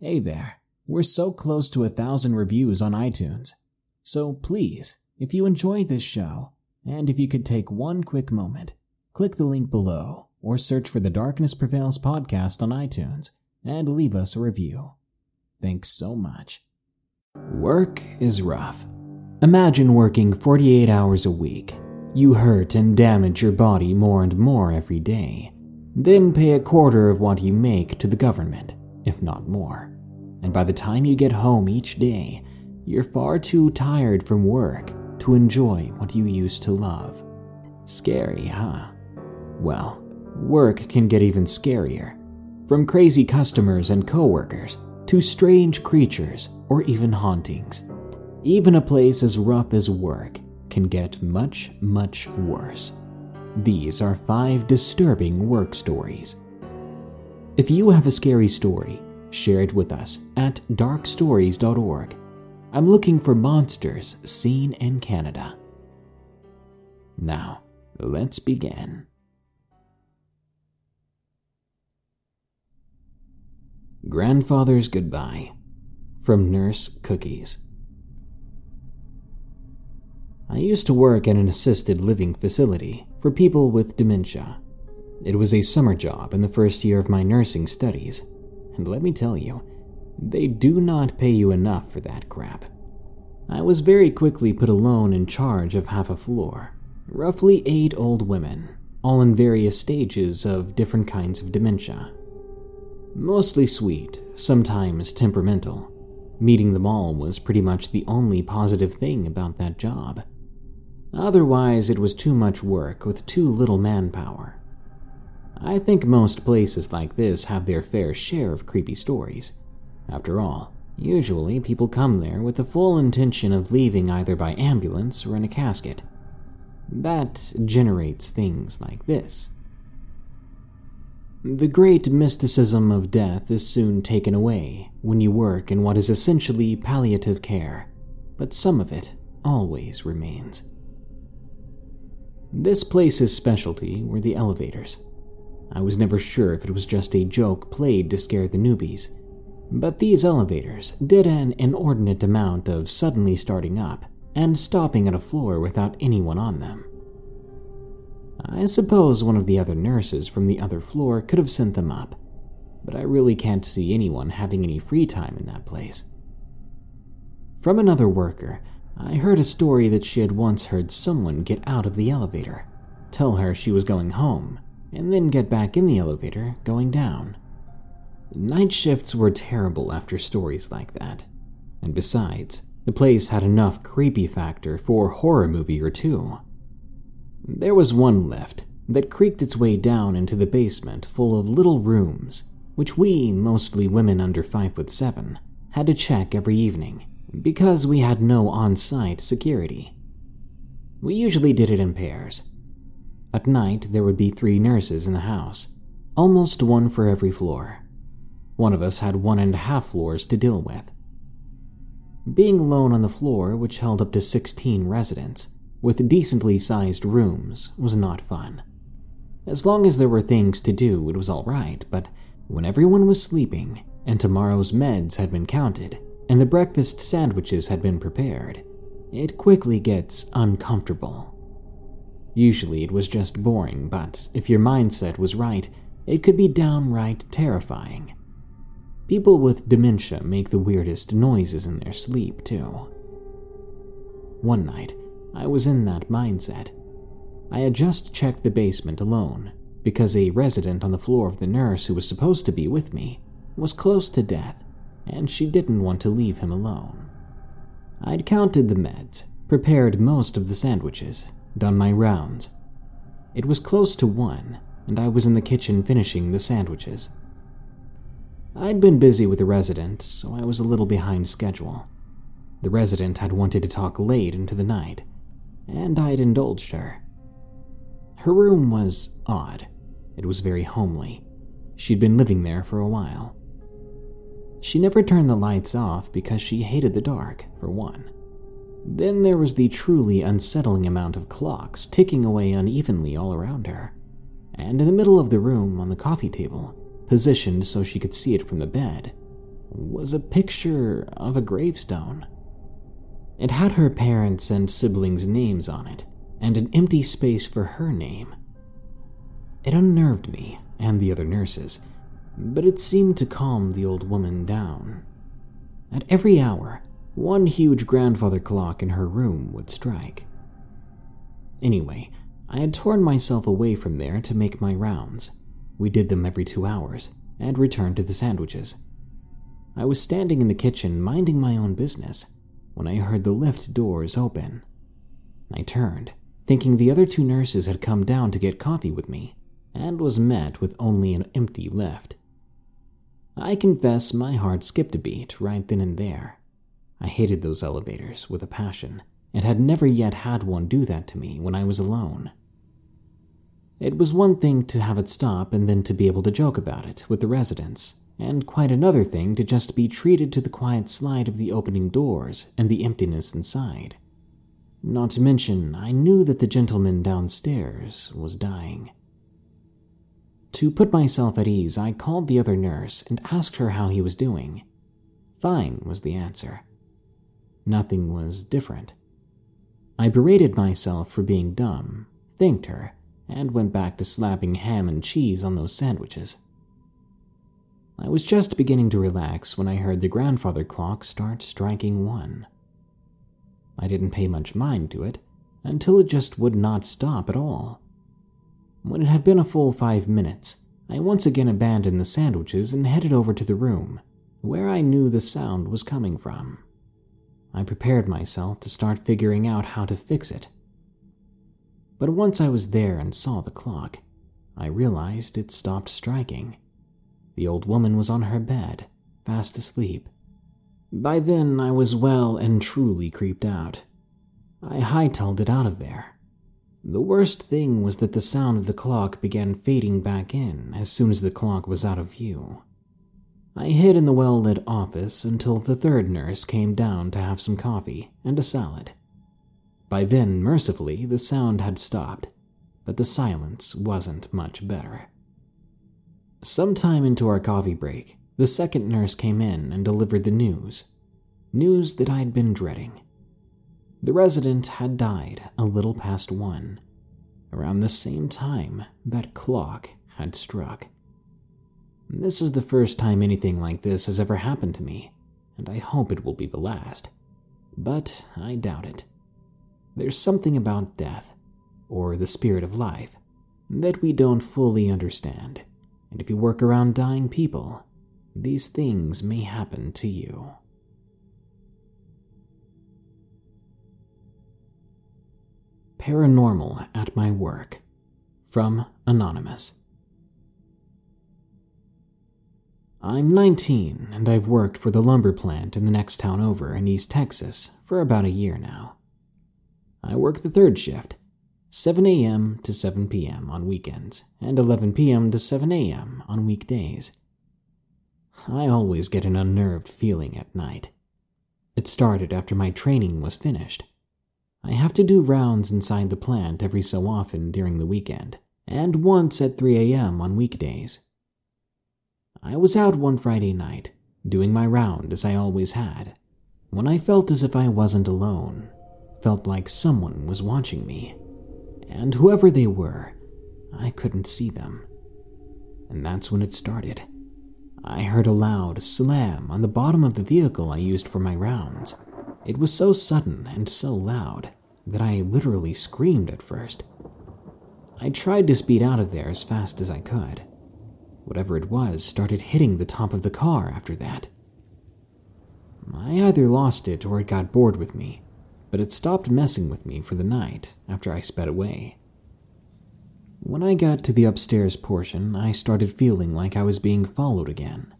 Hey there, we're so close to a thousand reviews on iTunes. So please, if you enjoy this show, and if you could take one quick moment, click the link below or search for the Darkness Prevails podcast on iTunes and leave us a review. Thanks so much. Work is rough. Imagine working 48 hours a week. You hurt and damage your body more and more every day. Then pay a quarter of what you make to the government, if not more. And by the time you get home each day, you're far too tired from work to enjoy what you used to love. Scary, huh? Well, work can get even scarier. From crazy customers and coworkers to strange creatures or even hauntings. Even a place as rough as work can get much, much worse. These are five disturbing work stories. If you have a scary story, share it with us at darkstories.org. I'm looking for monsters seen in Canada. Now, let's begin. Grandfather's Goodbye from Nurse Cookies. I used to work at an assisted living facility for people with dementia. It was a summer job in the first year of my nursing studies, and let me tell you, they do not pay you enough for that crap. I was very quickly put alone in charge of half a floor, roughly eight old women, all in various stages of different kinds of dementia. Mostly sweet, sometimes temperamental. Meeting them all was pretty much the only positive thing about that job. Otherwise, it was too much work with too little manpower. I think most places like this have their fair share of creepy stories. After all, usually people come there with the full intention of leaving either by ambulance or in a casket. That generates things like this. The great mysticism of death is soon taken away when you work in what is essentially palliative care, but some of it always remains. This place's specialty were the elevators. I was never sure if it was just a joke played to scare the newbies, but these elevators did an inordinate amount of suddenly starting up and stopping at a floor without anyone on them. I suppose one of the other nurses from the other floor could have sent them up, but I really can't see anyone having any free time in that place. From another worker, I heard a story that she had once heard someone get out of the elevator, tell her she was going home, and then get back in the elevator going down. Night shifts were terrible after stories like that. And besides, the place had enough creepy factor for a horror movie or two. There was one lift that creaked its way down into the basement full of little rooms, which we, mostly women under 5 foot 7, had to check every evening because we had no on site security. We usually did it in pairs. At night, there would be three nurses in the house, almost one for every floor. One of us had one and a half floors to deal with. Being alone on the floor, which held up to 16 residents, with decently sized rooms, was not fun. As long as there were things to do, it was alright, but when everyone was sleeping and tomorrow's meds had been counted, and the breakfast sandwiches had been prepared, it quickly gets uncomfortable. Usually it was just boring, but if your mindset was right, it could be downright terrifying. People with dementia make the weirdest noises in their sleep, too. One night, I was in that mindset. I had just checked the basement alone because a resident on the floor of the nurse who was supposed to be with me was close to death and she didn't want to leave him alone. I'd counted the meds, prepared most of the sandwiches, done my rounds. It was close to one, and I was in the kitchen finishing the sandwiches. I'd been busy with the resident, so I was a little behind schedule. The resident had wanted to talk late into the night, and I'd indulged her. Her room was odd. It was very homely. She'd been living there for a while. She never turned the lights off because she hated the dark, for one. Then there was the truly unsettling amount of clocks ticking away unevenly all around her. And in the middle of the room, on the coffee table, positioned so she could see it from the bed, was a picture of a gravestone. It had her parents' and siblings' names on it, and an empty space for her name. It unnerved me and the other nurses, but it seemed to calm the old woman down. At every hour, one huge grandfather clock in her room would strike. Anyway, I had torn myself away from there to make my rounds. We did them every two hours and returned to the sandwiches. I was standing in the kitchen minding my own business when I heard the lift doors open. I turned, thinking the other two nurses had come down to get coffee with me, and was met with only an empty lift. I confess my heart skipped a beat right then and there. I hated those elevators with a passion, and had never yet had one do that to me when I was alone. It was one thing to have it stop and then to be able to joke about it with the residents, and quite another thing to just be treated to the quiet slide of the opening doors and the emptiness inside. Not to mention, I knew that the gentleman downstairs was dying. To put myself at ease, I called the other nurse and asked her how he was doing. Fine was the answer. Nothing was different. I berated myself for being dumb, thanked her, and went back to slapping ham and cheese on those sandwiches. I was just beginning to relax when I heard the grandfather clock start striking one. I didn't pay much mind to it until it just would not stop at all. When it had been a full five minutes, I once again abandoned the sandwiches and headed over to the room where I knew the sound was coming from. I prepared myself to start figuring out how to fix it. But once I was there and saw the clock, I realized it stopped striking. The old woman was on her bed, fast asleep. By then, I was well and truly creeped out. I hightailed it out of there. The worst thing was that the sound of the clock began fading back in as soon as the clock was out of view. I hid in the well lit office until the third nurse came down to have some coffee and a salad. By then, mercifully, the sound had stopped, but the silence wasn't much better. Sometime into our coffee break, the second nurse came in and delivered the news. News that I'd been dreading. The resident had died a little past one, around the same time that clock had struck. This is the first time anything like this has ever happened to me, and I hope it will be the last. But I doubt it. There's something about death, or the spirit of life, that we don't fully understand and if you work around dying people, these things may happen to you. Paranormal at My Work from Anonymous. I'm 19 and I've worked for the lumber plant in the next town over in East Texas for about a year now. I work the third shift, 7 a.m. to 7 p.m. on weekends, and 11 p.m. to 7 a.m. on weekdays. I always get an unnerved feeling at night. It started after my training was finished. I have to do rounds inside the plant every so often during the weekend, and once at 3 a.m. on weekdays. I was out one Friday night, doing my round as I always had, when I felt as if I wasn't alone, felt like someone was watching me and whoever they were, I couldn't see them. And that's when it started. I heard a loud slam on the bottom of the vehicle I used for my rounds. It was so sudden and so loud that I literally screamed at first. I tried to speed out of there as fast as I could. Whatever it was started hitting the top of the car after that. I either lost it or it got bored with me but it stopped messing with me for the night after I sped away. When I got to the upstairs portion, I started feeling like I was being followed again.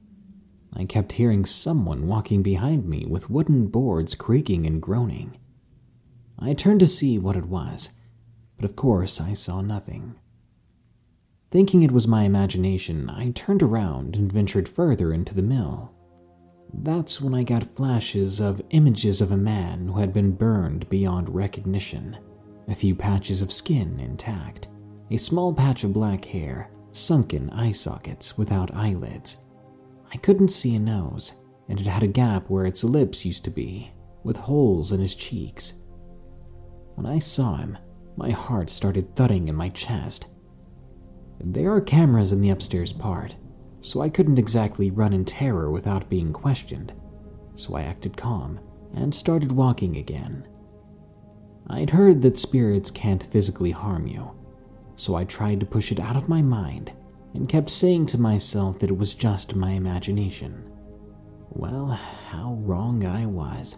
I kept hearing someone walking behind me with wooden boards creaking and groaning. I turned to see what it was, but of course I saw nothing. Thinking it was my imagination, I turned around and ventured further into the mill. That's when I got flashes of images of a man who had been burned beyond recognition, a few patches of skin intact, a small patch of black hair, sunken eye sockets without eyelids. I couldn't see a nose, and it had a gap where its lips used to be, with holes in his cheeks. When I saw him, my heart started thudding in my chest. There are cameras in the upstairs part, so I couldn't exactly run in terror without being questioned, so I acted calm and started walking again. I'd heard that spirits can't physically harm you, so I tried to push it out of my mind and kept saying to myself that it was just my imagination. Well, how wrong I was.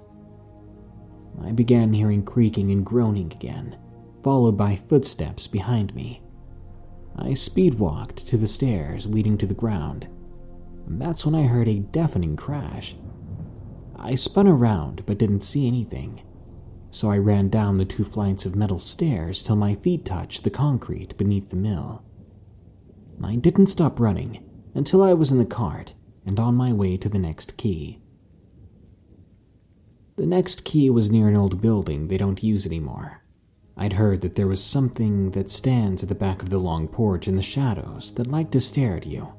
I began hearing creaking and groaning again, followed by footsteps behind me. I speed walked to the stairs leading to the ground. That's when I heard a deafening crash. I spun around but didn't see anything, so I ran down the two flights of metal stairs till my feet touched the concrete beneath the mill. I didn't stop running until I was in the cart and on my way to the next key. The next key was near an old building they don't use anymore. I'd heard that there was something that stands at the back of the long porch in the shadows that liked to stare at you.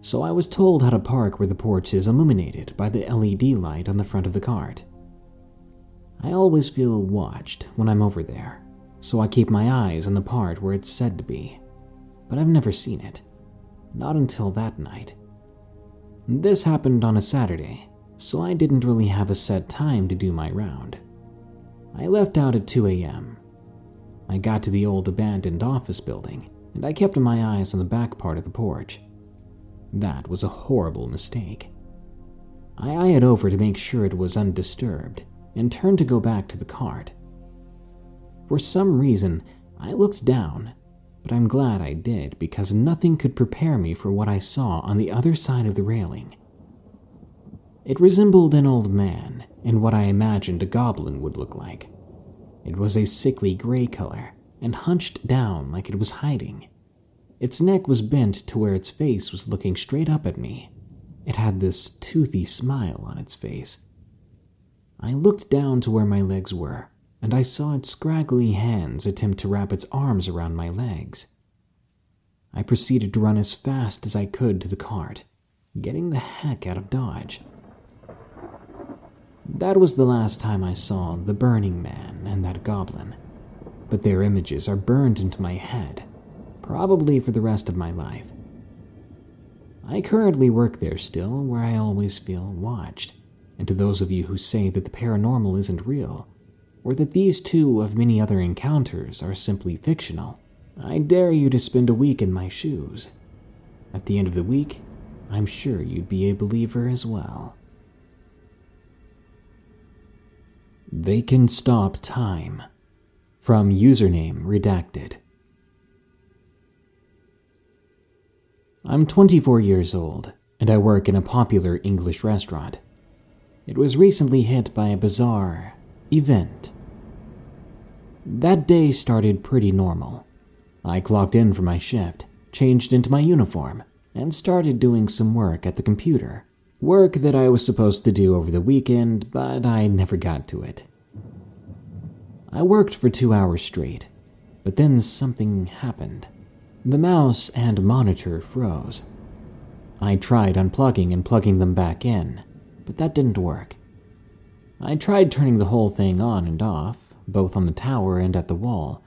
So I was told how to park where the porch is illuminated by the LED light on the front of the cart. I always feel watched when I'm over there, so I keep my eyes on the part where it's said to be. But I've never seen it. Not until that night. This happened on a Saturday, so I didn't really have a set time to do my round. I left out at 2 a.m. I got to the old abandoned office building, and I kept my eyes on the back part of the porch. That was a horrible mistake. I eyed over to make sure it was undisturbed and turned to go back to the cart. For some reason, I looked down, but I'm glad I did because nothing could prepare me for what I saw on the other side of the railing. It resembled an old man in what I imagined a goblin would look like. It was a sickly gray color and hunched down like it was hiding. Its neck was bent to where its face was looking straight up at me. It had this toothy smile on its face. I looked down to where my legs were, and I saw its scraggly hands attempt to wrap its arms around my legs. I proceeded to run as fast as I could to the cart, getting the heck out of Dodge. That was the last time I saw the Burning Man and that goblin, but their images are burned into my head, probably for the rest of my life. I currently work there still, where I always feel watched, and to those of you who say that the paranormal isn't real, or that these two of many other encounters are simply fictional, I dare you to spend a week in my shoes. At the end of the week, I'm sure you'd be a believer as well. They can stop time. From username redacted. I'm 24 years old, and I work in a popular English restaurant. It was recently hit by a bizarre event. That day started pretty normal. I clocked in for my shift, changed into my uniform, and started doing some work at the computer. Work that I was supposed to do over the weekend, but I never got to it. I worked for two hours straight, but then something happened. The mouse and monitor froze. I tried unplugging and plugging them back in, but that didn't work. I tried turning the whole thing on and off, both on the tower and at the wall,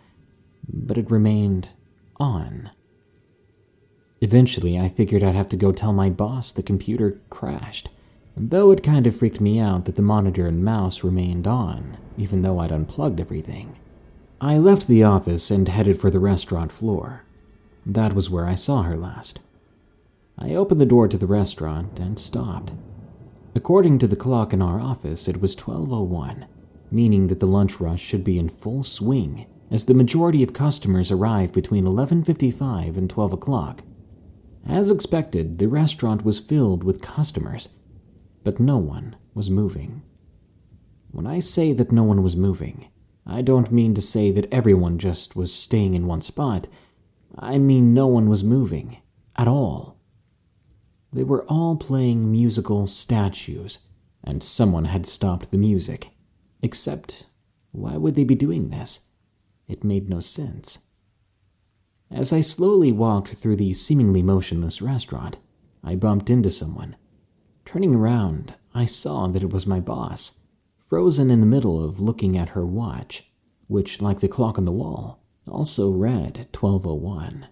but it remained on. Eventually, I figured I'd have to go tell my boss the computer crashed, though it kind of freaked me out that the monitor and mouse remained on, even though I'd unplugged everything. I left the office and headed for the restaurant floor. That was where I saw her last. I opened the door to the restaurant and stopped. According to the clock in our office, it was 12:01, meaning that the lunch rush should be in full swing as the majority of customers arrive between 11:55 and 12 o'clock. As expected, the restaurant was filled with customers, but no one was moving. When I say that no one was moving, I don't mean to say that everyone just was staying in one spot. I mean no one was moving at all. They were all playing musical statues, and someone had stopped the music. Except, why would they be doing this? It made no sense. As I slowly walked through the seemingly motionless restaurant, I bumped into someone. Turning around, I saw that it was my boss, frozen in the middle of looking at her watch, which, like the clock on the wall, also read 1201.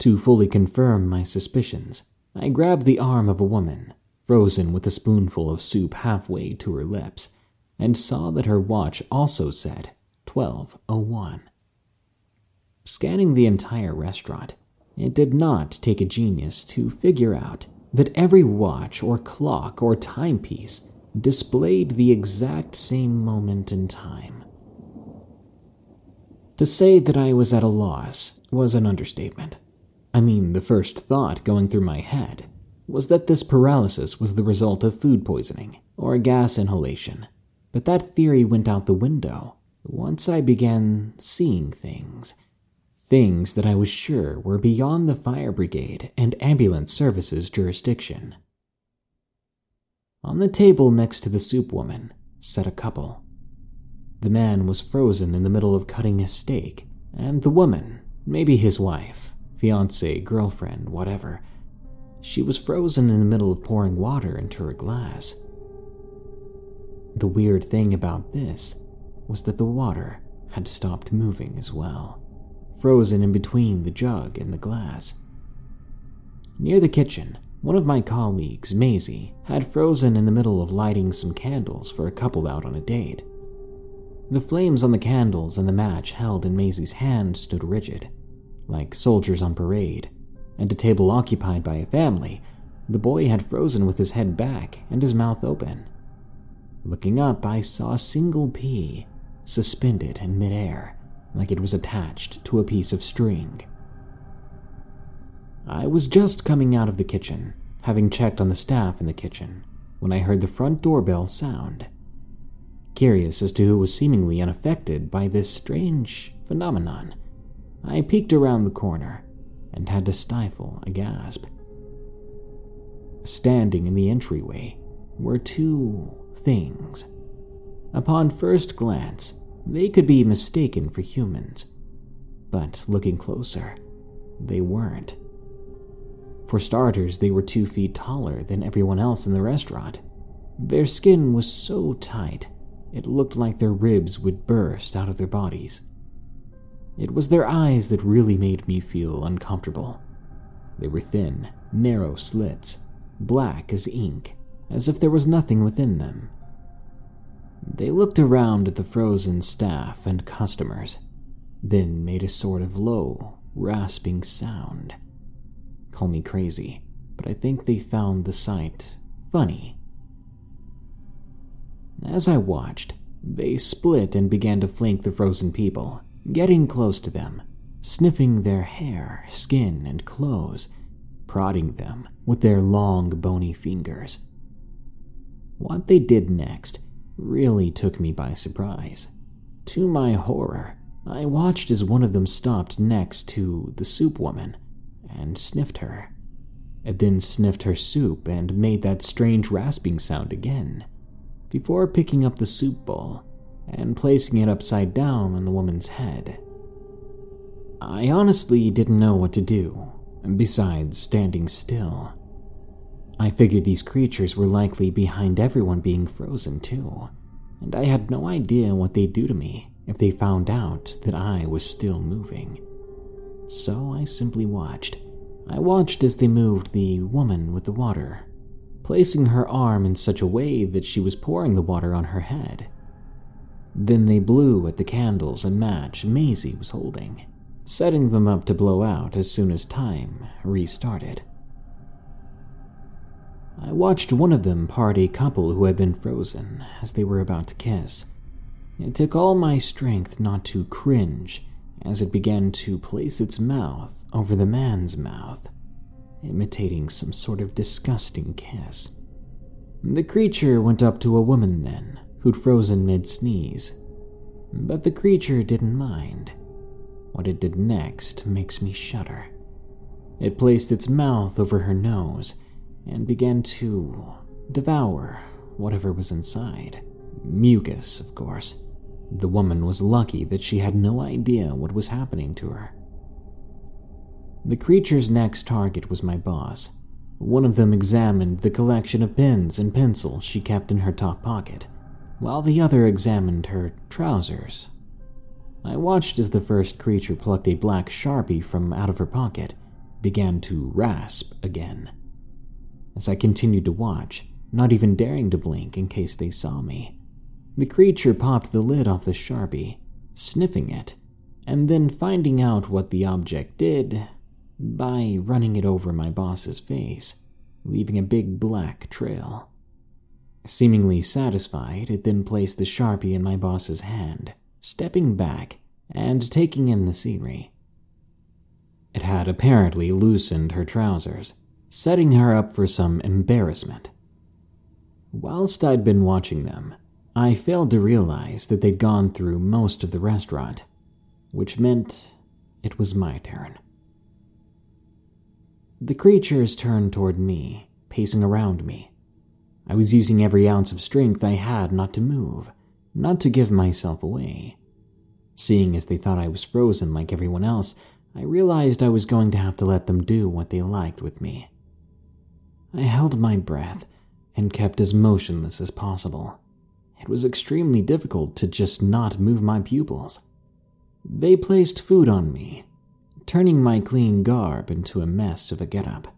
To fully confirm my suspicions, I grabbed the arm of a woman, frozen with a spoonful of soup halfway to her lips, and saw that her watch also said 1201. Scanning the entire restaurant, it did not take a genius to figure out that every watch or clock or timepiece displayed the exact same moment in time. To say that I was at a loss was an understatement. I mean, the first thought going through my head was that this paralysis was the result of food poisoning or gas inhalation, but that theory went out the window once I began seeing things. Things that I was sure were beyond the fire brigade and ambulance services jurisdiction. On the table next to the soup woman sat a couple. The man was frozen in the middle of cutting a steak, and the woman, maybe his wife, fiance, girlfriend, whatever, she was frozen in the middle of pouring water into her glass. The weird thing about this was that the water had stopped moving as well, frozen in between the jug and the glass. Near the kitchen, one of my colleagues, Maisie, had frozen in the middle of lighting some candles for a couple out on a date. The flames on the candles and the match held in Maisie's hand stood rigid, like soldiers on parade, and a table occupied by a family, the boy had frozen with his head back and his mouth open. Looking up, I saw a single pea suspended in midair, like it was attached to a piece of string. I was just coming out of the kitchen, having checked on the staff in the kitchen, when I heard the front doorbell sound. Curious as to who was seemingly unaffected by this strange phenomenon, I peeked around the corner and had to stifle a gasp. Standing in the entryway were two things. Upon first glance, they could be mistaken for humans, but looking closer, they weren't. For starters, they were two feet taller than everyone else in the restaurant. Their skin was so tight, it looked like their ribs would burst out of their bodies. It was their eyes that really made me feel uncomfortable. They were thin, narrow slits, black as ink, as if there was nothing within them. They looked around at the frozen staff and customers, then made a sort of low, rasping sound. Call me crazy, but I think they found the sight funny. As I watched, they split and began to flank the frozen people, getting close to them, sniffing their hair, skin, and clothes, prodding them with their long, bony fingers. What they did next really took me by surprise. To my horror, I watched as one of them stopped next to the soup woman and sniffed her. It then sniffed her soup and made that strange rasping sound again, before picking up the soup bowl and placing it upside down on the woman's head. I honestly didn't know what to do, besides standing still. I figured these creatures were likely behind everyone being frozen too, and I had no idea what they'd do to me if they found out that I was still moving. So I simply watched. I watched as they moved the woman with the water, placing her arm in such a way that she was pouring the water on her head. Then they blew at the candles and match Maisie was holding, setting them up to blow out as soon as time restarted. I watched one of them part a couple who had been frozen as they were about to kiss. It took all my strength not to cringe as it began to place its mouth over the man's mouth, imitating some sort of disgusting kiss. The creature went up to a woman then, who'd frozen mid sneeze. But the creature didn't mind. What it did next makes me shudder. It placed its mouth over her nose and began to devour whatever was inside. Mucus, of course. The woman was lucky that she had no idea what was happening to her. The creature's next target was my boss, One of them examined the collection of pens and pencils she kept in her top pocket, while the other examined her trousers. I watched as the first creature plucked a black sharpie from out of her pocket, began to rasp again. As I continued to watch, not even daring to blink in case they saw me, the creature popped the lid off the sharpie, sniffing it, and then finding out what the object did by running it over my boss's face, leaving a big black trail. Seemingly satisfied, it then placed the sharpie in my boss's hand, stepping back and taking in the scenery. It had apparently loosened her trousers, setting her up for some embarrassment. Whilst I'd been watching them, I failed to realize that they'd gone through most of the restaurant, which meant it was my turn. The creatures turned toward me, pacing around me. I was using every ounce of strength I had not to move, not to give myself away. Seeing as they thought I was frozen like everyone else, I realized I was going to have to let them do what they liked with me. I held my breath and kept as motionless as possible. It was extremely difficult to just not move my pupils. They placed food on me, turning my clean garb into a mess of a getup.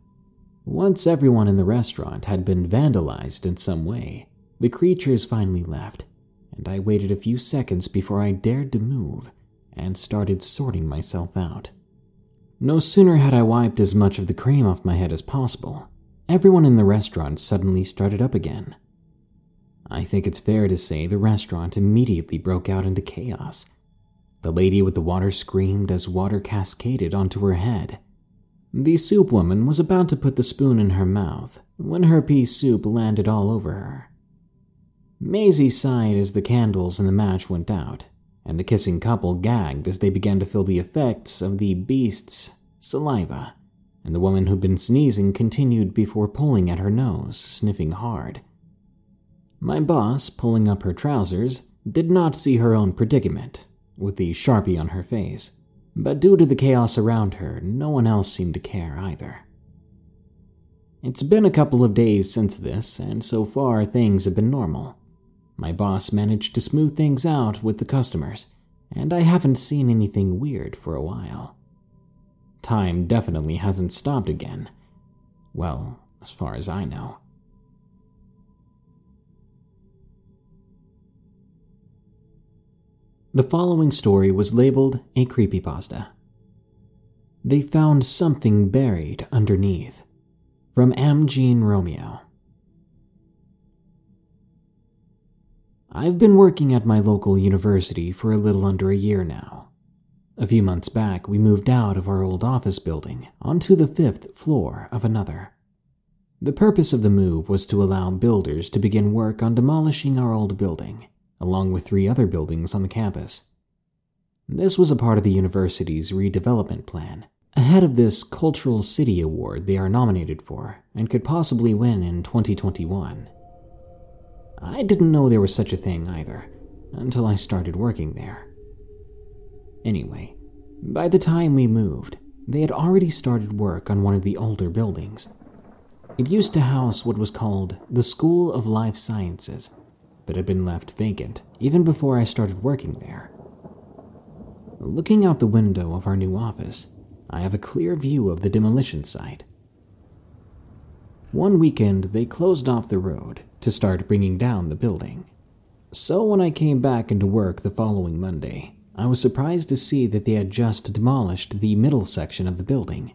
Once everyone in the restaurant had been vandalized in some way, the creatures finally left, and I waited a few seconds before I dared to move and started sorting myself out. No sooner had I wiped as much of the cream off my head as possible, everyone in the restaurant suddenly started up again. I think it's fair to say the restaurant immediately broke out into chaos the lady with the water screamed as water cascaded onto her head. The soup woman was about to put the spoon in her mouth when her pea soup landed all over her. Maisie sighed as the candles and the match went out, and the kissing couple gagged as they began to feel the effects of the beast's saliva, and the woman who'd been sneezing continued before pulling at her nose, sniffing hard. My boss, pulling up her trousers, did not see her own predicament with the Sharpie on her face, but due to the chaos around her, no one else seemed to care either. It's been a couple of days since this, and so far things have been normal. My boss managed to smooth things out with the customers, and I haven't seen anything weird for a while. Time definitely hasn't stopped again. Well, as far as I know. The following story was labeled a creepypasta. They found something buried underneath. From Amgene Romeo. I've been working at my local university for a little under a year now. A few months back, we moved out of our old office building onto the fifth floor of another. The purpose of the move was to allow builders to begin work on demolishing our old building along with three other buildings on the campus. This was a part of the university's redevelopment plan, ahead of this Cultural City Award they are nominated for and could possibly win in 2021. I didn't know there was such a thing either until I started working there. Anyway, by the time we moved, they had already started work on one of the older buildings. It used to house what was called the School of Life Sciences but had been left vacant even before I started working there. Looking out the window of our new office, I have a clear view of the demolition site. One weekend, they closed off the road to start bringing down the building. So when I came back into work the following Monday, I was surprised to see that they had just demolished the middle section of the building.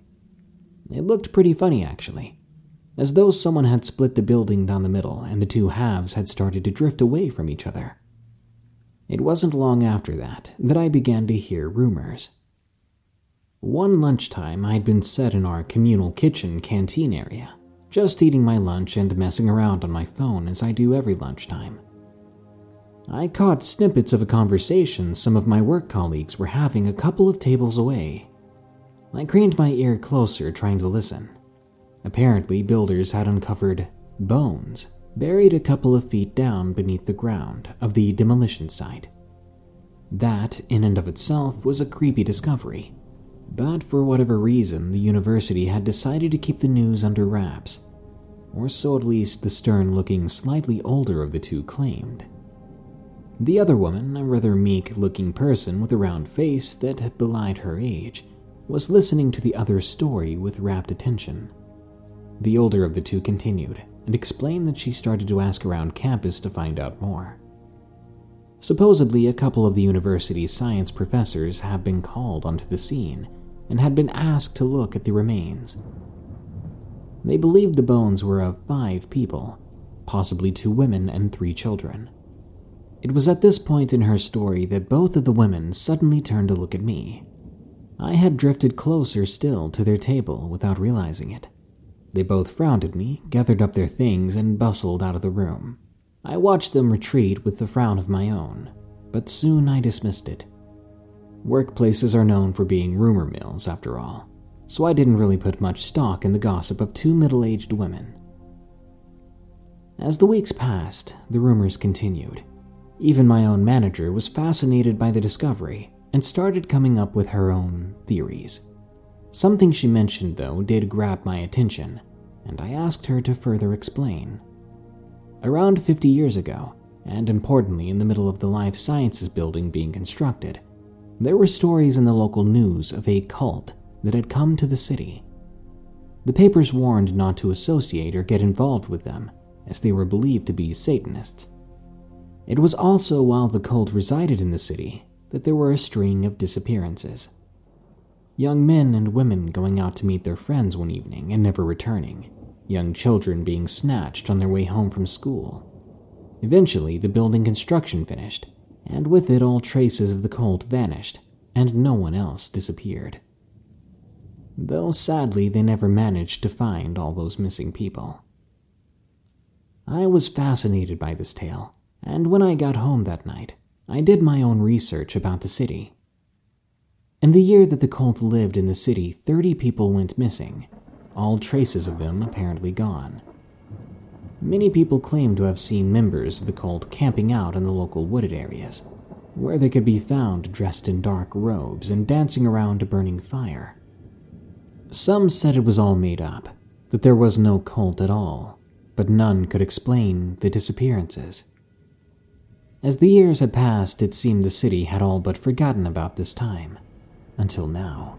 It looked pretty funny, actually as though someone had split the building down the middle and the two halves had started to drift away from each other. It wasn't long after that that I began to hear rumors. One lunchtime, I'd been set in our communal kitchen canteen area, just eating my lunch and messing around on my phone as I do every lunchtime. I caught snippets of a conversation some of my work colleagues were having a couple of tables away. I craned my ear closer, trying to listen. Apparently, builders had uncovered bones buried a couple of feet down beneath the ground of the demolition site. That, in and of itself, was a creepy discovery. But for whatever reason, the university had decided to keep the news under wraps, or so at least the stern looking, slightly older of the two claimed. The other woman, a rather meek looking person with a round face that belied her age, was listening to the other's story with rapt attention. The older of the two continued and explained that she started to ask around campus to find out more. Supposedly, a couple of the university's science professors have been called onto the scene and had been asked to look at the remains. They believed the bones were of five people, possibly two women and three children. It was at this point in her story that both of the women suddenly turned to look at me. I had drifted closer still to their table without realizing it. They both frowned at me, gathered up their things, and bustled out of the room. I watched them retreat with the frown of my own, but soon I dismissed it. Workplaces are known for being rumor mills, after all, so I didn't really put much stock in the gossip of two middle aged women. As the weeks passed, the rumors continued. Even my own manager was fascinated by the discovery and started coming up with her own theories. Something she mentioned, though, did grab my attention, and I asked her to further explain. Around 50 years ago, and importantly in the middle of the life sciences building being constructed, there were stories in the local news of a cult that had come to the city. The papers warned not to associate or get involved with them, as they were believed to be Satanists. It was also while the cult resided in the city that there were a string of disappearances. Young men and women going out to meet their friends one evening and never returning, young children being snatched on their way home from school. Eventually, the building construction finished, and with it, all traces of the cult vanished, and no one else disappeared. Though sadly, they never managed to find all those missing people. I was fascinated by this tale and when I got home that night, I did my own research about the city. In the year that the cult lived in the city, 30 people went missing, all traces of them apparently gone. Many people claim to have seen members of the cult camping out in the local wooded areas, where they could be found dressed in dark robes and dancing around a burning fire. Some said it was all made up, that there was no cult at all, but none could explain the disappearances. As the years had passed, it seemed the city had all but forgotten about this time, until now.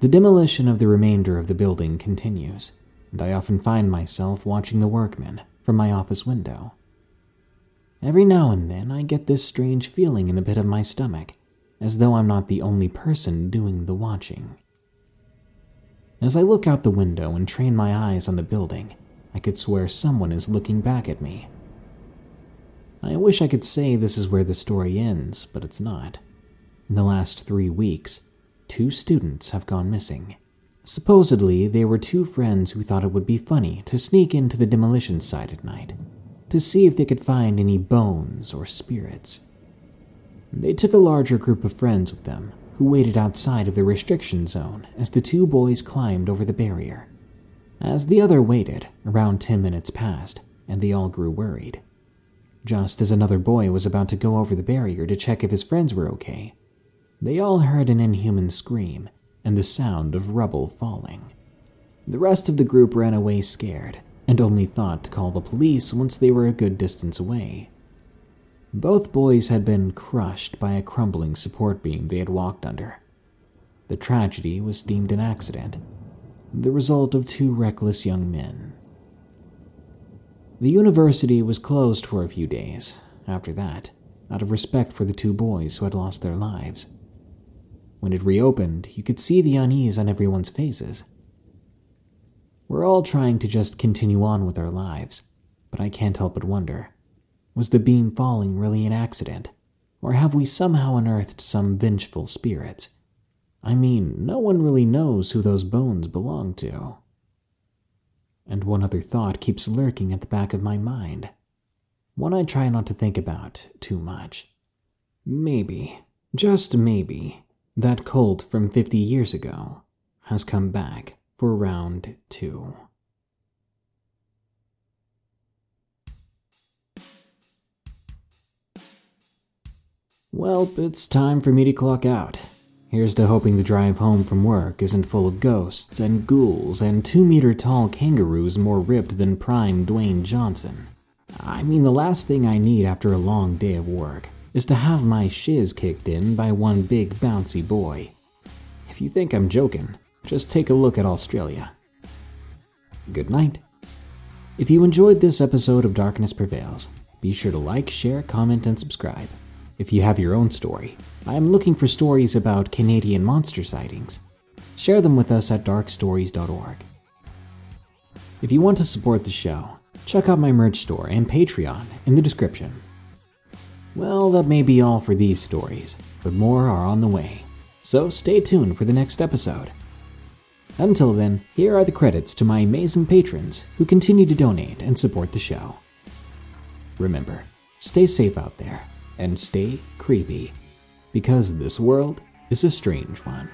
The demolition of the remainder of the building continues, and I often find myself watching the workmen from my office window. Every now and then, I get this strange feeling in the pit of my stomach, as though I'm not the only person doing the watching. As I look out the window and train my eyes on the building, I could swear someone is looking back at me I wish I could say this is where the story ends, but it's not. In the last three weeks, two students have gone missing. Supposedly, they were two friends who thought it would be funny to sneak into the demolition site at night to see if they could find any bones or spirits. They took a larger group of friends with them, who waited outside of the restriction zone as the two boys climbed over the barrier. As the other waited, around 10 minutes passed, and they all grew worried. Just as another boy was about to go over the barrier to check if his friends were okay, they all heard an inhuman scream and the sound of rubble falling. The rest of the group ran away scared and only thought to call the police once they were a good distance away. Both boys had been crushed by a crumbling support beam they had walked under. The tragedy was deemed an accident, the result of two reckless young men. The university was closed for a few days after that, out of respect for the two boys who had lost their lives. When it reopened, you could see the unease on everyone's faces. We're all trying to just continue on with our lives, but I can't help but wonder was the beam falling really an accident? Or have we somehow unearthed some vengeful spirits? I mean, no one really knows who those bones belong to and one other thought keeps lurking at the back of my mind. One I try not to think about too much. Maybe, just maybe, that cult from 50 years ago has come back for round two. Well, it's time for me to clock out. Here's to hoping the drive home from work isn't full of ghosts and ghouls and two meter tall kangaroos more ripped than prime Dwayne Johnson. I mean, the last thing I need after a long day of work is to have my shiz kicked in by one big bouncy boy. If you think I'm joking, just take a look at Australia. Good night. If you enjoyed this episode of Darkness Prevails, be sure to like, share, comment, and subscribe. If you have your own story, I am looking for stories about Canadian monster sightings. Share them with us at darkstories.org. If you want to support the show, check out my merch store and Patreon in the description. Well, that may be all for these stories, but more are on the way, so stay tuned for the next episode. Until then, here are the credits to my amazing patrons who continue to donate and support the show. Remember, stay safe out there and stay creepy, because this world is a strange one.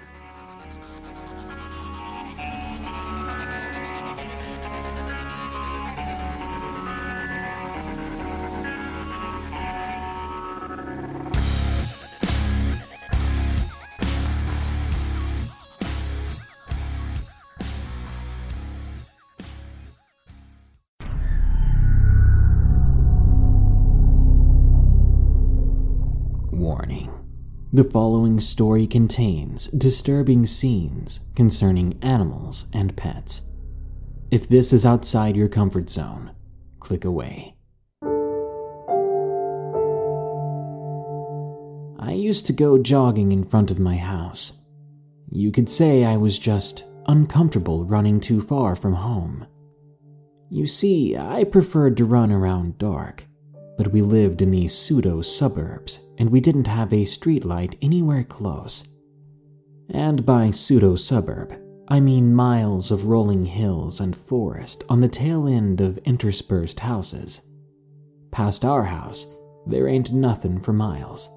The following story contains disturbing scenes concerning animals and pets. If this is outside your comfort zone, click away. I used to go jogging in front of my house. You could say I was just uncomfortable running too far from home. You see, I preferred to run around dark but we lived in these pseudo suburbs and we didn't have a streetlight anywhere close. And by pseudo suburb, I mean miles of rolling hills and forest on the tail end of interspersed houses. Past our house, there ain't nothing for miles.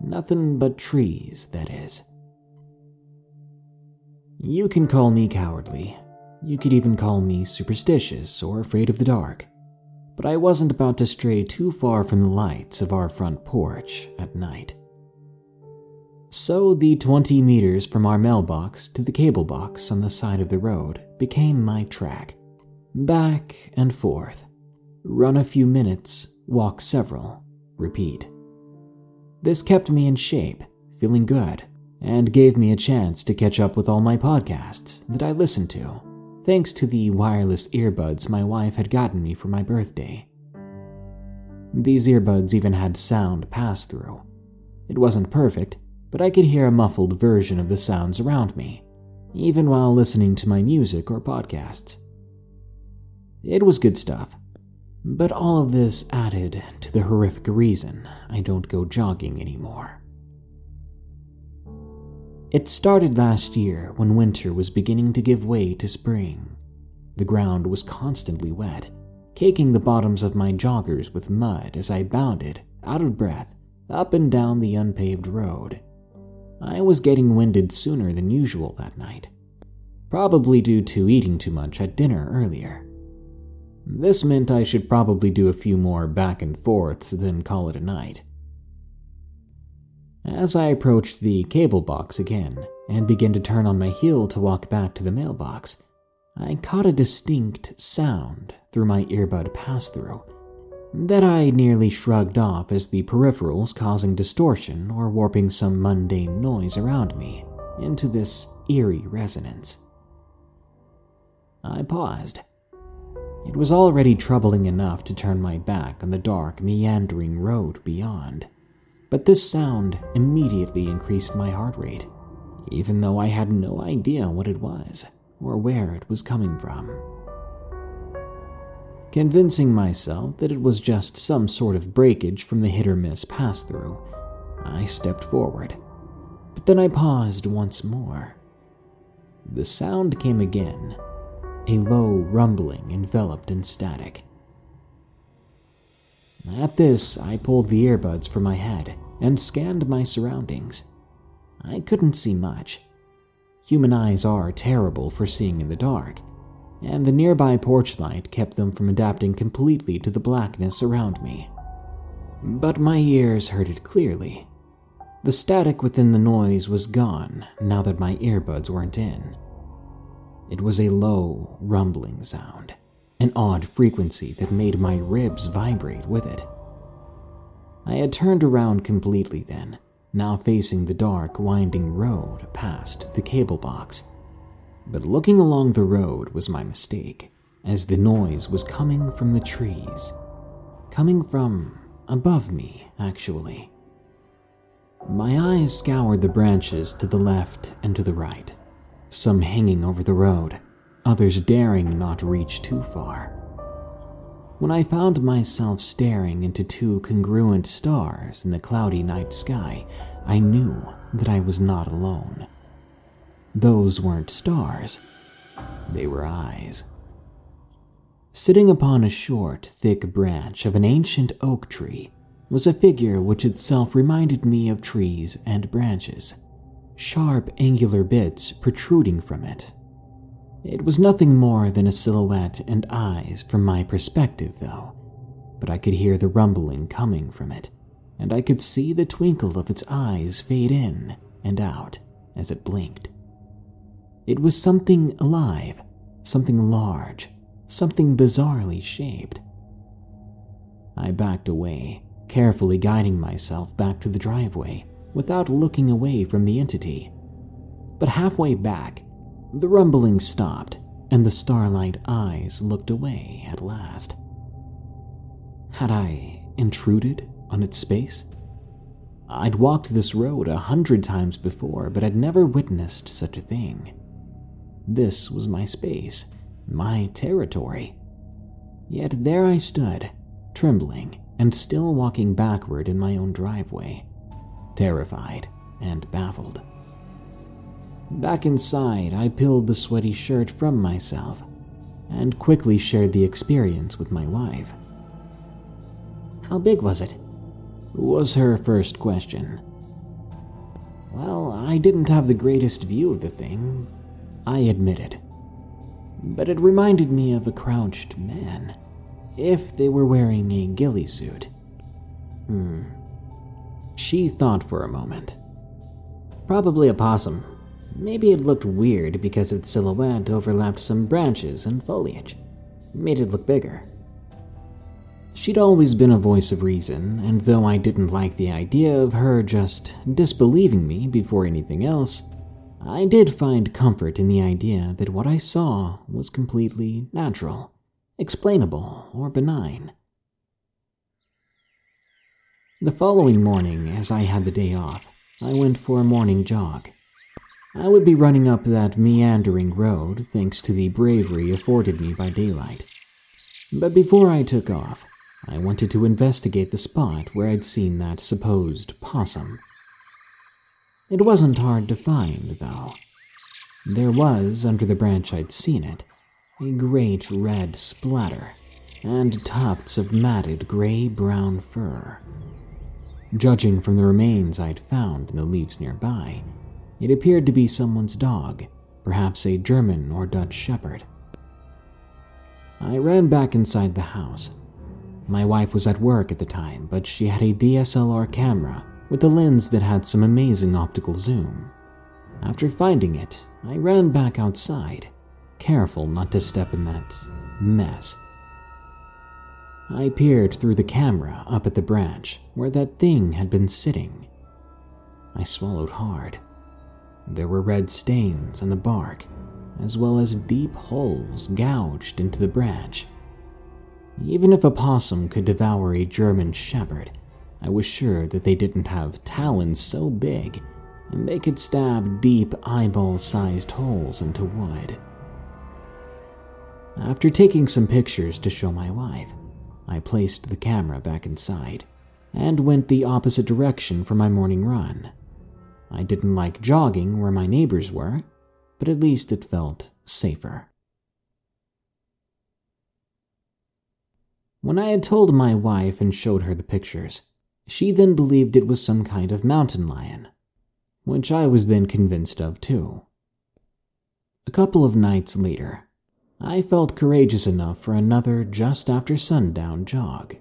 Nothing but trees, that is. You can call me cowardly. You could even call me superstitious or afraid of the dark but I wasn't about to stray too far from the lights of our front porch at night. So the 20 meters from our mailbox to the cable box on the side of the road became my track. Back and forth. Run a few minutes, walk several, repeat. This kept me in shape, feeling good, and gave me a chance to catch up with all my podcasts that I listened to thanks to the wireless earbuds my wife had gotten me for my birthday. These earbuds even had sound pass through. It wasn't perfect, but I could hear a muffled version of the sounds around me, even while listening to my music or podcasts. It was good stuff, but all of this added to the horrific reason I don't go jogging anymore. It started last year when winter was beginning to give way to spring. The ground was constantly wet, caking the bottoms of my joggers with mud as I bounded, out of breath, up and down the unpaved road. I was getting winded sooner than usual that night, probably due to eating too much at dinner earlier. This meant I should probably do a few more back and forths, then call it a night. As I approached the cable box again and began to turn on my heel to walk back to the mailbox, I caught a distinct sound through my earbud pass through that I nearly shrugged off as the peripherals causing distortion or warping some mundane noise around me into this eerie resonance. I paused. It was already troubling enough to turn my back on the dark, meandering road beyond but this sound immediately increased my heart rate, even though I had no idea what it was or where it was coming from. Convincing myself that it was just some sort of breakage from the hit or miss pass through, I stepped forward. But then I paused once more. The sound came again, a low rumbling enveloped in static. At this, I pulled the earbuds from my head and scanned my surroundings. I couldn't see much. Human eyes are terrible for seeing in the dark, and the nearby porch light kept them from adapting completely to the blackness around me. But my ears heard it clearly. The static within the noise was gone now that my earbuds weren't in. It was a low, rumbling sound, an odd frequency that made my ribs vibrate with it. I had turned around completely then, now facing the dark, winding road past the cable box. But looking along the road was my mistake, as the noise was coming from the trees. Coming from above me, actually. My eyes scoured the branches to the left and to the right, some hanging over the road, others daring not reach too far. When I found myself staring into two congruent stars in the cloudy night sky, I knew that I was not alone. Those weren't stars, they were eyes. Sitting upon a short, thick branch of an ancient oak tree was a figure which itself reminded me of trees and branches, sharp, angular bits protruding from it. It was nothing more than a silhouette and eyes from my perspective, though, but I could hear the rumbling coming from it, and I could see the twinkle of its eyes fade in and out as it blinked. It was something alive, something large, something bizarrely shaped. I backed away, carefully guiding myself back to the driveway without looking away from the entity. But halfway back, the rumbling stopped and the starlight eyes looked away at last. Had I intruded on its space? I'd walked this road a hundred times before, but had never witnessed such a thing. This was my space, my territory. Yet there I stood, trembling and still walking backward in my own driveway, terrified and baffled. Back inside, I peeled the sweaty shirt from myself and quickly shared the experience with my wife. How big was it? was her first question. Well, I didn't have the greatest view of the thing, I admitted. But it reminded me of a crouched man if they were wearing a ghillie suit. Hmm. She thought for a moment. Probably a possum. Maybe it looked weird because its silhouette overlapped some branches and foliage, made it look bigger. She'd always been a voice of reason, and though I didn't like the idea of her just disbelieving me before anything else, I did find comfort in the idea that what I saw was completely natural explainable, or benign. The following morning, as I had the day off, I went for a morning jog. I would be running up that meandering road thanks to the bravery afforded me by daylight. But before I took off, I wanted to investigate the spot where I'd seen that supposed possum. It wasn't hard to find, though. There was, under the branch I'd seen it, a great red splatter, and tufts of matted gray brown fur. Judging from the remains I'd found in the leaves nearby, it appeared to be someone's dog, perhaps a German or Dutch shepherd. I ran back inside the house. My wife was at work at the time, but she had a DSLR camera with a lens that had some amazing optical zoom. After finding it, I ran back outside careful not to step in that mess. I peered through the camera up at the branch where that thing had been sitting. I swallowed hard. There were red stains on the bark, as well as deep holes gouged into the branch. Even if a possum could devour a German shepherd, I was sure that they didn't have talons so big and they could stab deep eyeball sized holes into wood. After taking some pictures to show my wife, I placed the camera back inside and went the opposite direction for my morning run. I didn't like jogging where my neighbors were, but at least it felt safer. When I had told my wife and showed her the pictures, she then believed it was some kind of mountain lion, which I was then convinced of too. A couple of nights later, I felt courageous enough for another just after sundown jog.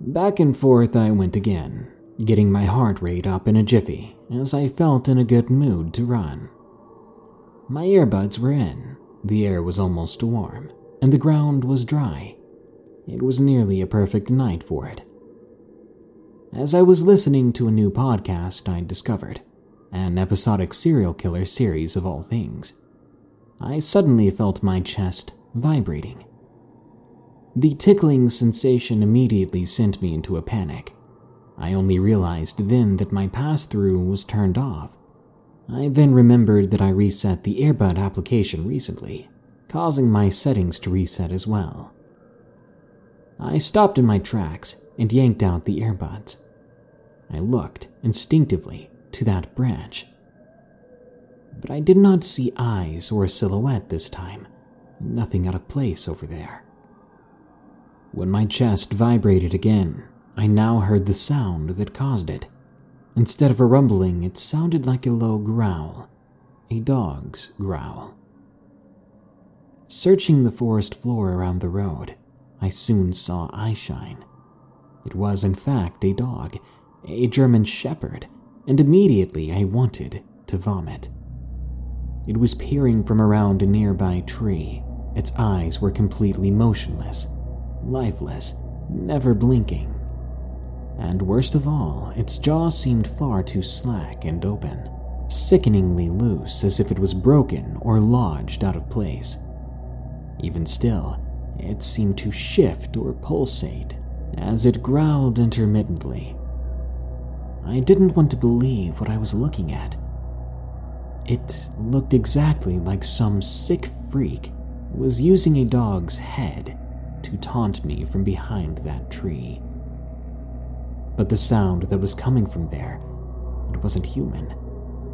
Back and forth I went again, getting my heart rate up in a jiffy as I felt in a good mood to run. My earbuds were in, the air was almost warm, and the ground was dry. It was nearly a perfect night for it. As I was listening to a new podcast I'd discovered, an episodic serial killer series of all things, I suddenly felt my chest vibrating. The tickling sensation immediately sent me into a panic. I only realized then that my pass through was turned off. I then remembered that I reset the earbud application recently, causing my settings to reset as well. I stopped in my tracks and yanked out the earbuds. I looked instinctively to that branch. But I did not see eyes or a silhouette this time, nothing out of place over there. When my chest vibrated again, I now heard the sound that caused it. Instead of a rumbling, it sounded like a low growl, a dog's growl. Searching the forest floor around the road, I soon saw Eyeshine. It was, in fact, a dog, a German shepherd, and immediately I wanted to vomit. It was peering from around a nearby tree. Its eyes were completely motionless, lifeless, never blinking. And worst of all, its jaw seemed far too slack and open, sickeningly loose as if it was broken or lodged out of place. Even still, it seemed to shift or pulsate as it growled intermittently. I didn't want to believe what I was looking at. It looked exactly like some sick freak was using a dog's head to taunt me from behind that tree. But the sound that was coming from there, it wasn't human,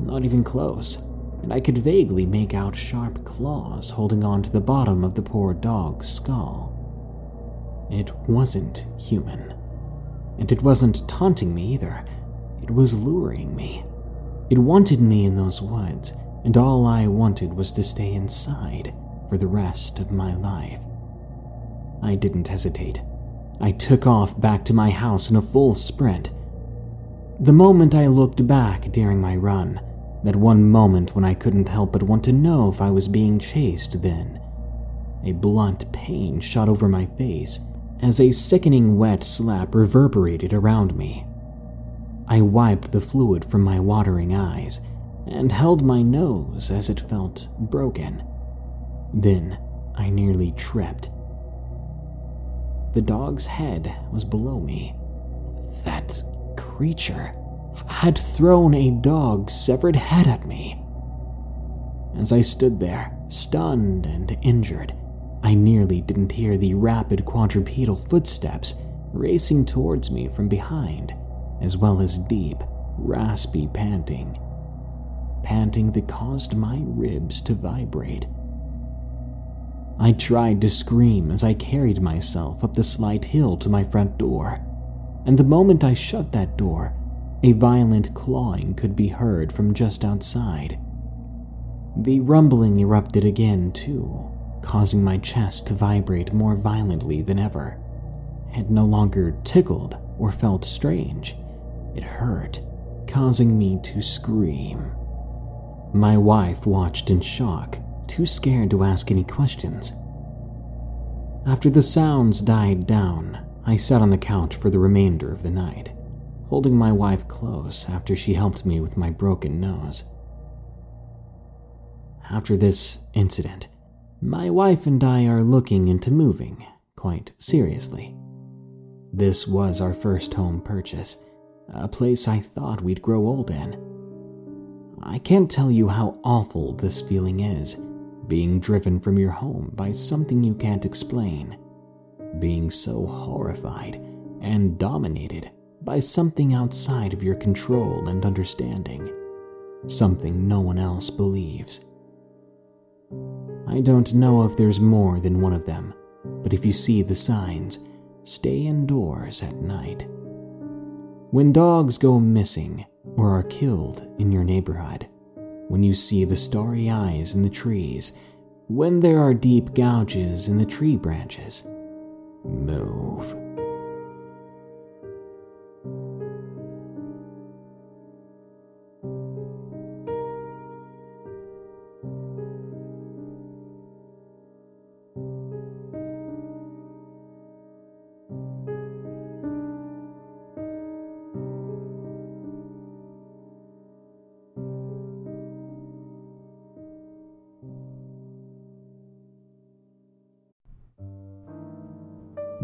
not even close and I could vaguely make out sharp claws holding on to the bottom of the poor dog's skull. It wasn't human. And it wasn't taunting me either. It was luring me. It wanted me in those woods, and all I wanted was to stay inside for the rest of my life. I didn't hesitate. I took off back to my house in a full sprint. The moment I looked back during my run, that one moment when I couldn't help but want to know if I was being chased then. A blunt pain shot over my face as a sickening wet slap reverberated around me. I wiped the fluid from my watering eyes and held my nose as it felt broken. Then I nearly tripped. The dog's head was below me. That creature had thrown a dog's severed head at me. As I stood there, stunned and injured, I nearly didn't hear the rapid quadrupedal footsteps racing towards me from behind, as well as deep, raspy panting. Panting that caused my ribs to vibrate. I tried to scream as I carried myself up the slight hill to my front door, and the moment I shut that door, a violent clawing could be heard from just outside. The rumbling erupted again, too, causing my chest to vibrate more violently than ever. It no longer tickled or felt strange. It hurt, causing me to scream. My wife watched in shock, too scared to ask any questions. After the sounds died down, I sat on the couch for the remainder of the night holding my wife close after she helped me with my broken nose. After this incident, my wife and I are looking into moving quite seriously. This was our first home purchase, a place I thought we'd grow old in. I can't tell you how awful this feeling is, being driven from your home by something you can't explain, being so horrified and dominated by something outside of your control and understanding, something no one else believes. I don't know if there's more than one of them, but if you see the signs, stay indoors at night. When dogs go missing or are killed in your neighborhood, when you see the starry eyes in the trees, when there are deep gouges in the tree branches, move.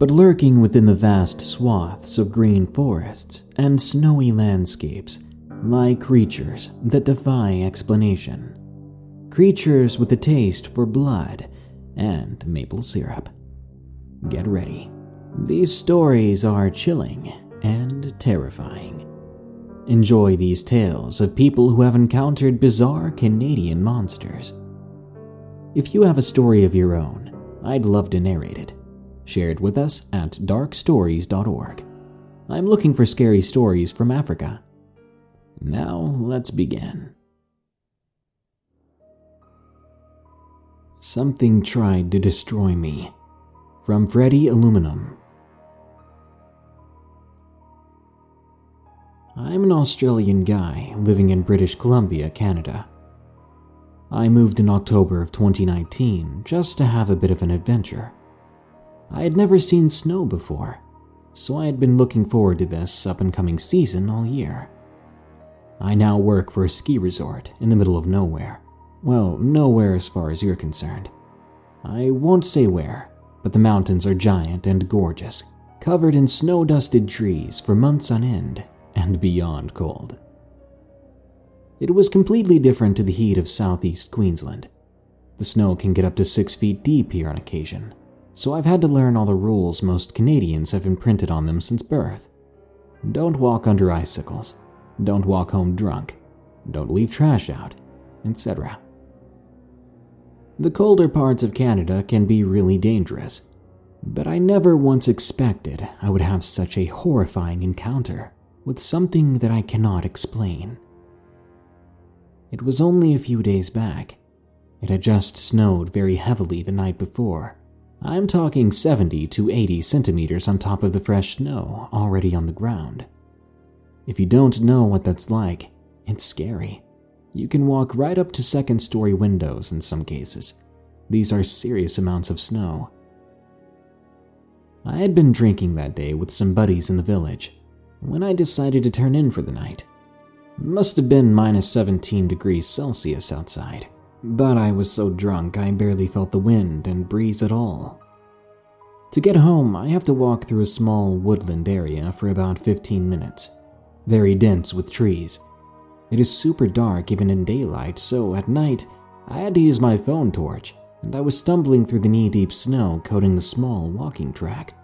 but lurking within the vast swaths of green forests and snowy landscapes lie creatures that defy explanation. Creatures with a taste for blood and maple syrup. Get ready. These stories are chilling and terrifying. Enjoy these tales of people who have encountered bizarre Canadian monsters. If you have a story of your own, I'd love to narrate it. Share it with us at darkstories.org. I'm looking for scary stories from Africa now let's begin. Something tried to destroy me. From Freddy Aluminum. I'm an Australian guy living in British Columbia, Canada. I moved in October of 2019 just to have a bit of an adventure. I had never seen snow before, so I had been looking forward to this up and coming season all year. I now work for a ski resort in the middle of nowhere. Well, nowhere as far as you're concerned. I won't say where, but the mountains are giant and gorgeous, covered in snow dusted trees for months on end, and beyond cold. It was completely different to the heat of southeast Queensland. The snow can get up to six feet deep here on occasion, so I've had to learn all the rules most Canadians have imprinted on them since birth. Don't walk under icicles don't walk home drunk, don't leave trash out, etc. The colder parts of Canada can be really dangerous, but I never once expected I would have such a horrifying encounter with something that I cannot explain. It was only a few days back. It had just snowed very heavily the night before. I'm talking 70 to 80 centimeters on top of the fresh snow already on the ground. If you don't know what that's like, it's scary. You can walk right up to second story windows in some cases. These are serious amounts of snow. I had been drinking that day with some buddies in the village when I decided to turn in for the night. Must have been minus 17 degrees Celsius outside, but I was so drunk I barely felt the wind and breeze at all. To get home, I have to walk through a small woodland area for about 15 minutes very dense with trees. It is super dark even in daylight, so at night, I had to use my phone torch, and I was stumbling through the knee deep snow coating the small walking track.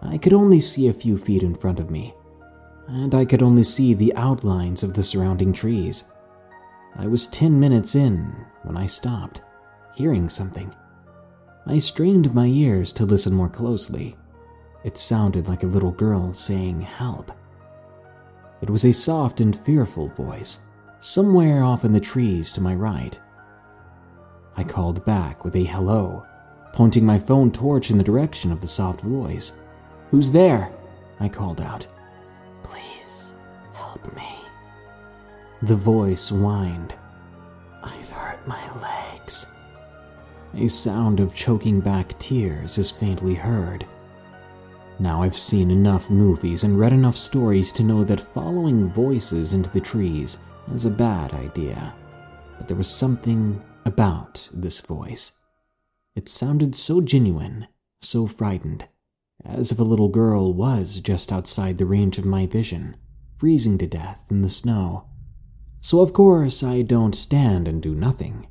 I could only see a few feet in front of me, and I could only see the outlines of the surrounding trees. I was 10 minutes in when I stopped, hearing something. I strained my ears to listen more closely. It sounded like a little girl saying, Help. It was a soft and fearful voice, somewhere off in the trees to my right. I called back with a hello, pointing my phone torch in the direction of the soft voice. Who's there? I called out. Please help me. The voice whined. I've hurt my legs. A sound of choking back tears is faintly heard. Now, I've seen enough movies and read enough stories to know that following voices into the trees is a bad idea. But there was something about this voice. It sounded so genuine, so frightened, as if a little girl was just outside the range of my vision, freezing to death in the snow. So, of course, I don't stand and do nothing.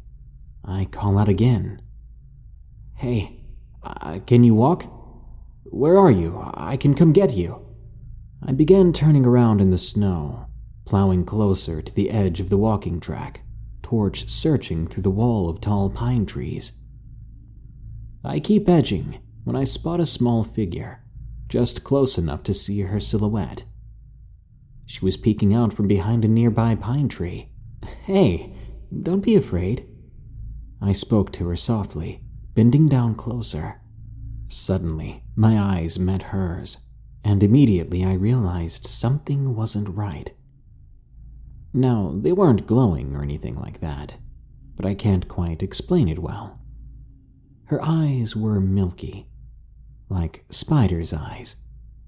I call out again. Hey, uh, can you walk? Where are you? I can come get you. I began turning around in the snow, plowing closer to the edge of the walking track, torch searching through the wall of tall pine trees. I keep edging when I spot a small figure, just close enough to see her silhouette. She was peeking out from behind a nearby pine tree. Hey, don't be afraid. I spoke to her softly, bending down closer. Suddenly, my eyes met hers, and immediately I realized something wasn't right. Now, they weren't glowing or anything like that, but I can't quite explain it well. Her eyes were milky, like spider's eyes,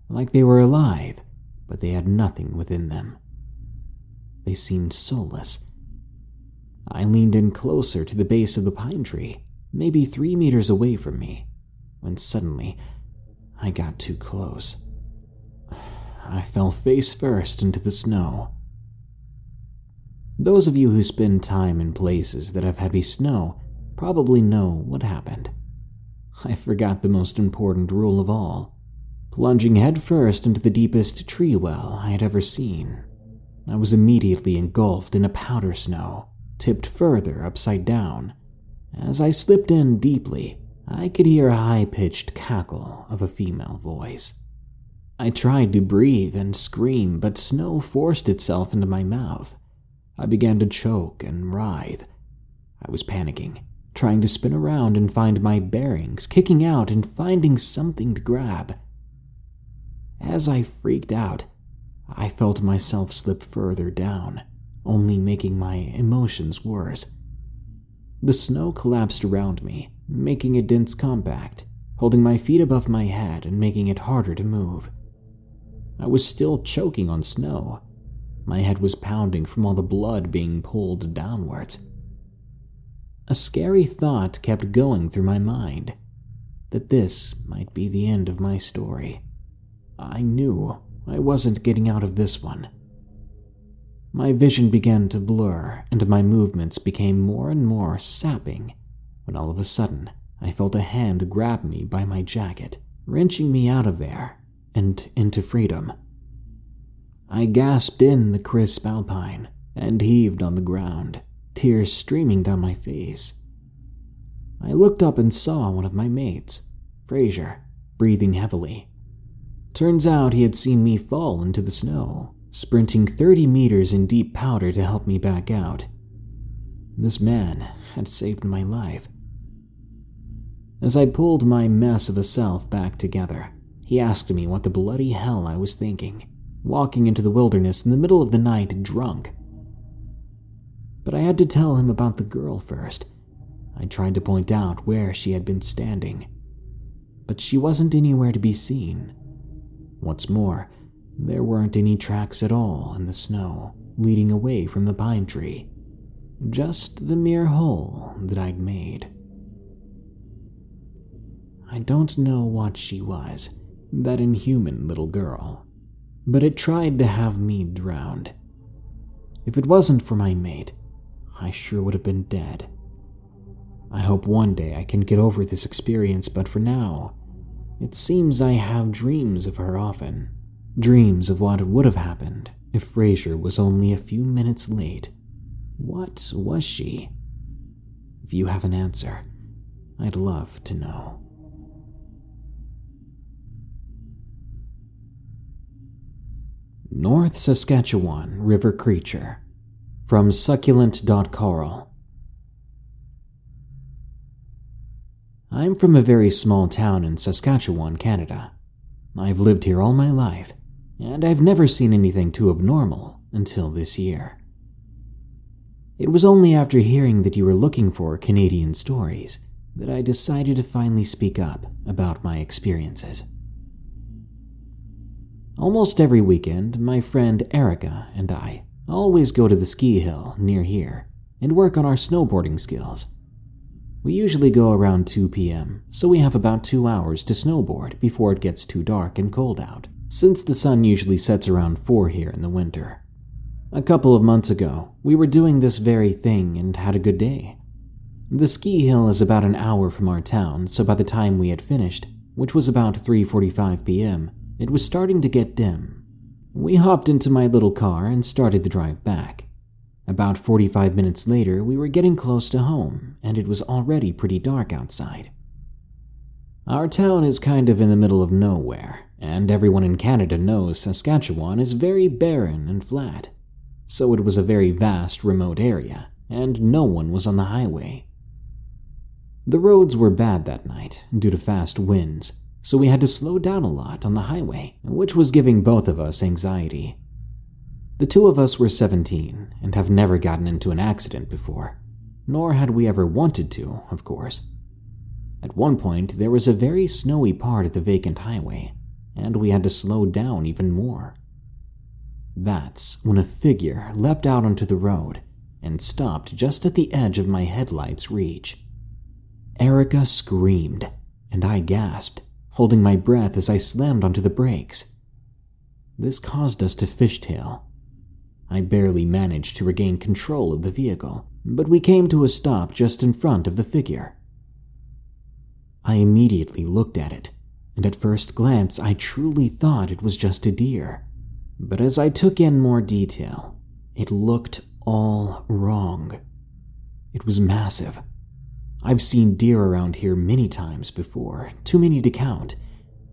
like they were alive, but they had nothing within them. They seemed soulless. I leaned in closer to the base of the pine tree, maybe three meters away from me, when suddenly I got too close. I fell face first into the snow. Those of you who spend time in places that have heavy snow probably know what happened. I forgot the most important rule of all plunging headfirst into the deepest tree well I had ever seen. I was immediately engulfed in a powder snow, tipped further upside down. As I slipped in deeply, I could hear a high pitched cackle of a female voice. I tried to breathe and scream, but snow forced itself into my mouth. I began to choke and writhe. I was panicking, trying to spin around and find my bearings, kicking out and finding something to grab. As I freaked out, I felt myself slip further down, only making my emotions worse. The snow collapsed around me, making a dense compact, holding my feet above my head and making it harder to move. I was still choking on snow. My head was pounding from all the blood being pulled downwards. A scary thought kept going through my mind that this might be the end of my story. I knew I wasn't getting out of this one. My vision began to blur, and my movements became more and more sapping when all of a sudden I felt a hand grab me by my jacket, wrenching me out of there and into freedom. I gasped in the crisp alpine and heaved on the ground, tears streaming down my face. I looked up and saw one of my mates, Fraser, breathing heavily. Turns out he had seen me fall into the snow, sprinting 30 meters in deep powder to help me back out. This man had saved my life. As I pulled my mess of a self back together, he asked me what the bloody hell I was thinking, walking into the wilderness in the middle of the night drunk. But I had to tell him about the girl first. I tried to point out where she had been standing, but she wasn't anywhere to be seen. What's more, there weren't any tracks at all in the snow leading away from the pine tree, just the mere hole that I'd made. I don't know what she was, that inhuman little girl, but it tried to have me drowned. If it wasn't for my mate, I sure would have been dead. I hope one day I can get over this experience, but for now, it seems I have dreams of her often. Dreams of what would have happened if Fraser was only a few minutes late. What was she? If you have an answer, I'd love to know. North Saskatchewan River Creature from succulent.coral. I'm from a very small town in Saskatchewan, Canada. I've lived here all my life, and I've never seen anything too abnormal until this year. It was only after hearing that you were looking for Canadian stories that I decided to finally speak up about my experiences. Almost every weekend, my friend Erica and I always go to the ski hill near here and work on our snowboarding skills. We usually go around 2 p.m., so we have about two hours to snowboard before it gets too dark and cold out, since the sun usually sets around 4 here in the winter. A couple of months ago, we were doing this very thing and had a good day. The ski hill is about an hour from our town, so by the time we had finished, which was about 3:45 p.m., it was starting to get dim. We hopped into my little car and started the drive back. About 45 minutes later, we were getting close to home, and it was already pretty dark outside. Our town is kind of in the middle of nowhere, and everyone in Canada knows Saskatchewan is very barren and flat. So it was a very vast, remote area, and no one was on the highway. The roads were bad that night due to fast winds, so we had to slow down a lot on the highway, which was giving both of us anxiety. The two of us were 17 and have never gotten into an accident before, nor had we ever wanted to, of course. At one point, there was a very snowy part of the vacant highway, and we had to slow down even more. That's when a figure leapt out onto the road and stopped just at the edge of my headlight's reach. Erica screamed, and I gasped, holding my breath as I slammed onto the brakes. This caused us to fishtail I barely managed to regain control of the vehicle, but we came to a stop just in front of the figure. I immediately looked at it, and at first glance I truly thought it was just a deer. But as I took in more detail, it looked all wrong. It was massive. I've seen deer around here many times before, too many to count,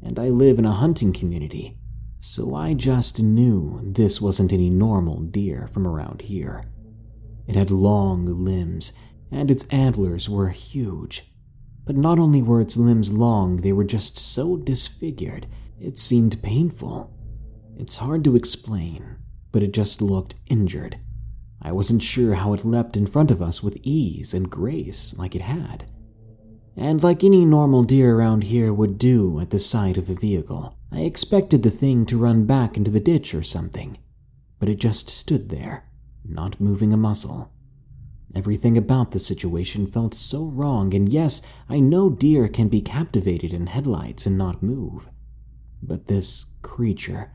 and I live in a hunting community so I just knew this wasn't any normal deer from around here. It had long limbs, and its antlers were huge. But not only were its limbs long, they were just so disfigured, it seemed painful. It's hard to explain, but it just looked injured. I wasn't sure how it leapt in front of us with ease and grace like it had. And like any normal deer around here would do at the sight of a vehicle, I expected the thing to run back into the ditch or something, but it just stood there, not moving a muscle. Everything about the situation felt so wrong, and yes, I know deer can be captivated in headlights and not move. But this creature,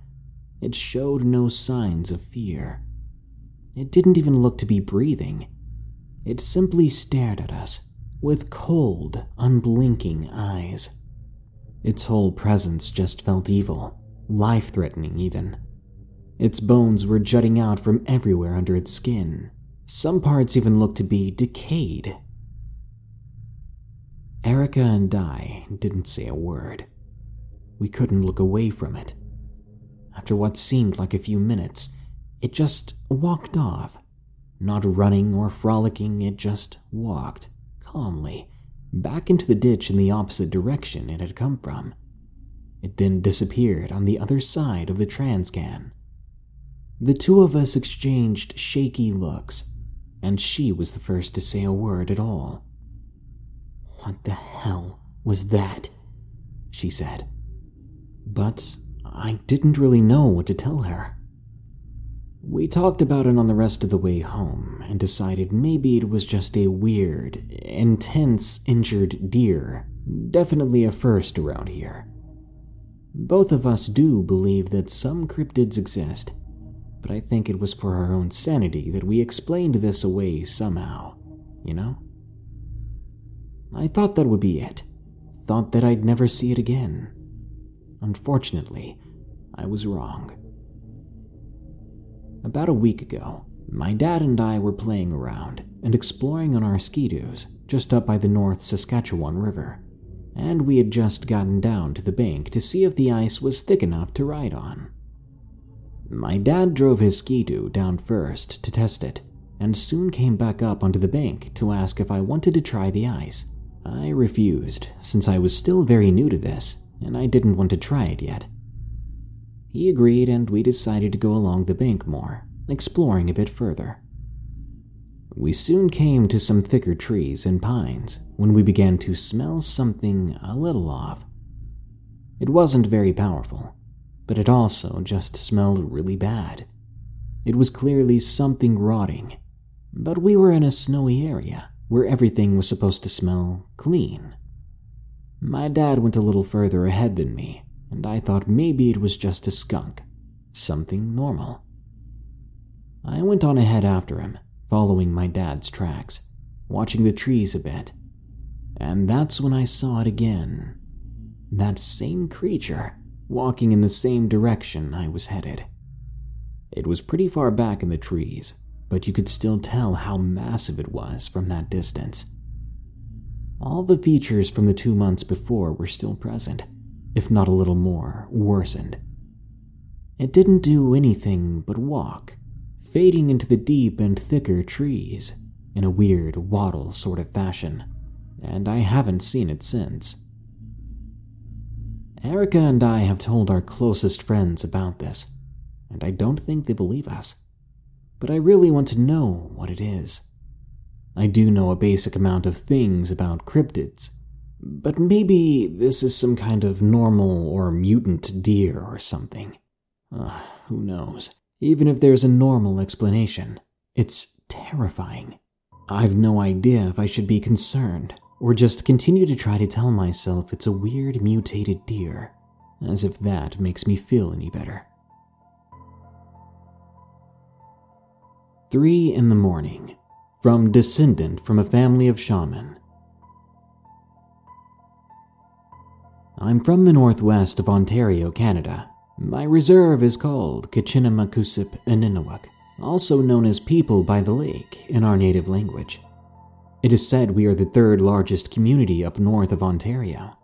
it showed no signs of fear. It didn't even look to be breathing. It simply stared at us with cold, unblinking eyes. Its whole presence just felt evil, life threatening, even. Its bones were jutting out from everywhere under its skin. Some parts even looked to be decayed. Erica and I didn't say a word. We couldn't look away from it. After what seemed like a few minutes, it just walked off. Not running or frolicking, it just walked calmly back into the ditch in the opposite direction it had come from. It then disappeared on the other side of the Transcan. The two of us exchanged shaky looks, and she was the first to say a word at all. What the hell was that? She said. But I didn't really know what to tell her. We talked about it on the rest of the way home and decided maybe it was just a weird, intense, injured deer. Definitely a first around here. Both of us do believe that some cryptids exist, but I think it was for our own sanity that we explained this away somehow, you know? I thought that would be it. Thought that I'd never see it again. Unfortunately, I was wrong. About a week ago, my dad and I were playing around and exploring on our ski-doos just up by the North Saskatchewan River, and we had just gotten down to the bank to see if the ice was thick enough to ride on. My dad drove his ski-doo down first to test it, and soon came back up onto the bank to ask if I wanted to try the ice. I refused, since I was still very new to this, and I didn't want to try it yet. He agreed, and we decided to go along the bank more, exploring a bit further. We soon came to some thicker trees and pines when we began to smell something a little off. It wasn't very powerful, but it also just smelled really bad. It was clearly something rotting, but we were in a snowy area where everything was supposed to smell clean. My dad went a little further ahead than me, and I thought maybe it was just a skunk, something normal. I went on ahead after him, following my dad's tracks, watching the trees a bit. And that's when I saw it again. That same creature, walking in the same direction I was headed. It was pretty far back in the trees, but you could still tell how massive it was from that distance. All the features from the two months before were still present, if not a little more worsened. It didn't do anything but walk, fading into the deep and thicker trees in a weird waddle sort of fashion, and I haven't seen it since. Erica and I have told our closest friends about this, and I don't think they believe us. But I really want to know what it is. I do know a basic amount of things about cryptids, but maybe this is some kind of normal or mutant deer or something. Uh, who knows? Even if there's a normal explanation, it's terrifying. I've no idea if I should be concerned or just continue to try to tell myself it's a weird mutated deer, as if that makes me feel any better. 3 in the morning, from descendant from a family of shaman. I'm from the northwest of Ontario, Canada. My reserve is called Kachinamakusip Ininawak also known as People by the Lake in our native language. It is said we are the third largest community up north of Ontario.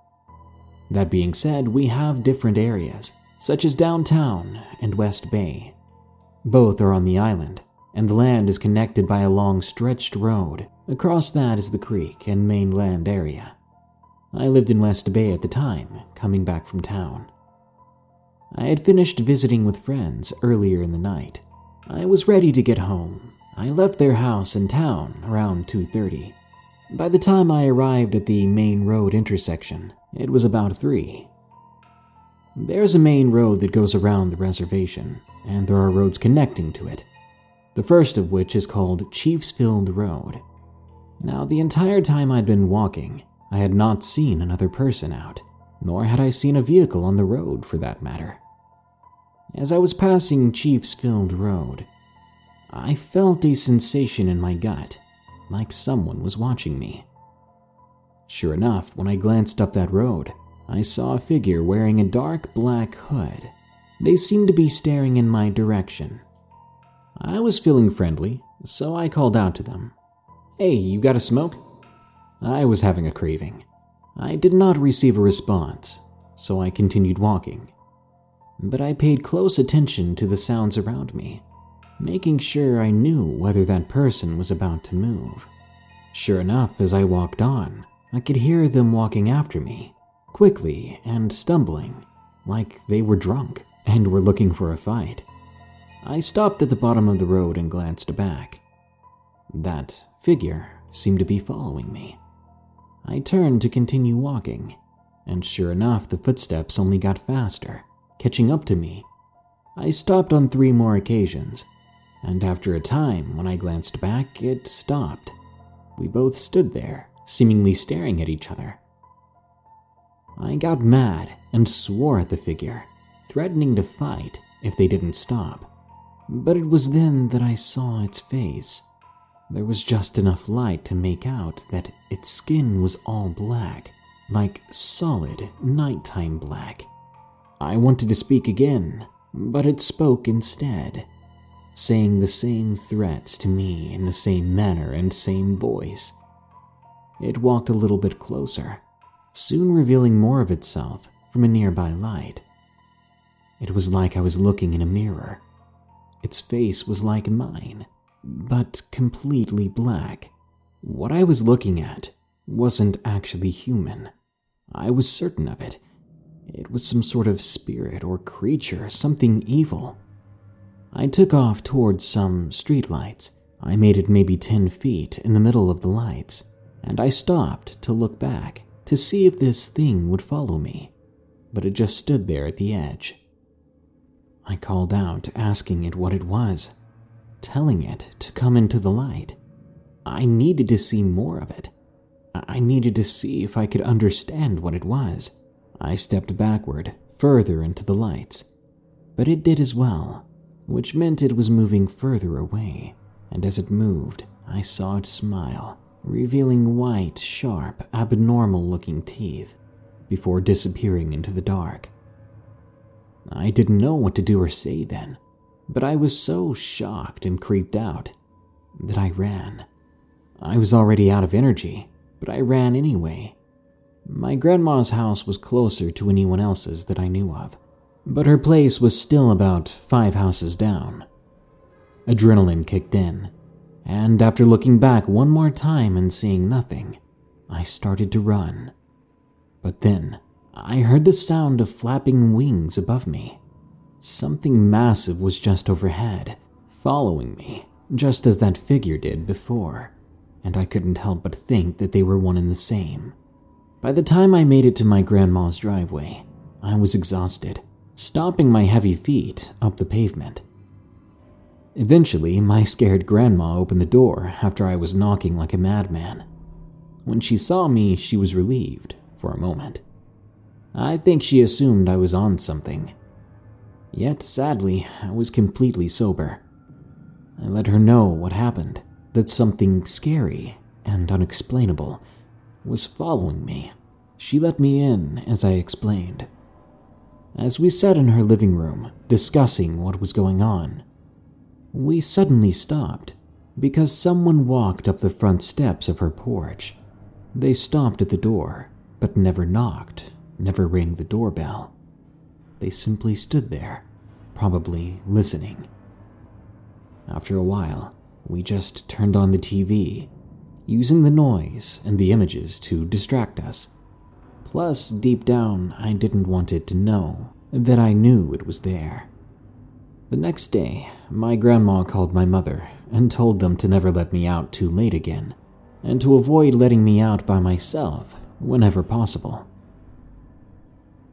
That being said, we have different areas, such as downtown and West Bay. Both are on the island, and the land is connected by a long stretched road. Across that is the creek and mainland area. I lived in West Bay at the time, coming back from town. I had finished visiting with friends earlier in the night I was ready to get home. I left their house in town around 2:30. By the time I arrived at the main road intersection, it was about 3. There's a main road that goes around the reservation, and there are roads connecting to it. The first of which is called Chiefsfield Road. Now, the entire time I'd been walking, I had not seen another person out, nor had I seen a vehicle on the road for that matter. As I was passing Chief's Chiefsfield Road, I felt a sensation in my gut, like someone was watching me. Sure enough, when I glanced up that road, I saw a figure wearing a dark black hood. They seemed to be staring in my direction. I was feeling friendly, so I called out to them. Hey, you got a smoke? I was having a craving. I did not receive a response, so I continued walking but I paid close attention to the sounds around me, making sure I knew whether that person was about to move. Sure enough, as I walked on, I could hear them walking after me, quickly and stumbling, like they were drunk and were looking for a fight. I stopped at the bottom of the road and glanced back. That figure seemed to be following me. I turned to continue walking, and sure enough, the footsteps only got faster catching up to me. I stopped on three more occasions, and after a time, when I glanced back, it stopped. We both stood there, seemingly staring at each other. I got mad and swore at the figure, threatening to fight if they didn't stop. But it was then that I saw its face. There was just enough light to make out that its skin was all black, like solid nighttime black. I wanted to speak again, but it spoke instead, saying the same threats to me in the same manner and same voice. It walked a little bit closer, soon revealing more of itself from a nearby light. It was like I was looking in a mirror. Its face was like mine, but completely black. What I was looking at wasn't actually human. I was certain of it it was some sort of spirit or creature, something evil. I took off towards some streetlights. I made it maybe 10 feet in the middle of the lights, and I stopped to look back to see if this thing would follow me, but it just stood there at the edge. I called out, asking it what it was, telling it to come into the light. I needed to see more of it. I needed to see if I could understand what it was. I stepped backward, further into the lights, but it did as well, which meant it was moving further away, and as it moved, I saw it smile, revealing white, sharp, abnormal looking teeth, before disappearing into the dark. I didn't know what to do or say then, but I was so shocked and creeped out that I ran. I was already out of energy, but I ran anyway. My grandma's house was closer to anyone else's that I knew of, but her place was still about five houses down. Adrenaline kicked in, and after looking back one more time and seeing nothing, I started to run. But then I heard the sound of flapping wings above me. Something massive was just overhead, following me, just as that figure did before, and I couldn't help but think that they were one and the same. By the time I made it to my grandma's driveway, I was exhausted, stomping my heavy feet up the pavement. Eventually, my scared grandma opened the door after I was knocking like a madman. When she saw me, she was relieved for a moment. I think she assumed I was on something. Yet, sadly, I was completely sober. I let her know what happened that something scary and unexplainable was following me. She let me in as I explained. As we sat in her living room discussing what was going on, we suddenly stopped because someone walked up the front steps of her porch. They stopped at the door, but never knocked never rang the doorbell. They simply stood there, probably listening. After a while, we just turned on the TV, using the noise and the images to distract us. Plus, deep down, I didn't want it to know that I knew it was there. The next day, my grandma called my mother and told them to never let me out too late again, and to avoid letting me out by myself whenever possible.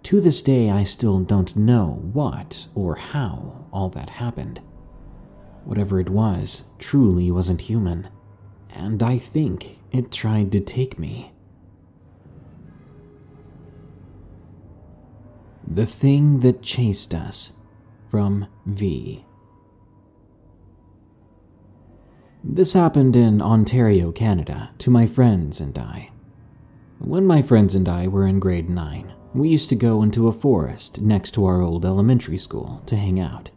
To this day, I still don't know what or how all that happened. Whatever it was truly wasn't human, and I think it tried to take me. The Thing That Chased Us from V. This happened in Ontario, Canada, to my friends and I. When my friends and I were in grade 9, we used to go into a forest next to our old elementary school to hang out.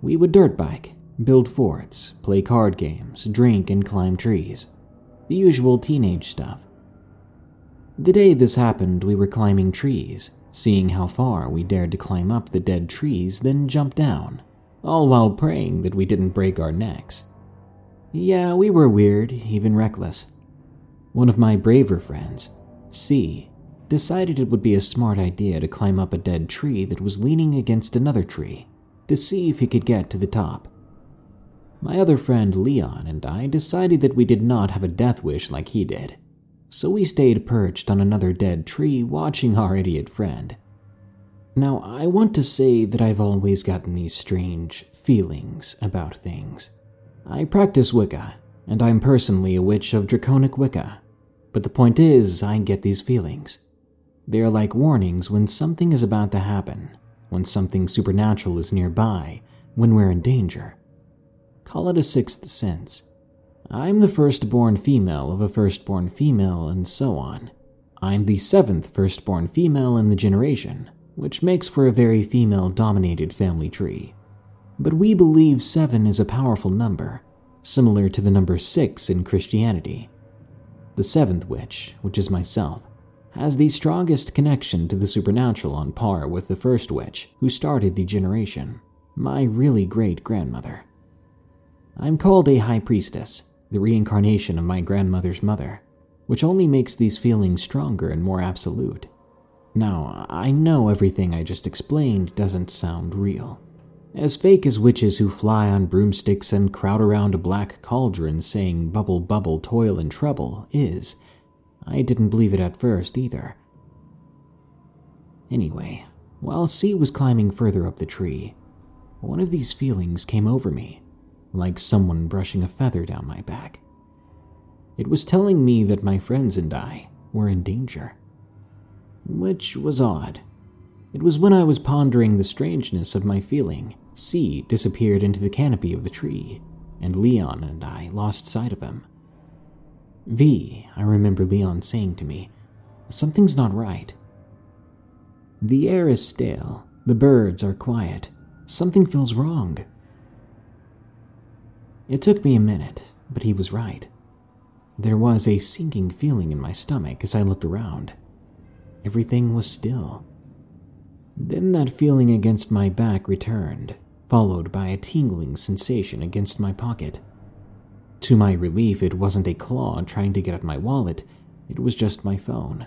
We would dirt bike, build forts, play card games, drink, and climb trees. The usual teenage stuff. The day this happened, we were climbing trees, seeing how far we dared to climb up the dead trees, then jump down, all while praying that we didn't break our necks. Yeah, we were weird, even reckless. One of my braver friends, C, decided it would be a smart idea to climb up a dead tree that was leaning against another tree to see if he could get to the top. My other friend Leon and I decided that we did not have a death wish like he did, so we stayed perched on another dead tree watching our idiot friend. Now, I want to say that I've always gotten these strange feelings about things. I practice Wicca, and I'm personally a witch of Draconic Wicca, but the point is, I get these feelings. They are like warnings when something is about to happen, when something supernatural is nearby, when we're in danger. Call it a sixth sense. I'm the firstborn female of a firstborn female, and so on. I'm the seventh firstborn female in the generation, which makes for a very female dominated family tree. But we believe seven is a powerful number, similar to the number six in Christianity. The seventh witch, which is myself, has the strongest connection to the supernatural on par with the first witch who started the generation, my really great grandmother. I'm called a high priestess, the reincarnation of my grandmother's mother, which only makes these feelings stronger and more absolute. Now, I know everything I just explained doesn't sound real. As fake as witches who fly on broomsticks and crowd around a black cauldron saying bubble bubble toil and trouble is, I didn't believe it at first either. Anyway, while C was climbing further up the tree, one of these feelings came over me, like someone brushing a feather down my back. It was telling me that my friends and I were in danger. Which was odd. It was when I was pondering the strangeness of my feeling, C disappeared into the canopy of the tree, and Leon and I lost sight of him. V, I remember Leon saying to me, something's not right. The air is stale, the birds are quiet, something feels wrong. It took me a minute, but he was right. There was a sinking feeling in my stomach as I looked around. Everything was still. Then that feeling against my back returned, followed by a tingling sensation against my pocket. To my relief, it wasn't a claw trying to get at my wallet, it was just my phone.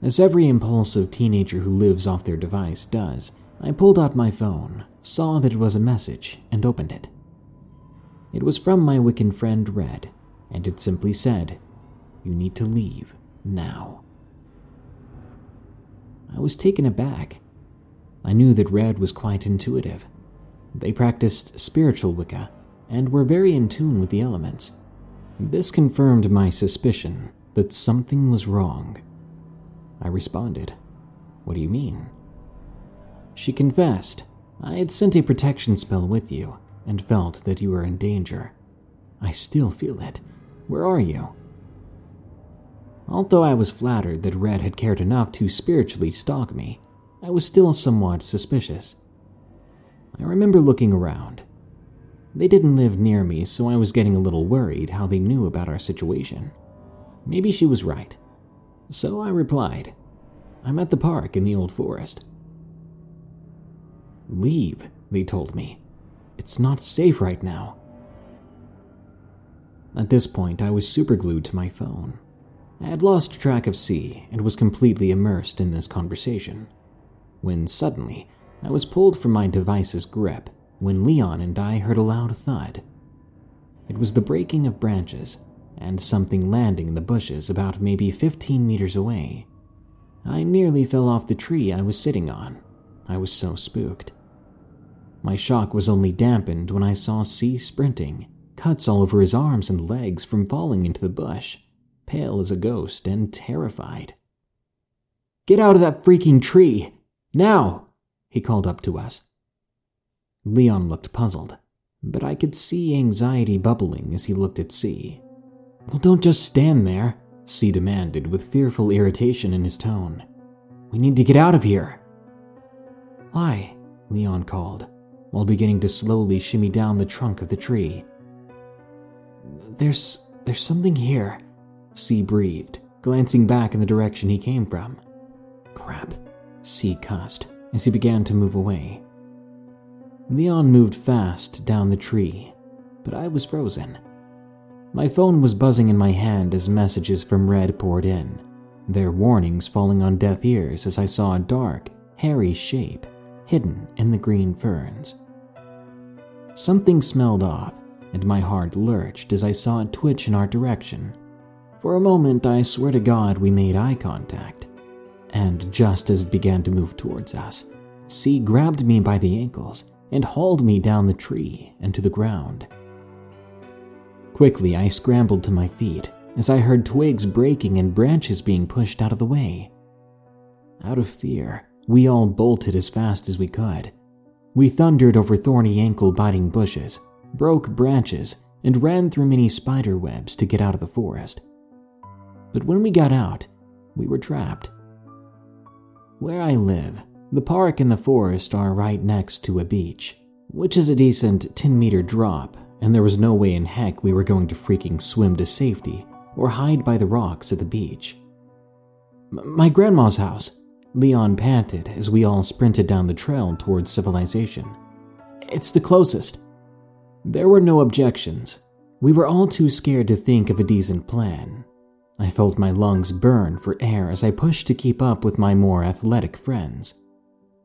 As every impulsive teenager who lives off their device does, I pulled out my phone, saw that it was a message, and opened it. It was from my Wiccan friend Red, and it simply said, You need to leave now. I was taken aback. I knew that Red was quite intuitive. They practiced spiritual Wicca and were very in tune with the elements. This confirmed my suspicion that something was wrong. I responded, What do you mean? She confessed, I had sent a protection spell with you and felt that you were in danger. I still feel it. Where are you? Although I was flattered that Red had cared enough to spiritually stalk me, I was still somewhat suspicious. I remember looking around. They didn't live near me, so I was getting a little worried how they knew about our situation. Maybe she was right. So I replied, I'm at the park in the old forest. Leave, they told me. It's not safe right now. At this point, I was superglued to my phone. I had lost track of C and was completely immersed in this conversation. When suddenly, I was pulled from my device's grip when Leon and I heard a loud thud. It was the breaking of branches and something landing in the bushes about maybe 15 meters away. I nearly fell off the tree I was sitting on. I was so spooked. My shock was only dampened when I saw C sprinting cuts all over his arms and legs from falling into the bush, pale as a ghost and terrified. Get out of that freaking tree! Now! he called up to us. Leon looked puzzled, but I could see anxiety bubbling as he looked at C. Well, don't just stand there, C demanded with fearful irritation in his tone. We need to get out of here. Why? Leon called, while beginning to slowly shimmy down the trunk of the tree. There's there's something here, C breathed, glancing back in the direction he came from. Crap, C cussed as he began to move away. Leon moved fast down the tree, but I was frozen. My phone was buzzing in my hand as messages from Red poured in, their warnings falling on deaf ears as I saw a dark, hairy shape hidden in the green ferns. Something smelled off, and my heart lurched as I saw it twitch in our direction. For a moment, I swear to God, we made eye contact. And just as it began to move towards us, C grabbed me by the ankles and hauled me down the tree and to the ground. Quickly, I scrambled to my feet as I heard twigs breaking and branches being pushed out of the way. Out of fear, we all bolted as fast as we could. We thundered over thorny ankle biting bushes broke branches, and ran through many spider webs to get out of the forest. But when we got out, we were trapped. Where I live, the park and the forest are right next to a beach, which is a decent 10 meter drop, and there was no way in heck we were going to freaking swim to safety or hide by the rocks at the beach. My grandma's house, Leon panted as we all sprinted down the trail towards civilization. It's the closest. There were no objections. We were all too scared to think of a decent plan. I felt my lungs burn for air as I pushed to keep up with my more athletic friends.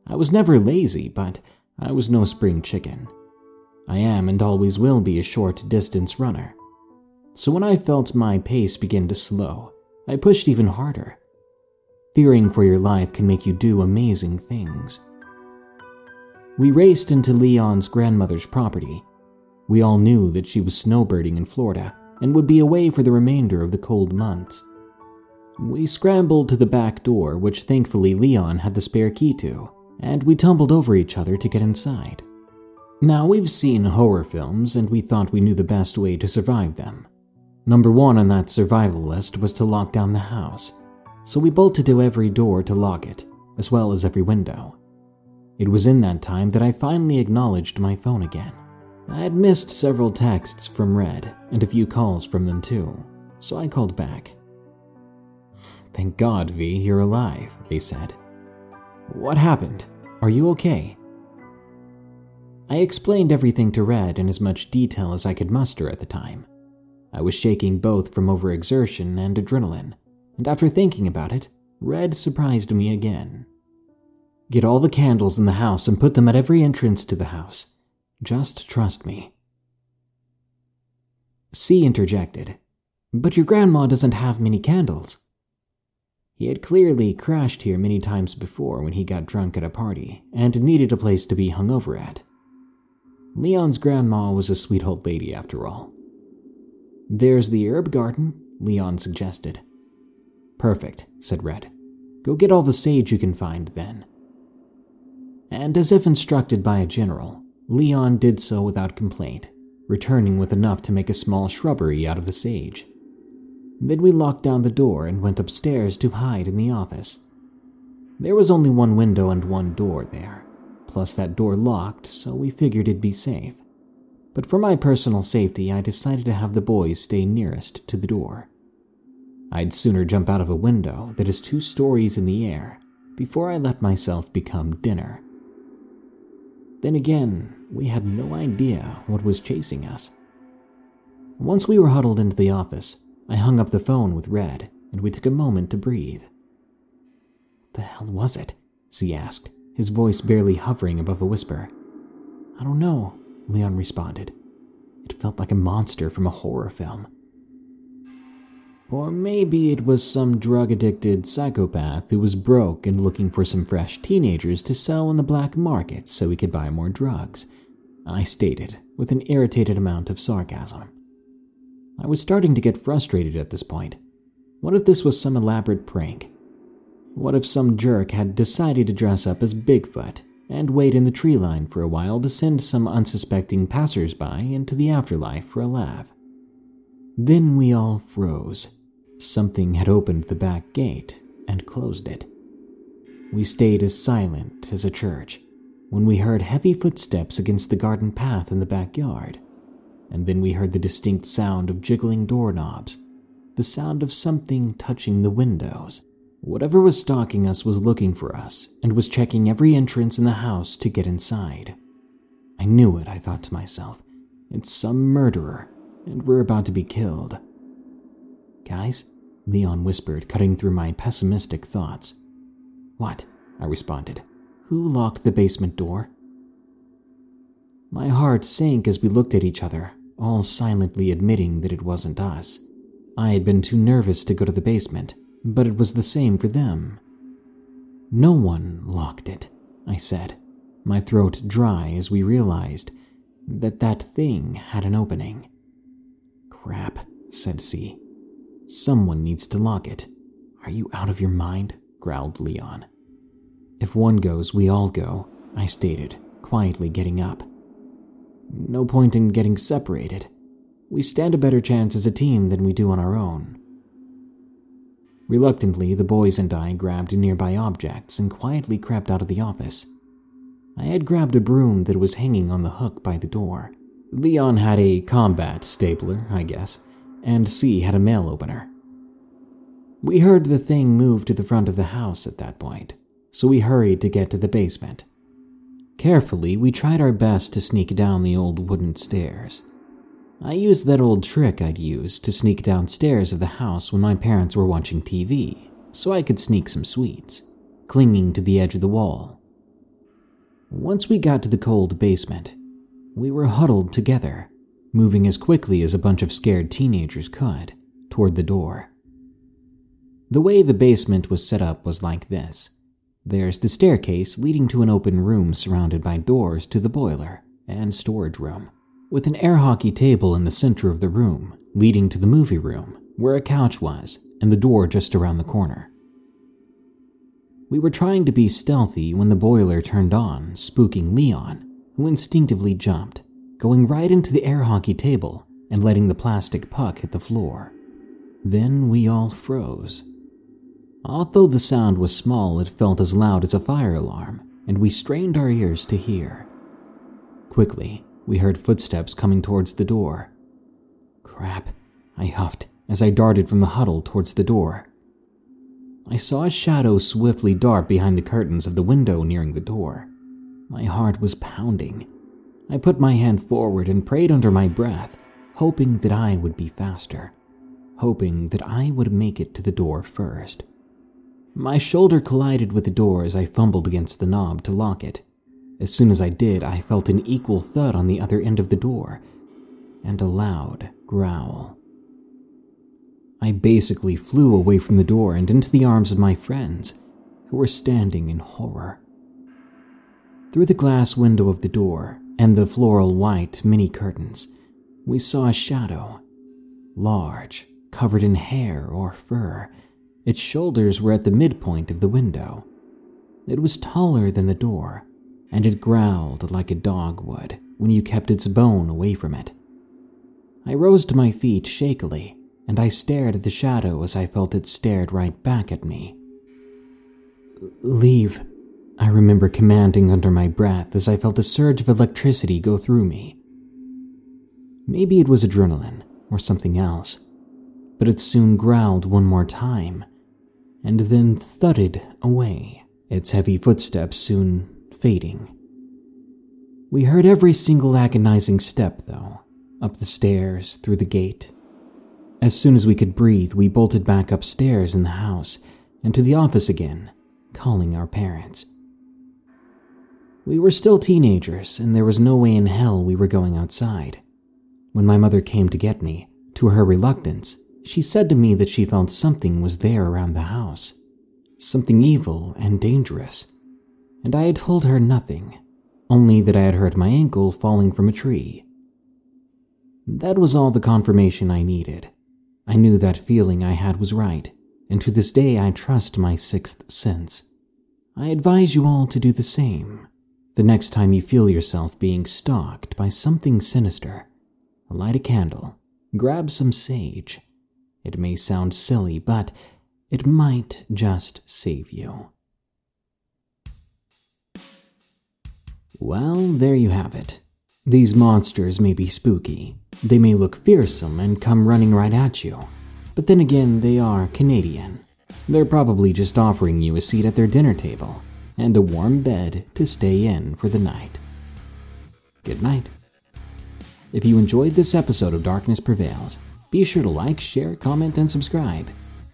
I was never lazy, but I was no spring chicken. I am and always will be a short distance runner. So when I felt my pace begin to slow, I pushed even harder. Fearing for your life can make you do amazing things. We raced into Leon's grandmother's property. We all knew that she was snowbirding in Florida and would be away for the remainder of the cold months. We scrambled to the back door, which thankfully Leon had the spare key to, and we tumbled over each other to get inside. Now, we've seen horror films, and we thought we knew the best way to survive them. Number one on that survival list was to lock down the house, so we bolted to every door to lock it, as well as every window. It was in that time that I finally acknowledged my phone again. I had missed several texts from Red and a few calls from them too, so I called back. Thank God, V, you're alive, they said. What happened? Are you okay? I explained everything to Red in as much detail as I could muster at the time. I was shaking both from overexertion and adrenaline, and after thinking about it, Red surprised me again. Get all the candles in the house and put them at every entrance to the house. Just trust me. C interjected, But your grandma doesn't have many candles. He had clearly crashed here many times before when he got drunk at a party and needed a place to be hung over at. Leon's grandma was a sweet old lady after all. There's the herb garden, Leon suggested. Perfect, said Red. Go get all the sage you can find then. And as if instructed by a general, Leon did so without complaint, returning with enough to make a small shrubbery out of the sage. Then we locked down the door and went upstairs to hide in the office. There was only one window and one door there, plus that door locked, so we figured it'd be safe. But for my personal safety, I decided to have the boys stay nearest to the door. I'd sooner jump out of a window that is two stories in the air before I let myself become dinner. Then again, we had no idea what was chasing us. Once we were huddled into the office, I hung up the phone with Red, and we took a moment to breathe. The hell was it? C asked, his voice barely hovering above a whisper. I don't know, Leon responded. It felt like a monster from a horror film. Or maybe it was some drug addicted psychopath who was broke and looking for some fresh teenagers to sell in the black market so he could buy more drugs, I stated, with an irritated amount of sarcasm. I was starting to get frustrated at this point. What if this was some elaborate prank? What if some jerk had decided to dress up as Bigfoot and wait in the tree line for a while to send some unsuspecting passersby into the afterlife for a laugh? Then we all froze. Something had opened the back gate and closed it. We stayed as silent as a church when we heard heavy footsteps against the garden path in the backyard, and then we heard the distinct sound of jiggling doorknobs, the sound of something touching the windows. Whatever was stalking us was looking for us and was checking every entrance in the house to get inside. I knew it, I thought to myself. It's some murderer and we're about to be killed. Guys, Leon whispered, cutting through my pessimistic thoughts. What? I responded. Who locked the basement door? My heart sank as we looked at each other, all silently admitting that it wasn't us. I had been too nervous to go to the basement, but it was the same for them. No one locked it, I said, my throat dry as we realized that that thing had an opening. Crap, said C. Someone needs to lock it. Are you out of your mind? growled Leon. If one goes, we all go, I stated, quietly getting up. No point in getting separated. We stand a better chance as a team than we do on our own. Reluctantly, the boys and I grabbed nearby objects and quietly crept out of the office. I had grabbed a broom that was hanging on the hook by the door Leon had a combat stapler, I guess, and C had a mail opener. We heard the thing move to the front of the house at that point, so we hurried to get to the basement. Carefully, we tried our best to sneak down the old wooden stairs. I used that old trick I'd used to sneak downstairs of the house when my parents were watching TV, so I could sneak some sweets, clinging to the edge of the wall. Once we got to the cold basement, we were huddled together, moving as quickly as a bunch of scared teenagers could toward the door. The way the basement was set up was like this There's the staircase leading to an open room surrounded by doors to the boiler and storage room, with an air hockey table in the center of the room, leading to the movie room, where a couch was, and the door just around the corner. We were trying to be stealthy when the boiler turned on, spooking Leon, who instinctively jumped, going right into the air hockey table and letting the plastic puck hit the floor. Then we all froze. Although the sound was small, it felt as loud as a fire alarm, and we strained our ears to hear. Quickly, we heard footsteps coming towards the door. Crap, I huffed as I darted from the huddle towards the door. I saw a shadow swiftly dart behind the curtains of the window nearing the door. My heart was pounding. I put my hand forward and prayed under my breath, hoping that I would be faster, hoping that I would make it to the door first. My shoulder collided with the door as I fumbled against the knob to lock it. As soon as I did, I felt an equal thud on the other end of the door and a loud growl. I basically flew away from the door and into the arms of my friends, who were standing in horror. Through the glass window of the door and the floral white mini curtains, we saw a shadow, large, covered in hair or fur. Its shoulders were at the midpoint of the window. It was taller than the door, and it growled like a dog would when you kept its bone away from it. I rose to my feet shakily and I stared at the shadow as I felt it stared right back at me. Leave, I remember commanding under my breath as I felt a surge of electricity go through me. Maybe it was adrenaline or something else, but it soon growled one more time and then thudded away, its heavy footsteps soon fading. We heard every single agonizing step, though, up the stairs, through the gate, as soon as we could breathe, we bolted back upstairs in the house and to the office again, calling our parents. We were still teenagers, and there was no way in hell we were going outside. When my mother came to get me, to her reluctance, she said to me that she felt something was there around the house. Something evil and dangerous. And I had told her nothing, only that I had hurt my ankle falling from a tree. That was all the confirmation I needed. I knew that feeling I had was right, and to this day I trust my sixth sense. I advise you all to do the same. The next time you feel yourself being stalked by something sinister, light a candle, grab some sage. It may sound silly, but it might just save you. Well, there you have it. These monsters may be spooky, they may look fearsome and come running right at you, but then again, they are Canadian. They're probably just offering you a seat at their dinner table and a warm bed to stay in for the night. Good night. If you enjoyed this episode of Darkness Prevails, be sure to like, share, comment, and subscribe.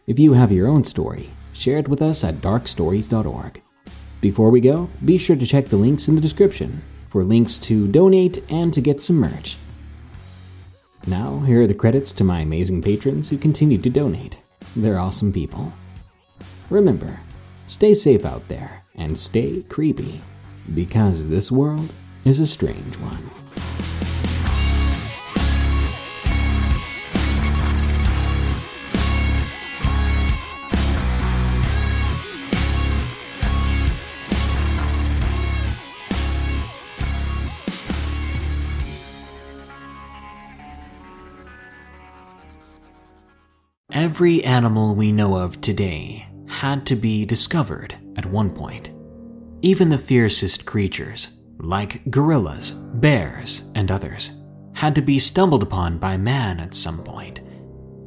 If you have your own story, share it with us at darkstories.org. Before we go, be sure to check the links in the description for links to donate and to get some merch. Now, here are the credits to my amazing patrons who continue to donate. They're awesome people. Remember, stay safe out there and stay creepy, because this world is a strange one. Every animal we know of today had to be discovered at one point. Even the fiercest creatures, like gorillas, bears, and others, had to be stumbled upon by man at some point.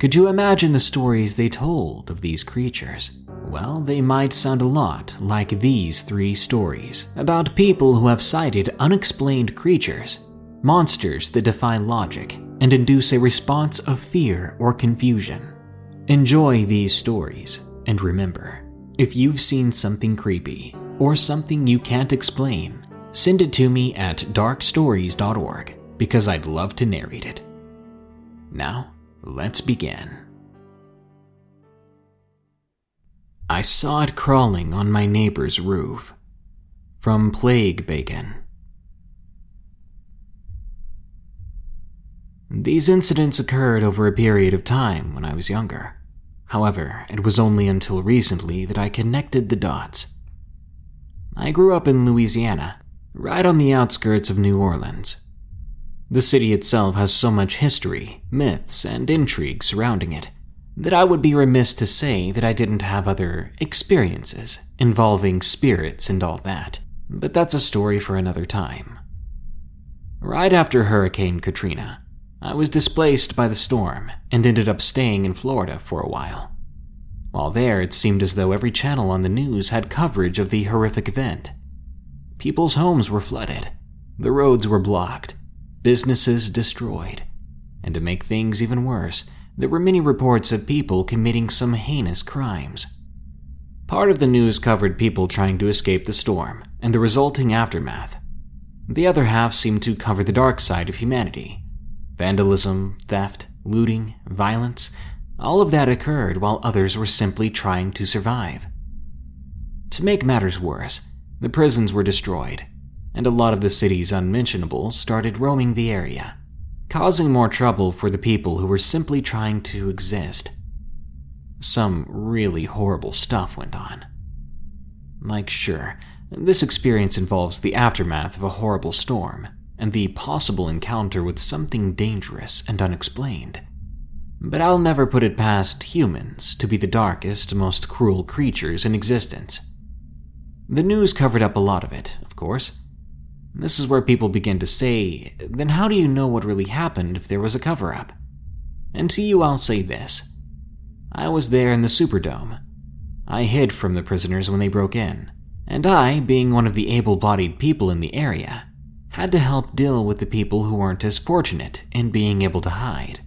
Could you imagine the stories they told of these creatures? Well, they might sound a lot like these three stories about people who have sighted unexplained creatures, monsters that defy logic and induce a response of fear or confusion. Enjoy these stories, and remember if you've seen something creepy or something you can't explain, send it to me at darkstories.org because I'd love to narrate it. Now, let's begin. I saw it crawling on my neighbor's roof. From Plague Bacon. These incidents occurred over a period of time when I was younger. However, it was only until recently that I connected the dots. I grew up in Louisiana, right on the outskirts of New Orleans. The city itself has so much history, myths, and intrigue surrounding it that I would be remiss to say that I didn't have other experiences involving spirits and all that, but that's a story for another time. Right after Hurricane Katrina, I was displaced by the storm and ended up staying in Florida for a while. While there, it seemed as though every channel on the news had coverage of the horrific event. People's homes were flooded, the roads were blocked, businesses destroyed, and to make things even worse, there were many reports of people committing some heinous crimes. Part of the news covered people trying to escape the storm and the resulting aftermath. The other half seemed to cover the dark side of humanity Vandalism, theft, looting, violence, all of that occurred while others were simply trying to survive. To make matters worse, the prisons were destroyed, and a lot of the city's unmentionables started roaming the area, causing more trouble for the people who were simply trying to exist. Some really horrible stuff went on. Like, sure, this experience involves the aftermath of a horrible storm, and the possible encounter with something dangerous and unexplained. But I'll never put it past humans to be the darkest, most cruel creatures in existence. The news covered up a lot of it, of course. This is where people begin to say, then how do you know what really happened if there was a cover up? And to you, I'll say this I was there in the Superdome. I hid from the prisoners when they broke in, and I, being one of the able bodied people in the area, had to help deal with the people who weren't as fortunate in being able to hide.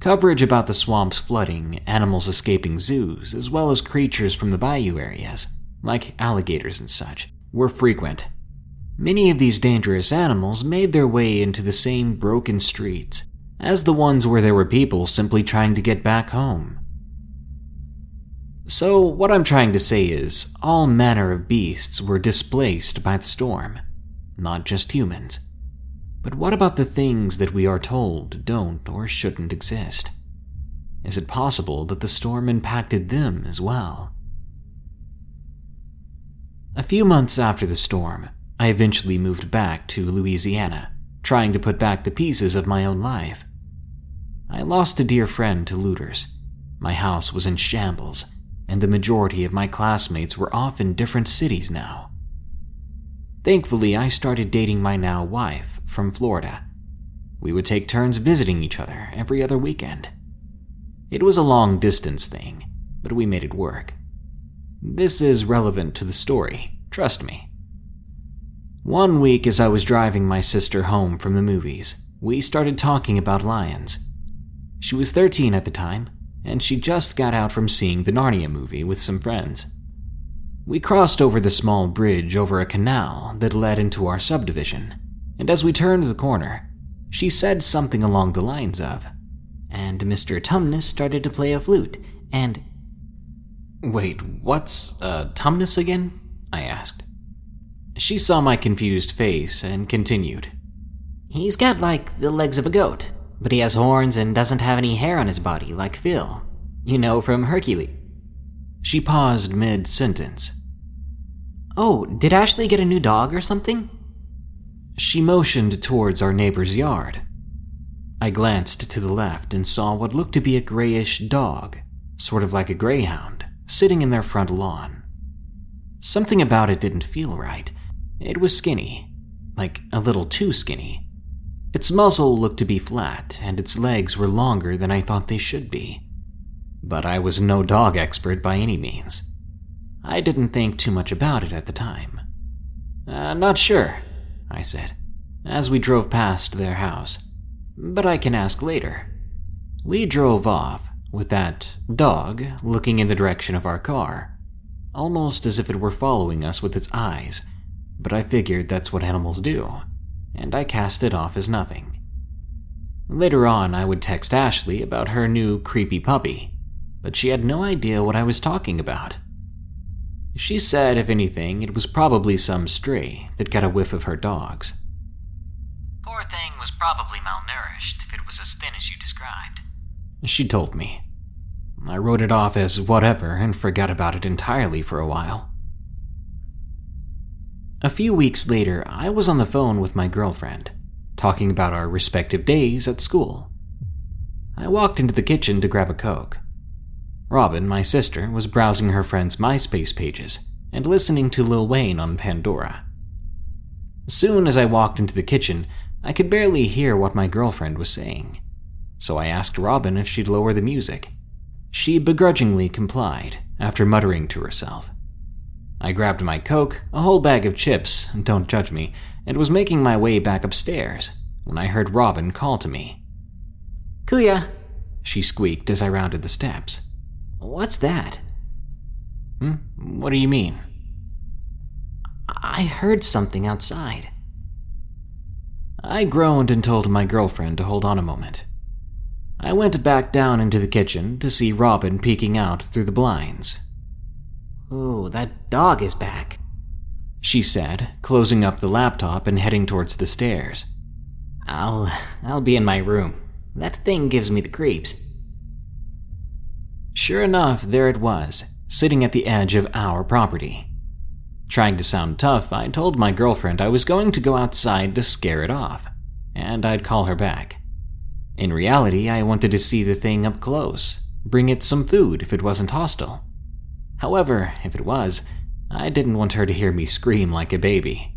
Coverage about the swamp's flooding, animals escaping zoos, as well as creatures from the bayou areas, like alligators and such, were frequent. Many of these dangerous animals made their way into the same broken streets as the ones where there were people simply trying to get back home. So, what I'm trying to say is, all manner of beasts were displaced by the storm, not just humans. But what about the things that we are told don't or shouldn't exist? Is it possible that the storm impacted them as well? A few months after the storm, I eventually moved back to Louisiana, trying to put back the pieces of my own life. I lost a dear friend to looters. My house was in shambles, and the majority of my classmates were off in different cities now. Thankfully, I started dating my now wife from Florida. We would take turns visiting each other every other weekend. It was a long distance thing, but we made it work. This is relevant to the story, trust me. One week, as I was driving my sister home from the movies, we started talking about lions. She was 13 at the time, and she just got out from seeing the Narnia movie with some friends. We crossed over the small bridge over a canal that led into our subdivision, and as we turned the corner, she said something along the lines of, And Mr. Tumnus started to play a flute, and. Wait, what's uh, Tumnus again? I asked. She saw my confused face and continued. He's got like the legs of a goat, but he has horns and doesn't have any hair on his body like Phil. You know from Hercules. She paused mid sentence. Oh, did Ashley get a new dog or something? She motioned towards our neighbor's yard. I glanced to the left and saw what looked to be a grayish dog, sort of like a greyhound, sitting in their front lawn. Something about it didn't feel right. It was skinny, like a little too skinny. Its muzzle looked to be flat, and its legs were longer than I thought they should be. But I was no dog expert by any means. I didn't think too much about it at the time. Uh, not sure, I said, as we drove past their house. But I can ask later. We drove off, with that dog looking in the direction of our car, almost as if it were following us with its eyes, but I figured that's what animals do and I cast it off as nothing. Later on, I would text Ashley about her new creepy puppy, but she had no idea what I was talking about. She said, if anything, it was probably some stray that got a whiff of her dogs. Poor thing was probably malnourished if it was as thin as you described. She told me. I wrote it off as whatever and forgot about it entirely for a while. A few weeks later, I was on the phone with my girlfriend, talking about our respective days at school. I walked into the kitchen to grab a Coke. Robin, my sister, was browsing her friend's MySpace pages and listening to Lil Wayne on Pandora. Soon as I walked into the kitchen, I could barely hear what my girlfriend was saying, so I asked Robin if she'd lower the music. She begrudgingly complied, after muttering to herself. I grabbed my Coke, a whole bag of chips, don't judge me, and was making my way back upstairs when I heard Robin call to me. Kuya, she squeaked as I rounded the steps. What's that? Hmm? What do you mean? I heard something outside. I groaned and told my girlfriend to hold on a moment. I went back down into the kitchen to see Robin peeking out through the blinds. Ooh, that dog is back, she said, closing up the laptop and heading towards the stairs. I'll I'll be in my room. That thing gives me the creeps. Sure enough, there it was, sitting at the edge of our property. Trying to sound tough, I told my girlfriend I was going to go outside to scare it off, and I'd call her back. In reality, I wanted to see the thing up close, bring it some food if it wasn't hostile. However, if it was, I didn't want her to hear me scream like a baby.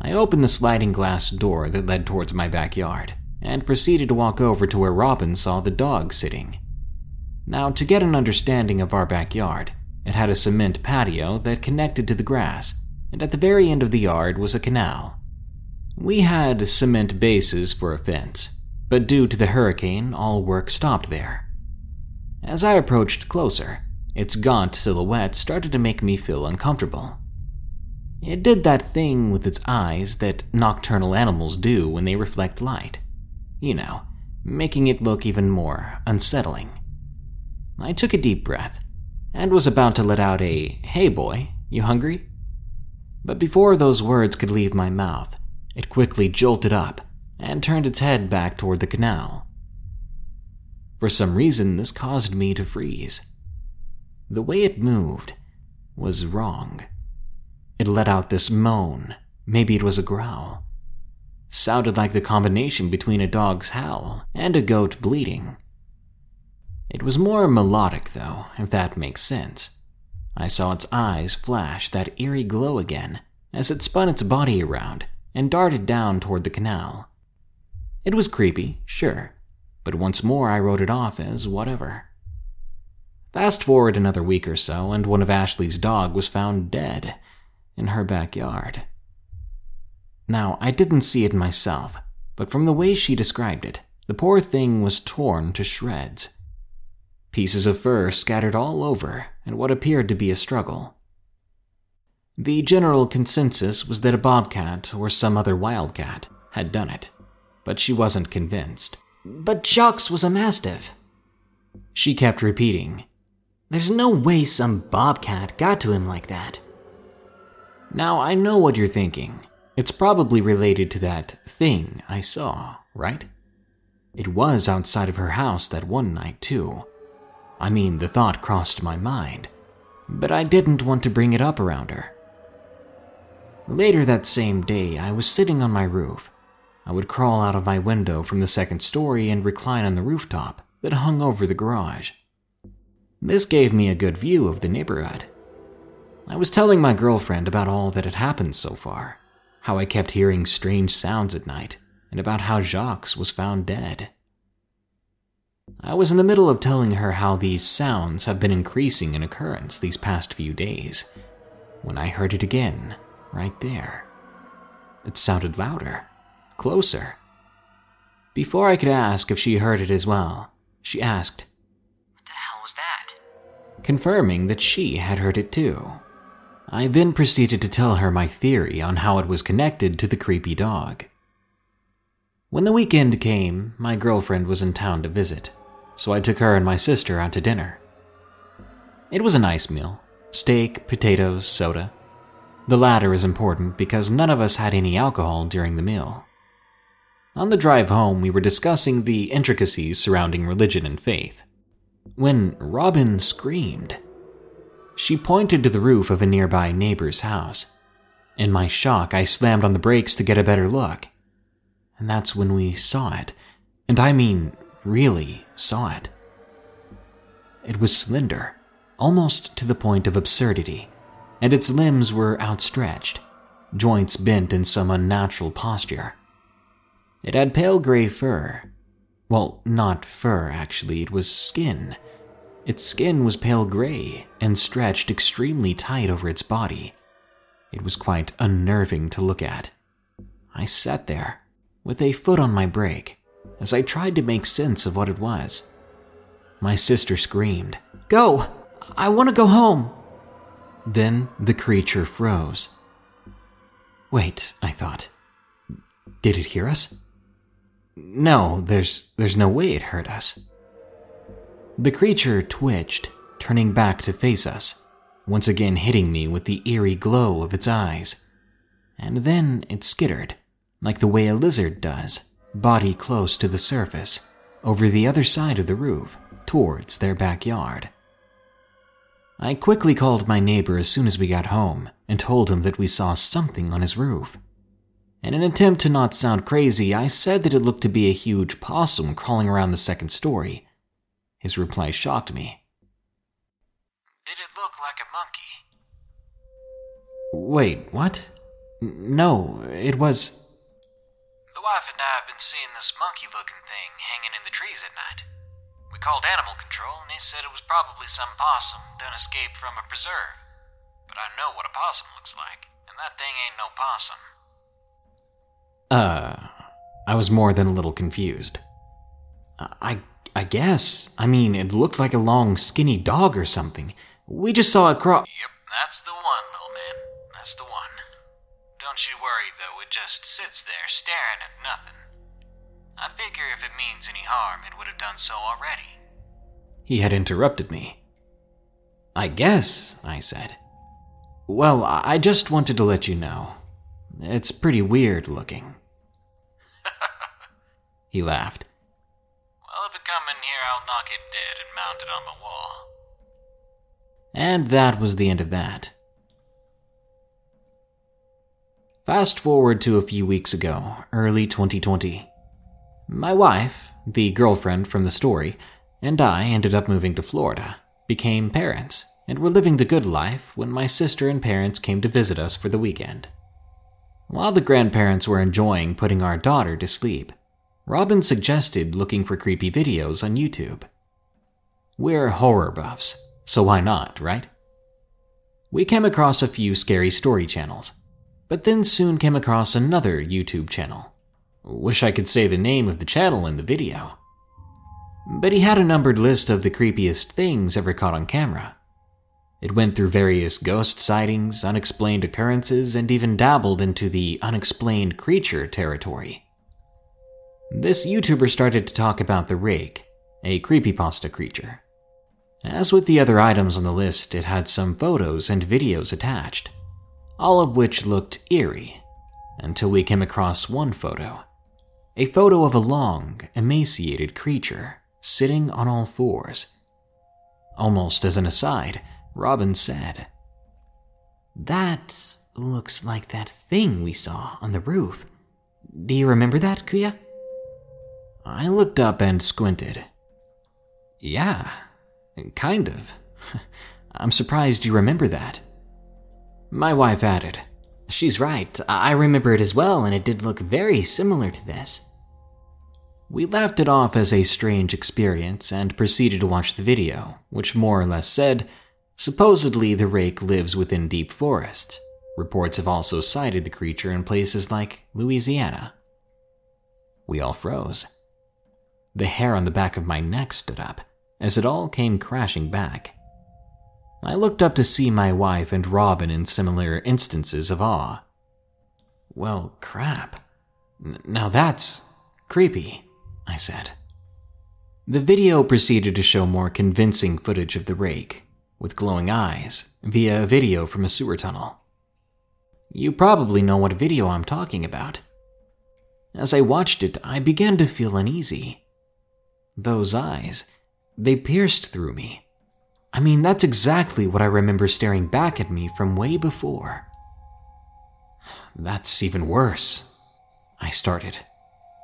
I opened the sliding glass door that led towards my backyard and proceeded to walk over to where Robin saw the dog sitting. Now, to get an understanding of our backyard, it had a cement patio that connected to the grass, and at the very end of the yard was a canal. We had cement bases for a fence, but due to the hurricane, all work stopped there. As I approached closer, its gaunt silhouette started to make me feel uncomfortable. It did that thing with its eyes that nocturnal animals do when they reflect light. You know, making it look even more unsettling. I took a deep breath and was about to let out a, Hey boy, you hungry? But before those words could leave my mouth, it quickly jolted up and turned its head back toward the canal. For some reason, this caused me to freeze. The way it moved was wrong. It let out this moan, maybe it was a growl. Sounded like the combination between a dog's howl and a goat bleating. It was more melodic, though, if that makes sense. I saw its eyes flash that eerie glow again as it spun its body around and darted down toward the canal. It was creepy, sure, but once more I wrote it off as whatever. Fast forward another week or so, and one of Ashley's dog was found dead in her backyard. Now, I didn't see it myself, but from the way she described it, the poor thing was torn to shreds pieces of fur scattered all over in what appeared to be a struggle. The general consensus was that a bobcat or some other wildcat had done it, but she wasn't convinced. But Jacques was a mastiff. She kept repeating. There's no way some bobcat got to him like that. Now, I know what you're thinking. It's probably related to that thing I saw, right? It was outside of her house that one night, too. I mean, the thought crossed my mind, but I didn't want to bring it up around her. Later that same day, I was sitting on my roof. I would crawl out of my window from the second story and recline on the rooftop that hung over the garage. This gave me a good view of the neighborhood. I was telling my girlfriend about all that had happened so far, how I kept hearing strange sounds at night, and about how Jacques was found dead. I was in the middle of telling her how these sounds have been increasing in occurrence these past few days when I heard it again, right there. It sounded louder, closer. Before I could ask if she heard it as well, she asked, What the hell was that? Confirming that she had heard it too. I then proceeded to tell her my theory on how it was connected to the creepy dog. When the weekend came, my girlfriend was in town to visit. so I took her and my sister out to dinner. It was a nice meal steak, potatoes, soda. The latter is important because none of us had any alcohol during the meal. On the drive home, we were discussing the intricacies surrounding religion and faith. When Robin screamed, she pointed to the roof of a nearby neighbor's house. In my shock, I slammed on the brakes to get a better look. And that's when we saw it. And I mean, really saw it. It was slender, almost to the point of absurdity, and its limbs were outstretched, joints bent in some unnatural posture. It had pale gray fur. Well, not fur, actually, it was skin. Its skin was pale gray and stretched extremely tight over its body. It was quite unnerving to look at. I sat there, with a foot on my brake, as I tried to make sense of what it was. My sister screamed, Go! I want to go home! Then the creature froze. Wait, I thought. Did it hear us? No, there's there's no way it hurt us. The creature twitched, turning back to face us, once again hitting me with the eerie glow of its eyes. And then it skittered, like the way a lizard does, body close to the surface, over the other side of the roof, towards their backyard. I quickly called my neighbor as soon as we got home and told him that we saw something on his roof. In an attempt to not sound crazy, I said that it looked to be a huge possum crawling around the second story. His reply shocked me. Did it look like a monkey? Wait, what? No, it was. The wife and I have been seeing this monkey looking thing hanging in the trees at night. We called animal control, and they said it was probably some possum done escaped from a preserve. But I know what a possum looks like, and that thing ain't no possum. Uh, I was more than a little confused. I I guess. I mean, it looked like a long, skinny dog or something. We just saw it crawl. Yep, that's the one, little man. That's the one. Don't you worry, though, it just sits there staring at nothing. I figure if it means any harm, it would have done so already. He had interrupted me. I guess, I said. Well, I just wanted to let you know. It's pretty weird looking. He laughed. Well, if it come in here, I'll knock it dead and mount it on my wall. And that was the end of that. Fast forward to a few weeks ago, early 2020. My wife, the girlfriend from the story, and I ended up moving to Florida, became parents, and were living the good life when my sister and parents came to visit us for the weekend. While the grandparents were enjoying putting our daughter to sleep, Robin suggested looking for creepy videos on YouTube. We're horror buffs, so why not, right? We came across a few scary story channels, but then soon came across another YouTube channel Wish I could say the name of the channel in the video. But he had a numbered list of the creepiest things ever caught on camera. It went through various ghost sightings, unexplained occurrences, and even dabbled into the unexplained creature territory. This YouTuber started to talk about the Rake, a creepypasta creature. As with the other items on the list, it had some photos and videos attached, all of which looked eerie, until we came across one photo a photo of a long, emaciated creature sitting on all fours. Almost as an aside, Robin said, That looks like that thing we saw on the roof. Do you remember that, Kuya? I looked up and squinted. Yeah, kind of. I'm surprised you remember that. My wife added, She's right. I remember it as well, and it did look very similar to this. We laughed it off as a strange experience and proceeded to watch the video, which more or less said supposedly the rake lives within deep forest. Reports have also cited the creature in places like Louisiana. We all froze. The hair on the back of my neck stood up as it all came crashing back. I looked up to see my wife and Robin in similar instances of awe. Well, crap. N- now that's creepy, I said. The video proceeded to show more convincing footage of the rake, with glowing eyes, via a video from a sewer tunnel. You probably know what video I'm talking about. As I watched it, I began to feel uneasy. Those eyes, they pierced through me. I mean, that's exactly what I remember staring back at me from way before. That's even worse, I started.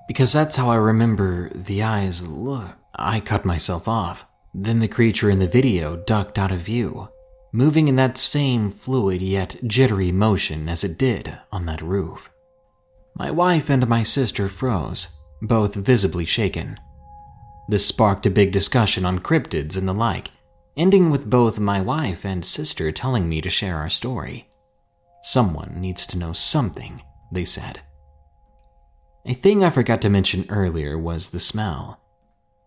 Because that's how I remember the eyes look. I cut myself off. Then the creature in the video ducked out of view, moving in that same fluid yet jittery motion as it did on that roof. My wife and my sister froze, both visibly shaken. This sparked a big discussion on cryptids and the like, ending with both my wife and sister telling me to share our story. Someone needs to know something, they said. A thing I forgot to mention earlier was the smell.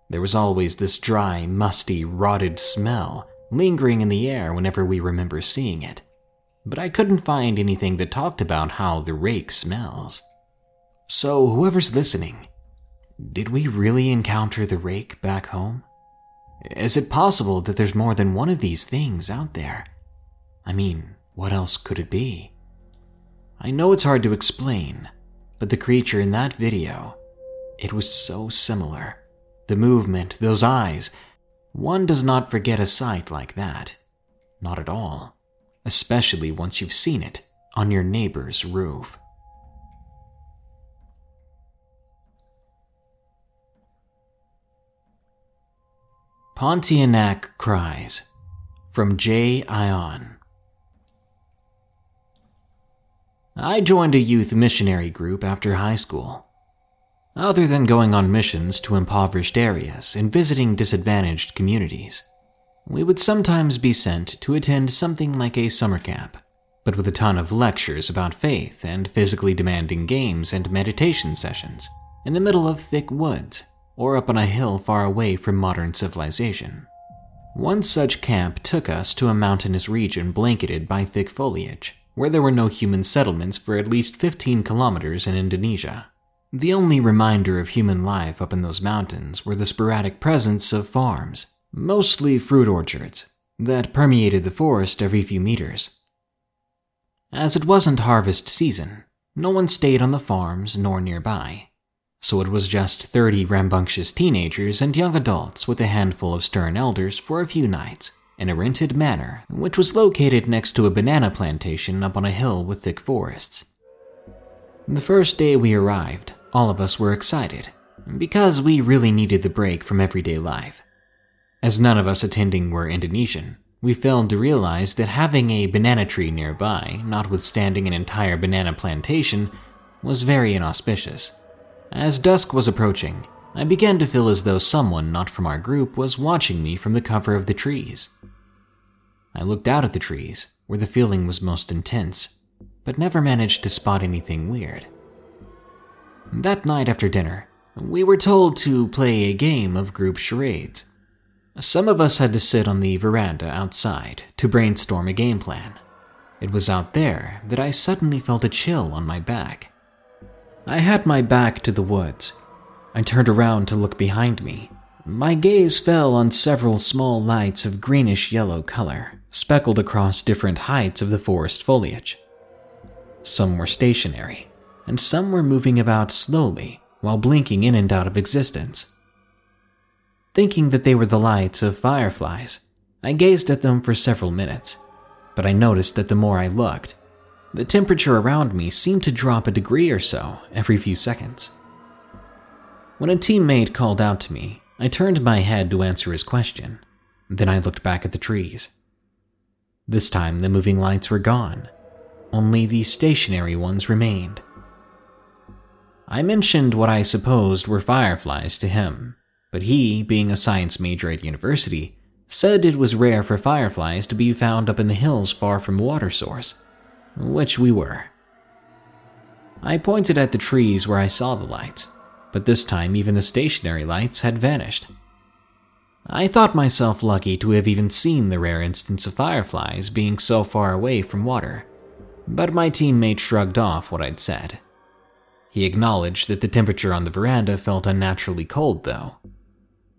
There was always this dry, musty, rotted smell lingering in the air whenever we remember seeing it, but I couldn't find anything that talked about how the rake smells. So, whoever's listening, did we really encounter the rake back home? Is it possible that there's more than one of these things out there? I mean, what else could it be? I know it's hard to explain, but the creature in that video, it was so similar. The movement, those eyes. One does not forget a sight like that. Not at all. Especially once you've seen it on your neighbor's roof. Pontianak Cries from J. Ion. I joined a youth missionary group after high school. Other than going on missions to impoverished areas and visiting disadvantaged communities, we would sometimes be sent to attend something like a summer camp, but with a ton of lectures about faith and physically demanding games and meditation sessions in the middle of thick woods or up on a hill far away from modern civilization. One such camp took us to a mountainous region blanketed by thick foliage where there were no human settlements for at least 15 kilometers in Indonesia. The only reminder of human life up in those mountains were the sporadic presence of farms, mostly fruit orchards, that permeated the forest every few meters. As it wasn't harvest season, no one stayed on the farms nor nearby, so it was just 30 rambunctious teenagers and young adults with a handful of stern elders for a few nights in a rented manor, which was located next to a banana plantation up on a hill with thick forests. The first day we arrived, all of us were excited, because we really needed the break from everyday life. As none of us attending were Indonesian, we failed to realize that having a banana tree nearby, notwithstanding an entire banana plantation, was very inauspicious. As dusk was approaching, I began to feel as though someone not from our group was watching me from the cover of the trees. I looked out at the trees, where the feeling was most intense, but never managed to spot anything weird. That night after dinner, we were told to play a game of group charades. Some of us had to sit on the veranda outside to brainstorm a game plan. It was out there that I suddenly felt a chill on my back. I had my back to the woods, I turned around to look behind me. My gaze fell on several small lights of greenish yellow color, speckled across different heights of the forest foliage. Some were stationary, and some were moving about slowly while blinking in and out of existence. Thinking that they were the lights of fireflies, I gazed at them for several minutes, but I noticed that the more I looked, the temperature around me seemed to drop a degree or so every few seconds. When a teammate called out to me, I turned my head to answer his question. Then I looked back at the trees. This time, the moving lights were gone. Only the stationary ones remained. I mentioned what I supposed were fireflies to him, but he, being a science major at university, said it was rare for fireflies to be found up in the hills far from water source, which we were. I pointed at the trees where I saw the lights but this time even the stationary lights had vanished. I thought myself lucky to have even seen the rare instance of fireflies being so far away from water, but my teammate shrugged off what I'd said. He acknowledged that the temperature on the veranda felt unnaturally cold, though.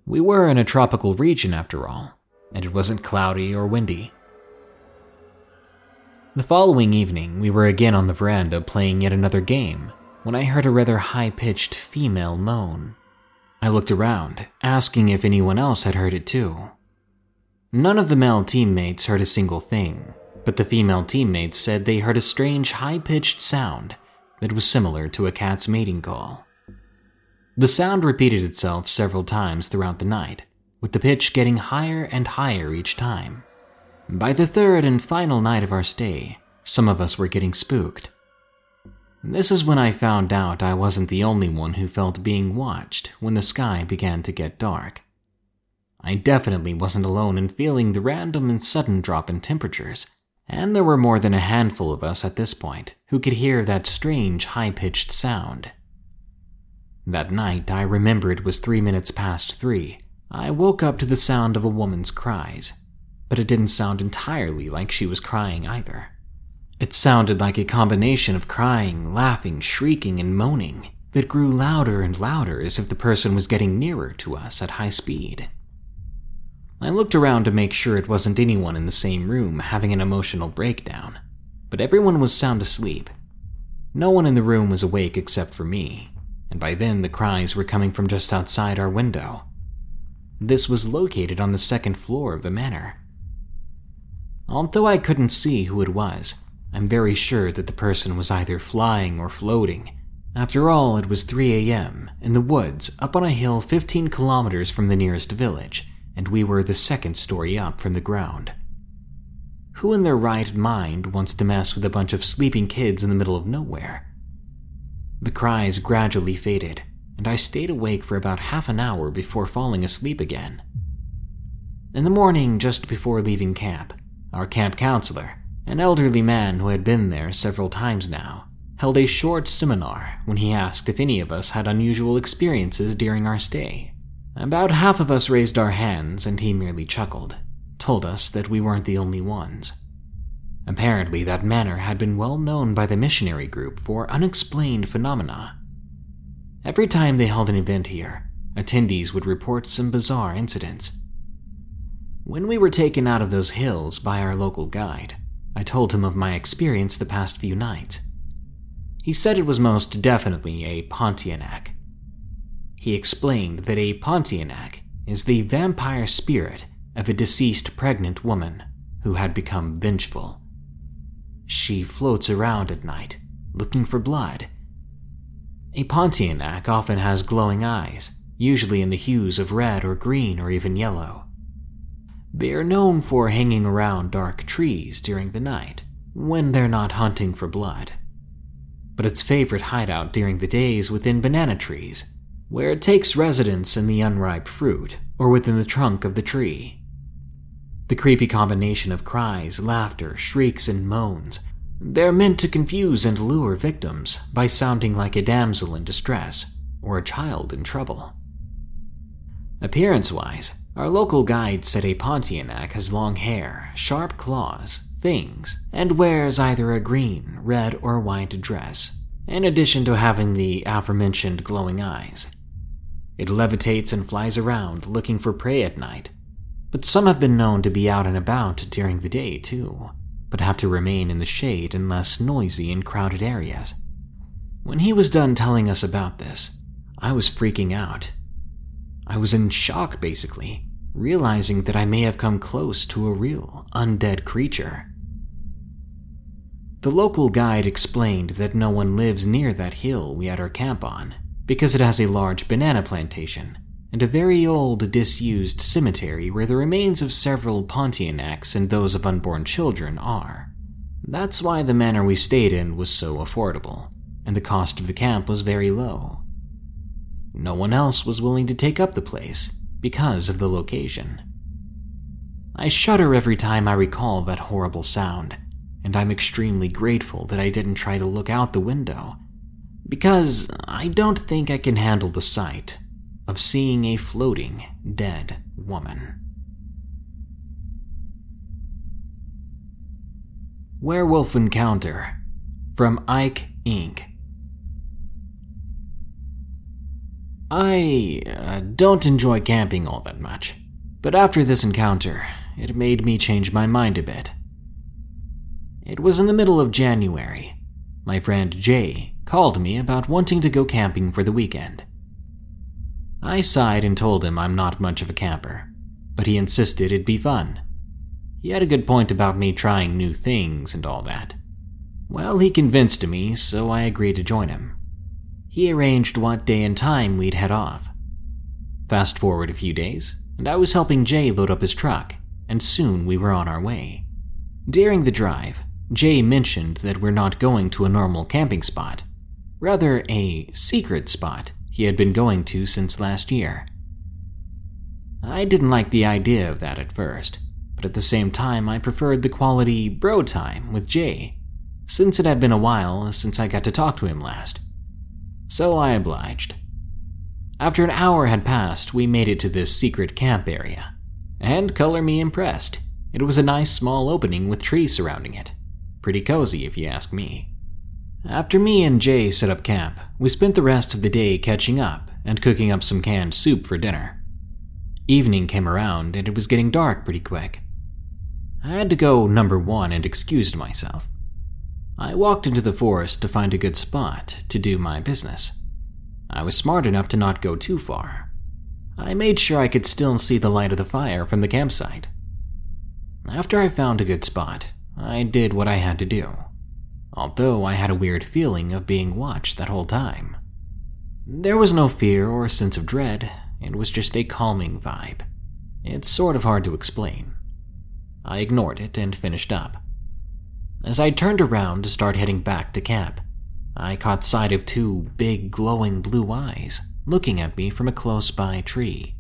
We were in a tropical region after all, and it wasn't cloudy or windy. The following evening, we were again on the veranda playing yet another game when I heard a rather high pitched female moan. I looked around, asking if anyone else had heard it too. None of the male teammates heard a single thing, but the female teammates said they heard a strange high pitched sound that was similar to a cat's mating call. The sound repeated itself several times throughout the night, with the pitch getting higher and higher each time. By the third and final night of our stay, some of us were getting spooked. This is when I found out I wasn't the only one who felt being watched when the sky began to get dark. I definitely wasn't alone in feeling the random and sudden drop in temperatures, and there were more than a handful of us at this point who could hear that strange high pitched sound. That night, I remember it was three minutes past three. I woke up to the sound of a woman's cries, but it didn't sound entirely like she was crying either. It sounded like a combination of crying, laughing, shrieking, and moaning that grew louder and louder as if the person was getting nearer to us at high speed. I looked around to make sure it wasn't anyone in the same room having an emotional breakdown, but everyone was sound asleep. No one in the room was awake except for me, and by then the cries were coming from just outside our window. This was located on the second floor of the manor. Although I couldn't see who it was, I'm very sure that the person was either flying or floating. After all, it was 3 a.m. in the woods up on a hill 15 kilometers from the nearest village, and we were the second story up from the ground. Who in their right mind wants to mess with a bunch of sleeping kids in the middle of nowhere? The cries gradually faded, and I stayed awake for about half an hour before falling asleep again. In the morning, just before leaving camp, our camp counselor, an elderly man who had been there several times now, held a short seminar when he asked if any of us had unusual experiences during our stay. About half of us raised our hands, and he merely chuckled, told us that we weren't the only ones. Apparently, that manor had been well known by the missionary group for unexplained phenomena. Every time they held an event here, attendees would report some bizarre incidents. When we were taken out of those hills by our local guide, I told him of my experience the past few nights. He said it was most definitely a Pontianak. He explained that a Pontianak is the vampire spirit of a deceased pregnant woman who had become vengeful. She floats around at night, looking for blood. A Pontianak often has glowing eyes, usually in the hues of red or green or even yellow. They are known for hanging around dark trees during the night, when they're not hunting for blood. But its favorite hideout during the day is within banana trees, where it takes residence in the unripe fruit or within the trunk of the tree. The creepy combination of cries, laughter, shrieks, and moans. They're meant to confuse and lure victims by sounding like a damsel in distress or a child in trouble. Appearance wise, our local guide said a Pontianak has long hair, sharp claws, fangs, and wears either a green, red, or white dress, in addition to having the aforementioned glowing eyes. It levitates and flies around looking for prey at night, but some have been known to be out and about during the day too, but have to remain in the shade in less noisy and crowded areas. When he was done telling us about this, I was freaking out. I was in shock, basically realizing that I may have come close to a real, undead creature. The local guide explained that no one lives near that hill we had our camp on, because it has a large banana plantation and a very old, disused cemetery where the remains of several Pontianaks and those of unborn children are. That's why the manor we stayed in was so affordable, and the cost of the camp was very low. No one else was willing to take up the place, because of the location. I shudder every time I recall that horrible sound, and I'm extremely grateful that I didn't try to look out the window, because I don't think I can handle the sight of seeing a floating, dead woman. Werewolf Encounter from Ike Inc. I uh, don't enjoy camping all that much, but after this encounter, it made me change my mind a bit. It was in the middle of January. My friend Jay called me about wanting to go camping for the weekend. I sighed and told him I'm not much of a camper, but he insisted it'd be fun. He had a good point about me trying new things and all that. Well, he convinced me, so I agreed to join him. He arranged what day and time we'd head off. Fast forward a few days, and I was helping Jay load up his truck, and soon we were on our way. During the drive, Jay mentioned that we're not going to a normal camping spot, rather, a secret spot he had been going to since last year. I didn't like the idea of that at first, but at the same time, I preferred the quality bro time with Jay, since it had been a while since I got to talk to him last so I obliged. After an hour had passed, we made it to this secret camp area. And color me impressed. It was a nice small opening with trees surrounding it. Pretty cozy, if you ask me. After me and Jay set up camp, we spent the rest of the day catching up and cooking up some canned soup for dinner. Evening came around and it was getting dark pretty quick. I had to go number one and excused myself. I walked into the forest to find a good spot to do my business. I was smart enough to not go too far. I made sure I could still see the light of the fire from the campsite. After I found a good spot, I did what I had to do, although I had a weird feeling of being watched that whole time. There was no fear or sense of dread, it was just a calming vibe. It's sort of hard to explain. I ignored it and finished up. As I turned around to start heading back to camp, I caught sight of two big glowing blue eyes looking at me from a close by tree.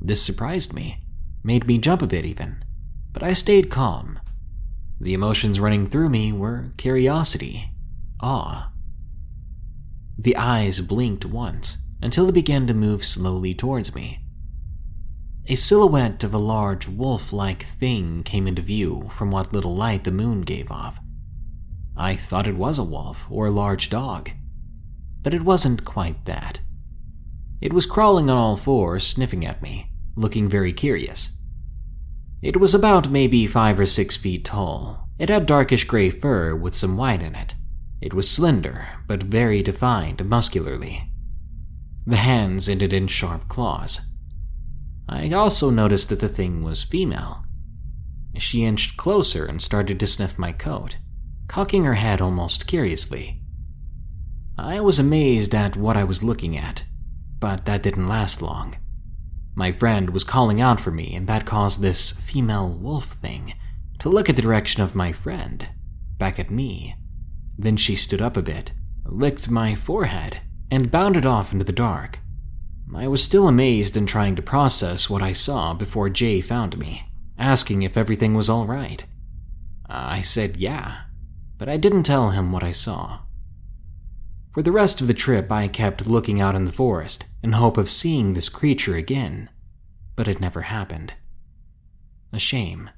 This surprised me, made me jump a bit even, but I stayed calm. The emotions running through me were curiosity, awe. The eyes blinked once until they began to move slowly towards me. A silhouette of a large wolf like thing came into view from what little light the moon gave off. I thought it was a wolf or a large dog, but it wasn't quite that. It was crawling on all fours, sniffing at me, looking very curious. It was about maybe five or six feet tall. It had darkish gray fur with some white in it. It was slender, but very defined muscularly. The hands ended in sharp claws, I also noticed that the thing was female. She inched closer and started to sniff my coat, cocking her head almost curiously. I was amazed at what I was looking at, but that didn't last long. My friend was calling out for me, and that caused this female wolf thing to look at the direction of my friend, back at me. Then she stood up a bit, licked my forehead, and bounded off into the dark. I was still amazed and trying to process what I saw before Jay found me, asking if everything was all right. I said yeah, but I didn't tell him what I saw. For the rest of the trip, I kept looking out in the forest in hope of seeing this creature again, but it never happened. A shame.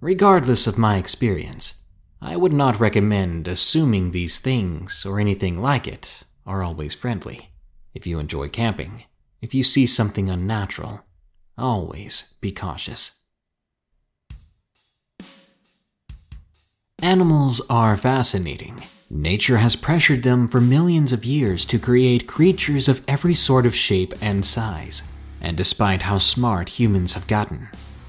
Regardless of my experience, I would not recommend assuming these things or anything like it are always friendly if you enjoy camping. If you see something unnatural, always be cautious. Animals are fascinating. Nature has pressured them for millions of years to create creatures of every sort of shape and size. And despite how smart humans have gotten,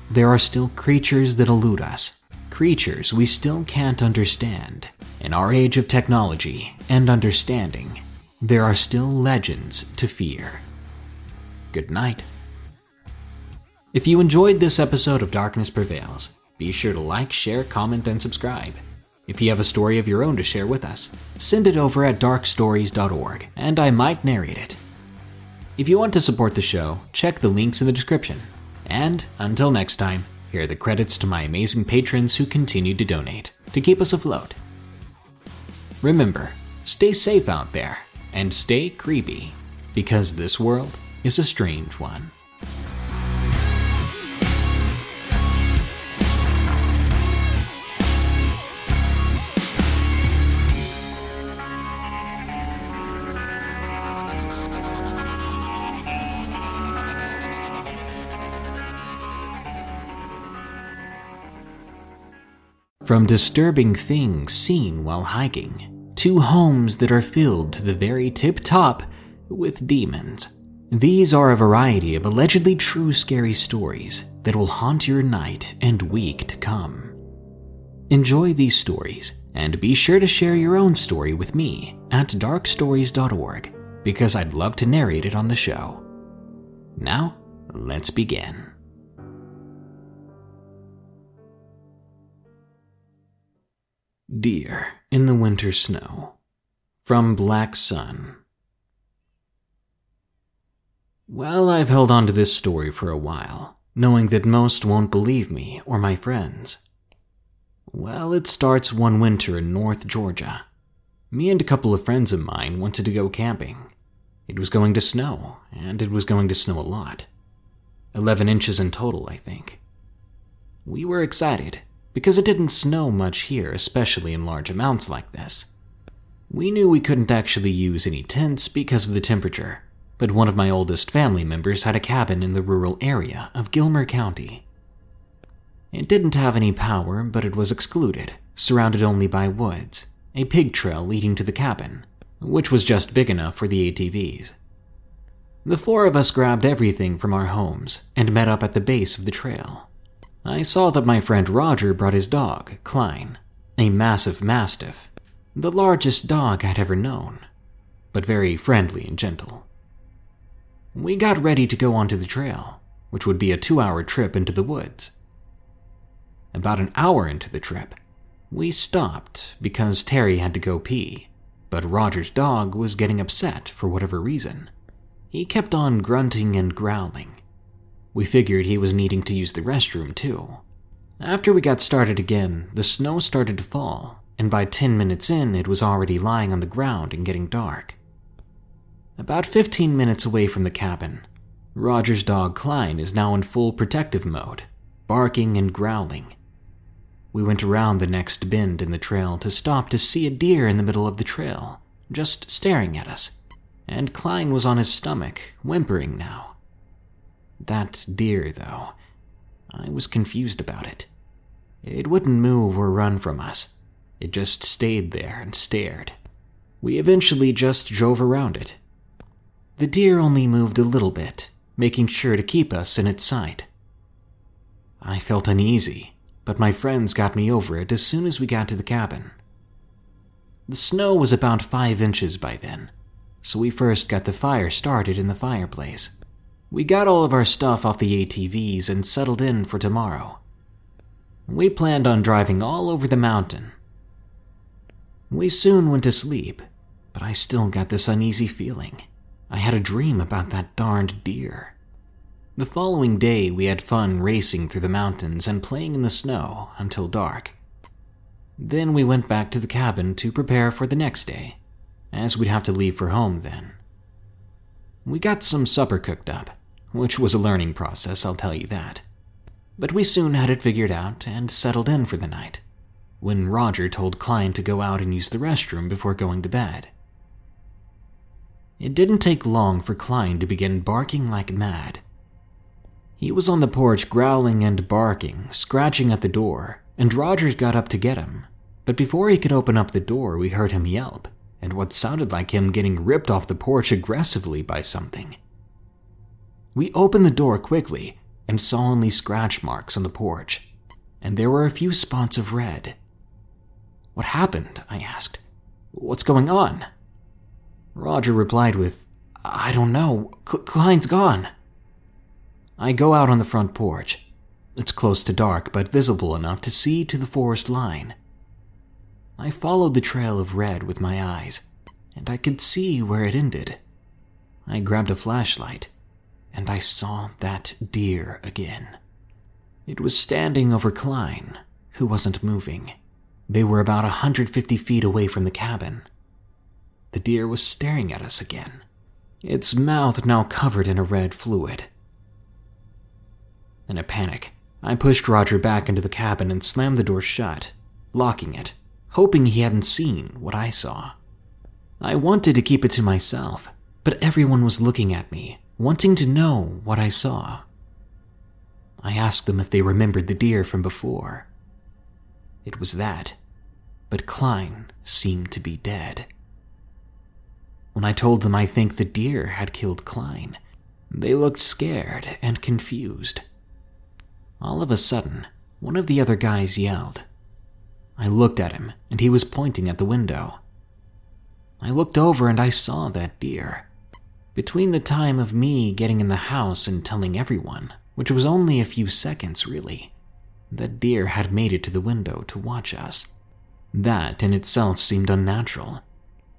there are still creatures that elude us, creatures we still can't understand. In our age of technology and understanding, there are still legends to fear good night. If you enjoyed this episode of Darkness Prevails, be sure to like, share, comment, and subscribe. If you have a story of your own to share with us, send it over at darkstories.org, and I might narrate it. If you want to support the show, check the links in the description. And until next time, here are the credits to my amazing patrons who continue to donate to keep us afloat. Remember, stay safe out there, and stay creepy, because this world is a strange one. From disturbing things seen while hiking, to homes that are filled to the very tip top with demons. These are a variety of allegedly true scary stories that will haunt your night and week to come. Enjoy these stories and be sure to share your own story with me at darkstories.org because I'd love to narrate it on the show. Now, let's begin. Deer in the Winter Snow from Black Sun. Well, I've held on to this story for a while, knowing that most won't believe me or my friends. Well, it starts one winter in North Georgia. Me and a couple of friends of mine wanted to go camping. It was going to snow, and it was going to snow a lot. 11 inches in total, I think. We were excited, because it didn't snow much here, especially in large amounts like this. We knew we couldn't actually use any tents because of the temperature, but one of my oldest family members had a cabin in the rural area of Gilmer County. It didn't have any power, but it was excluded, surrounded only by woods, a pig trail leading to the cabin, which was just big enough for the ATVs. The four of us grabbed everything from our homes and met up at the base of the trail. I saw that my friend Roger brought his dog, Klein, a massive mastiff, the largest dog I'd ever known, but very friendly and gentle. We got ready to go onto the trail, which would be a two hour trip into the woods. About an hour into the trip, we stopped because Terry had to go pee, but Roger's dog was getting upset for whatever reason. He kept on grunting and growling, we figured he was needing to use the restroom too. After we got started again, the snow started to fall, and by 10 minutes in, it was already lying on the ground and getting dark. About 15 minutes away from the cabin, Roger's dog Klein is now in full protective mode, barking and growling. We went around the next bend in the trail to stop to see a deer in the middle of the trail, just staring at us, and Klein was on his stomach, whimpering now. That deer, though, I was confused about it. It wouldn't move or run from us. It just stayed there and stared. We eventually just drove around it. The deer only moved a little bit, making sure to keep us in its sight. I felt uneasy, but my friends got me over it as soon as we got to the cabin. The snow was about five inches by then, so we first got the fire started in the fireplace. We got all of our stuff off the ATVs and settled in for tomorrow. We planned on driving all over the mountain. We soon went to sleep, but I still got this uneasy feeling. I had a dream about that darned deer. The following day, we had fun racing through the mountains and playing in the snow until dark. Then we went back to the cabin to prepare for the next day, as we'd have to leave for home then. We got some supper cooked up, which was a learning process, I'll tell you that. But we soon had it figured out and settled in for the night, when Roger told Klein to go out and use the restroom before going to bed. It didn't take long for Klein to begin barking like mad. He was on the porch growling and barking, scratching at the door, and Rogers got up to get him. But before he could open up the door, we heard him yelp and what sounded like him getting ripped off the porch aggressively by something. We opened the door quickly and saw only scratch marks on the porch, and there were a few spots of red. What happened? I asked. What's going on? Roger replied with, I don't know. Klein's gone. I go out on the front porch. It's close to dark, but visible enough to see to the forest line. I followed the trail of red with my eyes, and I could see where it ended. I grabbed a flashlight, and I saw that deer again. It was standing over Klein, who wasn't moving. They were about a 150 feet away from the cabin. The deer was staring at us again, its mouth now covered in a red fluid. In a panic, I pushed Roger back into the cabin and slammed the door shut, locking it hoping he hadn't seen what I saw. I wanted to keep it to myself, but everyone was looking at me, wanting to know what I saw. I asked them if they remembered the deer from before. it was that. But Klein seemed to be dead. When I told them I think the deer had killed Klein, they looked scared and confused. All of a sudden, one of the other guys yelled. I looked at him, and he was pointing at the window. I looked over and I saw that deer. Between the time of me getting in the house and telling everyone, which was only a few seconds really, that deer had made it to the window to watch us. That in itself seemed unnatural.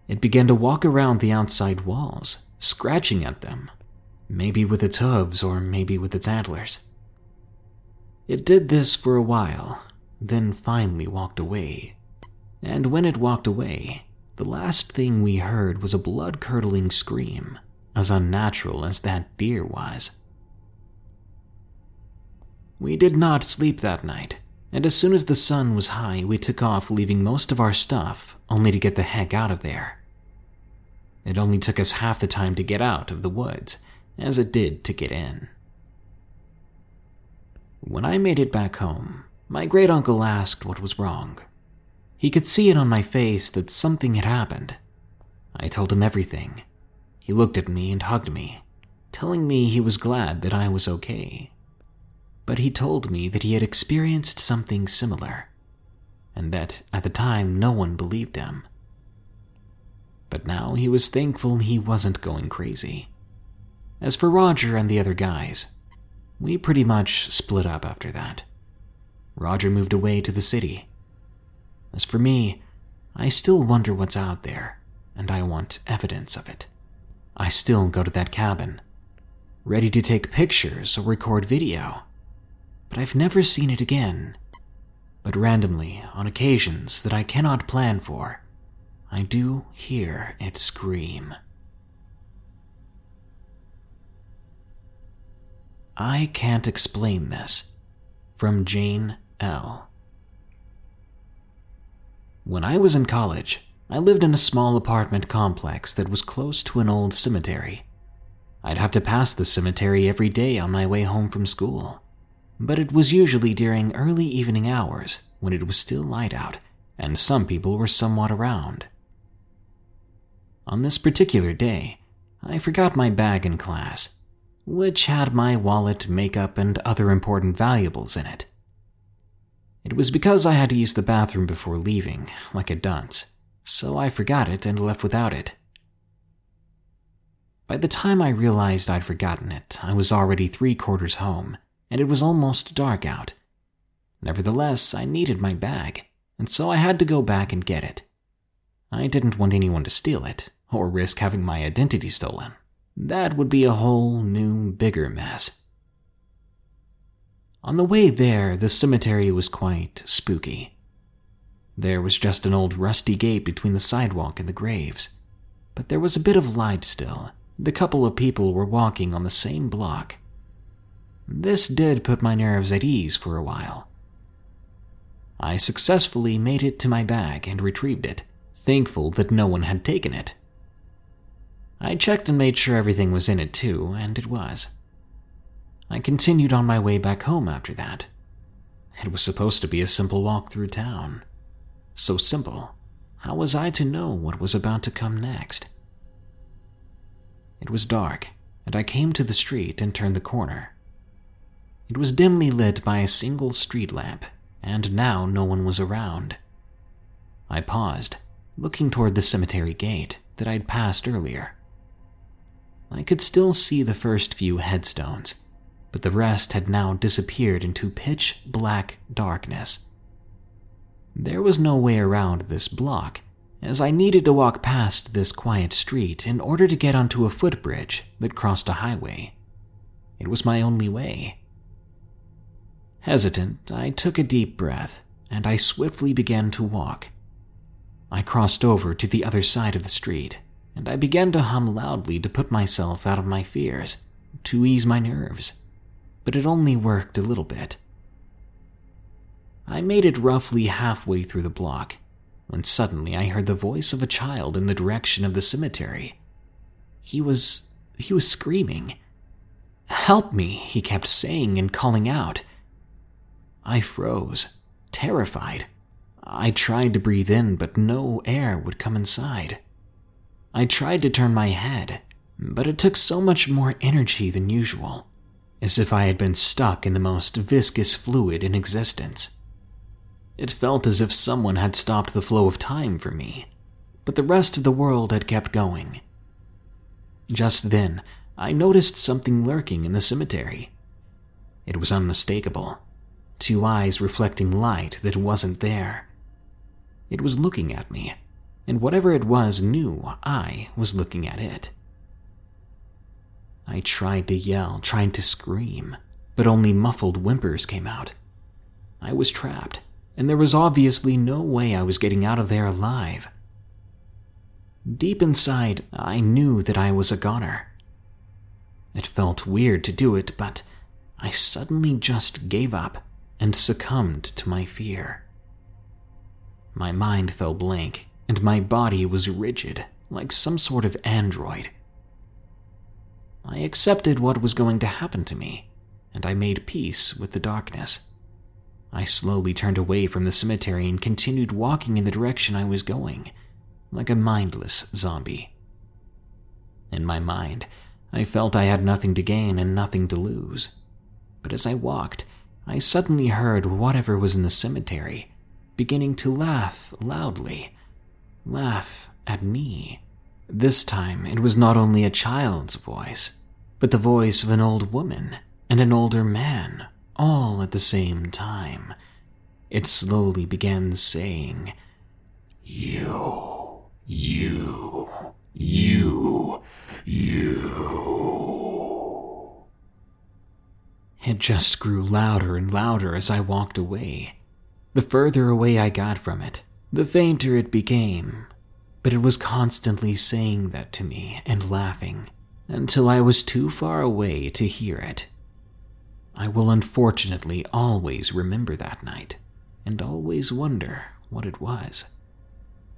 It began to walk around the outside walls, scratching at them, maybe with its hooves or maybe with its antlers. It did this for a while, then finally walked away. And when it walked away, the last thing we heard was a blood curdling scream, as unnatural as that deer was. We did not sleep that night, and as soon as the sun was high, we took off, leaving most of our stuff, only to get the heck out of there. It only took us half the time to get out of the woods as it did to get in. When I made it back home, my great uncle asked what was wrong. He could see it on my face that something had happened. I told him everything. He looked at me and hugged me, telling me he was glad that I was okay. But he told me that he had experienced something similar, and that at the time no one believed him. But now he was thankful he wasn't going crazy. As for Roger and the other guys, we pretty much split up after that. Roger moved away to the city. As for me, I still wonder what's out there, and I want evidence of it. I still go to that cabin, ready to take pictures or record video, but I've never seen it again. But randomly, on occasions that I cannot plan for, I do hear it scream. I can't explain this. From Jane L. When I was in college, I lived in a small apartment complex that was close to an old cemetery. I'd have to pass the cemetery every day on my way home from school, but it was usually during early evening hours when it was still light out and some people were somewhat around. On this particular day, I forgot my bag in class, which had my wallet, makeup, and other important valuables in it. It was because I had to use the bathroom before leaving, like a dunce, so I forgot it and left without it. By the time I realized I'd forgotten it, I was already three quarters home, and it was almost dark out. Nevertheless, I needed my bag, and so I had to go back and get it. I didn't want anyone to steal it, or risk having my identity stolen. That would be a whole new, bigger mess. On the way there, the cemetery was quite spooky. There was just an old rusty gate between the sidewalk and the graves, but there was a bit of light still, and a couple of people were walking on the same block. This did put my nerves at ease for a while. I successfully made it to my bag and retrieved it, thankful that no one had taken it. I checked and made sure everything was in it too, and it was. I continued on my way back home after that. It was supposed to be a simple walk through town. So simple, how was I to know what was about to come next? It was dark, and I came to the street and turned the corner. It was dimly lit by a single street lamp, and now no one was around. I paused, looking toward the cemetery gate that I'd passed earlier. I could still see the first few headstones, but the rest had now disappeared into pitch black darkness. There was no way around this block, as I needed to walk past this quiet street in order to get onto a footbridge that crossed a highway. It was my only way. Hesitant, I took a deep breath and I swiftly began to walk. I crossed over to the other side of the street and I began to hum loudly to put myself out of my fears, to ease my nerves but it only worked a little bit. I made it roughly halfway through the block when suddenly I heard the voice of a child in the direction of the cemetery. He was. he was screaming. Help me, he kept saying and calling out. I froze, terrified, I tried to breathe in, but no air would come inside. I tried to turn my head, but it took so much more energy than usual, as if I had been stuck in the most viscous fluid in existence. It felt as if someone had stopped the flow of time for me, but the rest of the world had kept going. Just then, I noticed something lurking in the cemetery. It was unmistakable two eyes reflecting light that wasn't there. It was looking at me, and whatever it was knew I was looking at it. I tried to yell, trying to scream, but only muffled whimpers came out. I was trapped, and there was obviously no way I was getting out of there alive. Deep inside, I knew that I was a goner. It felt weird to do it, but I suddenly just gave up and succumbed to my fear. My mind fell blank, and my body was rigid, like some sort of android. I accepted what was going to happen to me, and I made peace with the darkness. I slowly turned away from the cemetery and continued walking in the direction I was going, like a mindless zombie. In my mind, I felt I had nothing to gain and nothing to lose. But as I walked, I suddenly heard whatever was in the cemetery beginning to laugh loudly. Laugh at me. This time, it was not only a child's voice, but the voice of an old woman and an older man, all at the same time. It slowly began saying, You, you, you, you. It just grew louder and louder as I walked away. The further away I got from it, the fainter it became. But it was constantly saying that to me and laughing until I was too far away to hear it. I will unfortunately always remember that night and always wonder what it was.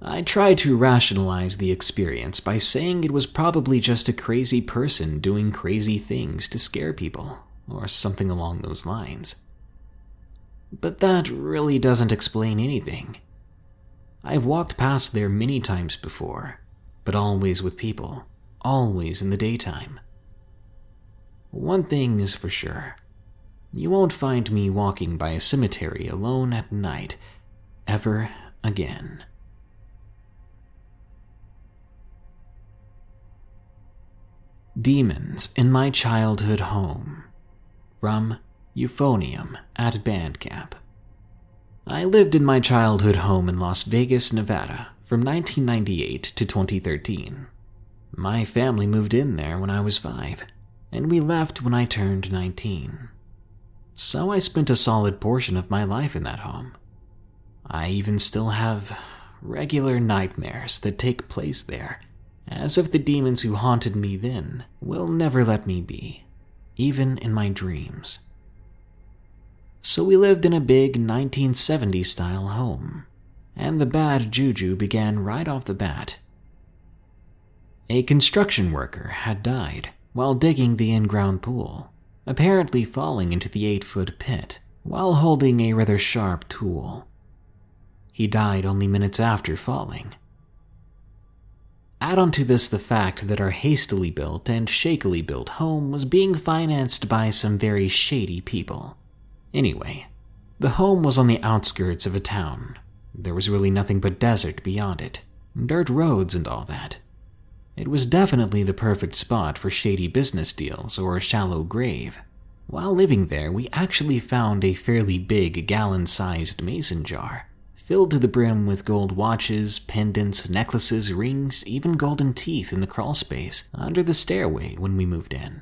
I tried to rationalize the experience by saying it was probably just a crazy person doing crazy things to scare people or something along those lines. But that really doesn't explain anything. I've walked past there many times before, but always with people, always in the daytime. One thing is for sure you won't find me walking by a cemetery alone at night ever again. Demons in my childhood home from Euphonium at Bandcamp. I lived in my childhood home in Las Vegas, Nevada from 1998 to 2013. My family moved in there when I was five, and we left when I turned 19. So I spent a solid portion of my life in that home. I even still have regular nightmares that take place there, as if the demons who haunted me then will never let me be even in my dreams. So we lived in a big 1970 style home, and the bad juju began right off the bat. A construction worker had died while digging the in ground pool, apparently falling into the 8 foot pit while holding a rather sharp tool. He died only minutes after falling, Add onto this the fact that our hastily built and shakily built home was being financed by some very shady people. Anyway, the home was on the outskirts of a town. There was really nothing but desert beyond it, dirt roads and all that. It was definitely the perfect spot for shady business deals or a shallow grave. While living there, we actually found a fairly big gallon sized mason jar filled to the brim with gold watches, pendants, necklaces, rings, even golden teeth in the crawl space under the stairway when we moved in.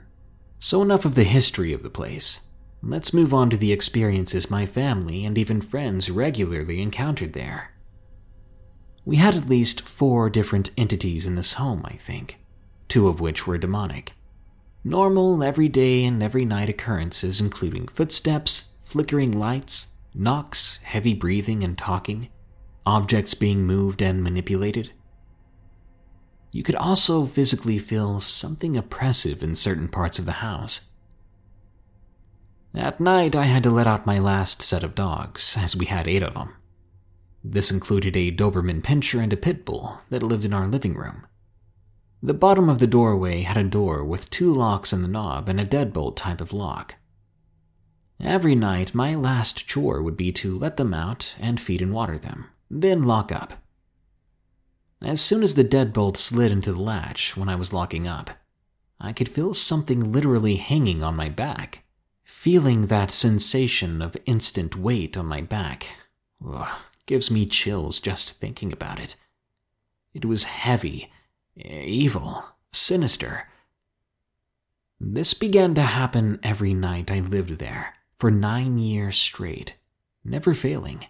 So, enough of the history of the place. Let's move on to the experiences my family and even friends regularly encountered there. We had at least four different entities in this home, I think, two of which were demonic. Normal, everyday, and every night occurrences, including footsteps, flickering lights, knocks, heavy breathing and talking, objects being moved and manipulated. You could also physically feel something oppressive in certain parts of the house. At night, I had to let out my last set of dogs, as we had eight of them. This included a Doberman Pinscher and a pit bull that lived in our living room. The bottom of the doorway had a door with two locks in the knob and a deadbolt type of lock. Every night, my last chore would be to let them out and feed and water them, then lock up. As soon as the deadbolt slid into the latch when I was locking up, I could feel something literally hanging on my back. Feeling that sensation of instant weight on my back ugh, gives me chills just thinking about it. It was heavy, evil, sinister. This began to happen every night I lived there for nine years straight, never failing.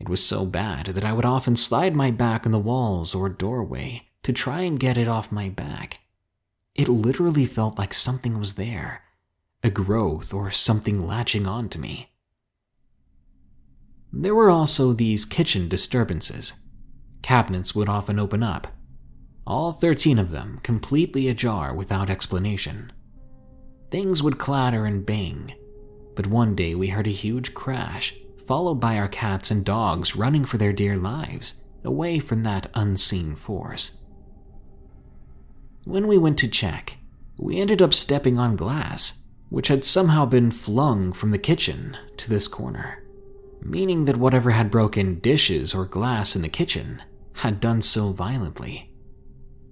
It was so bad that I would often slide my back on the walls or doorway to try and get it off my back. It literally felt like something was there, a growth or something latching onto me. There were also these kitchen disturbances. Cabinets would often open up, all 13 of them completely ajar without explanation. Things would clatter and bang, but one day we heard a huge crash, followed by our cats and dogs running for their dear lives away from that unseen force. When we went to check, we ended up stepping on glass, which had somehow been flung from the kitchen to this corner, meaning that whatever had broken dishes or glass in the kitchen had done so violently.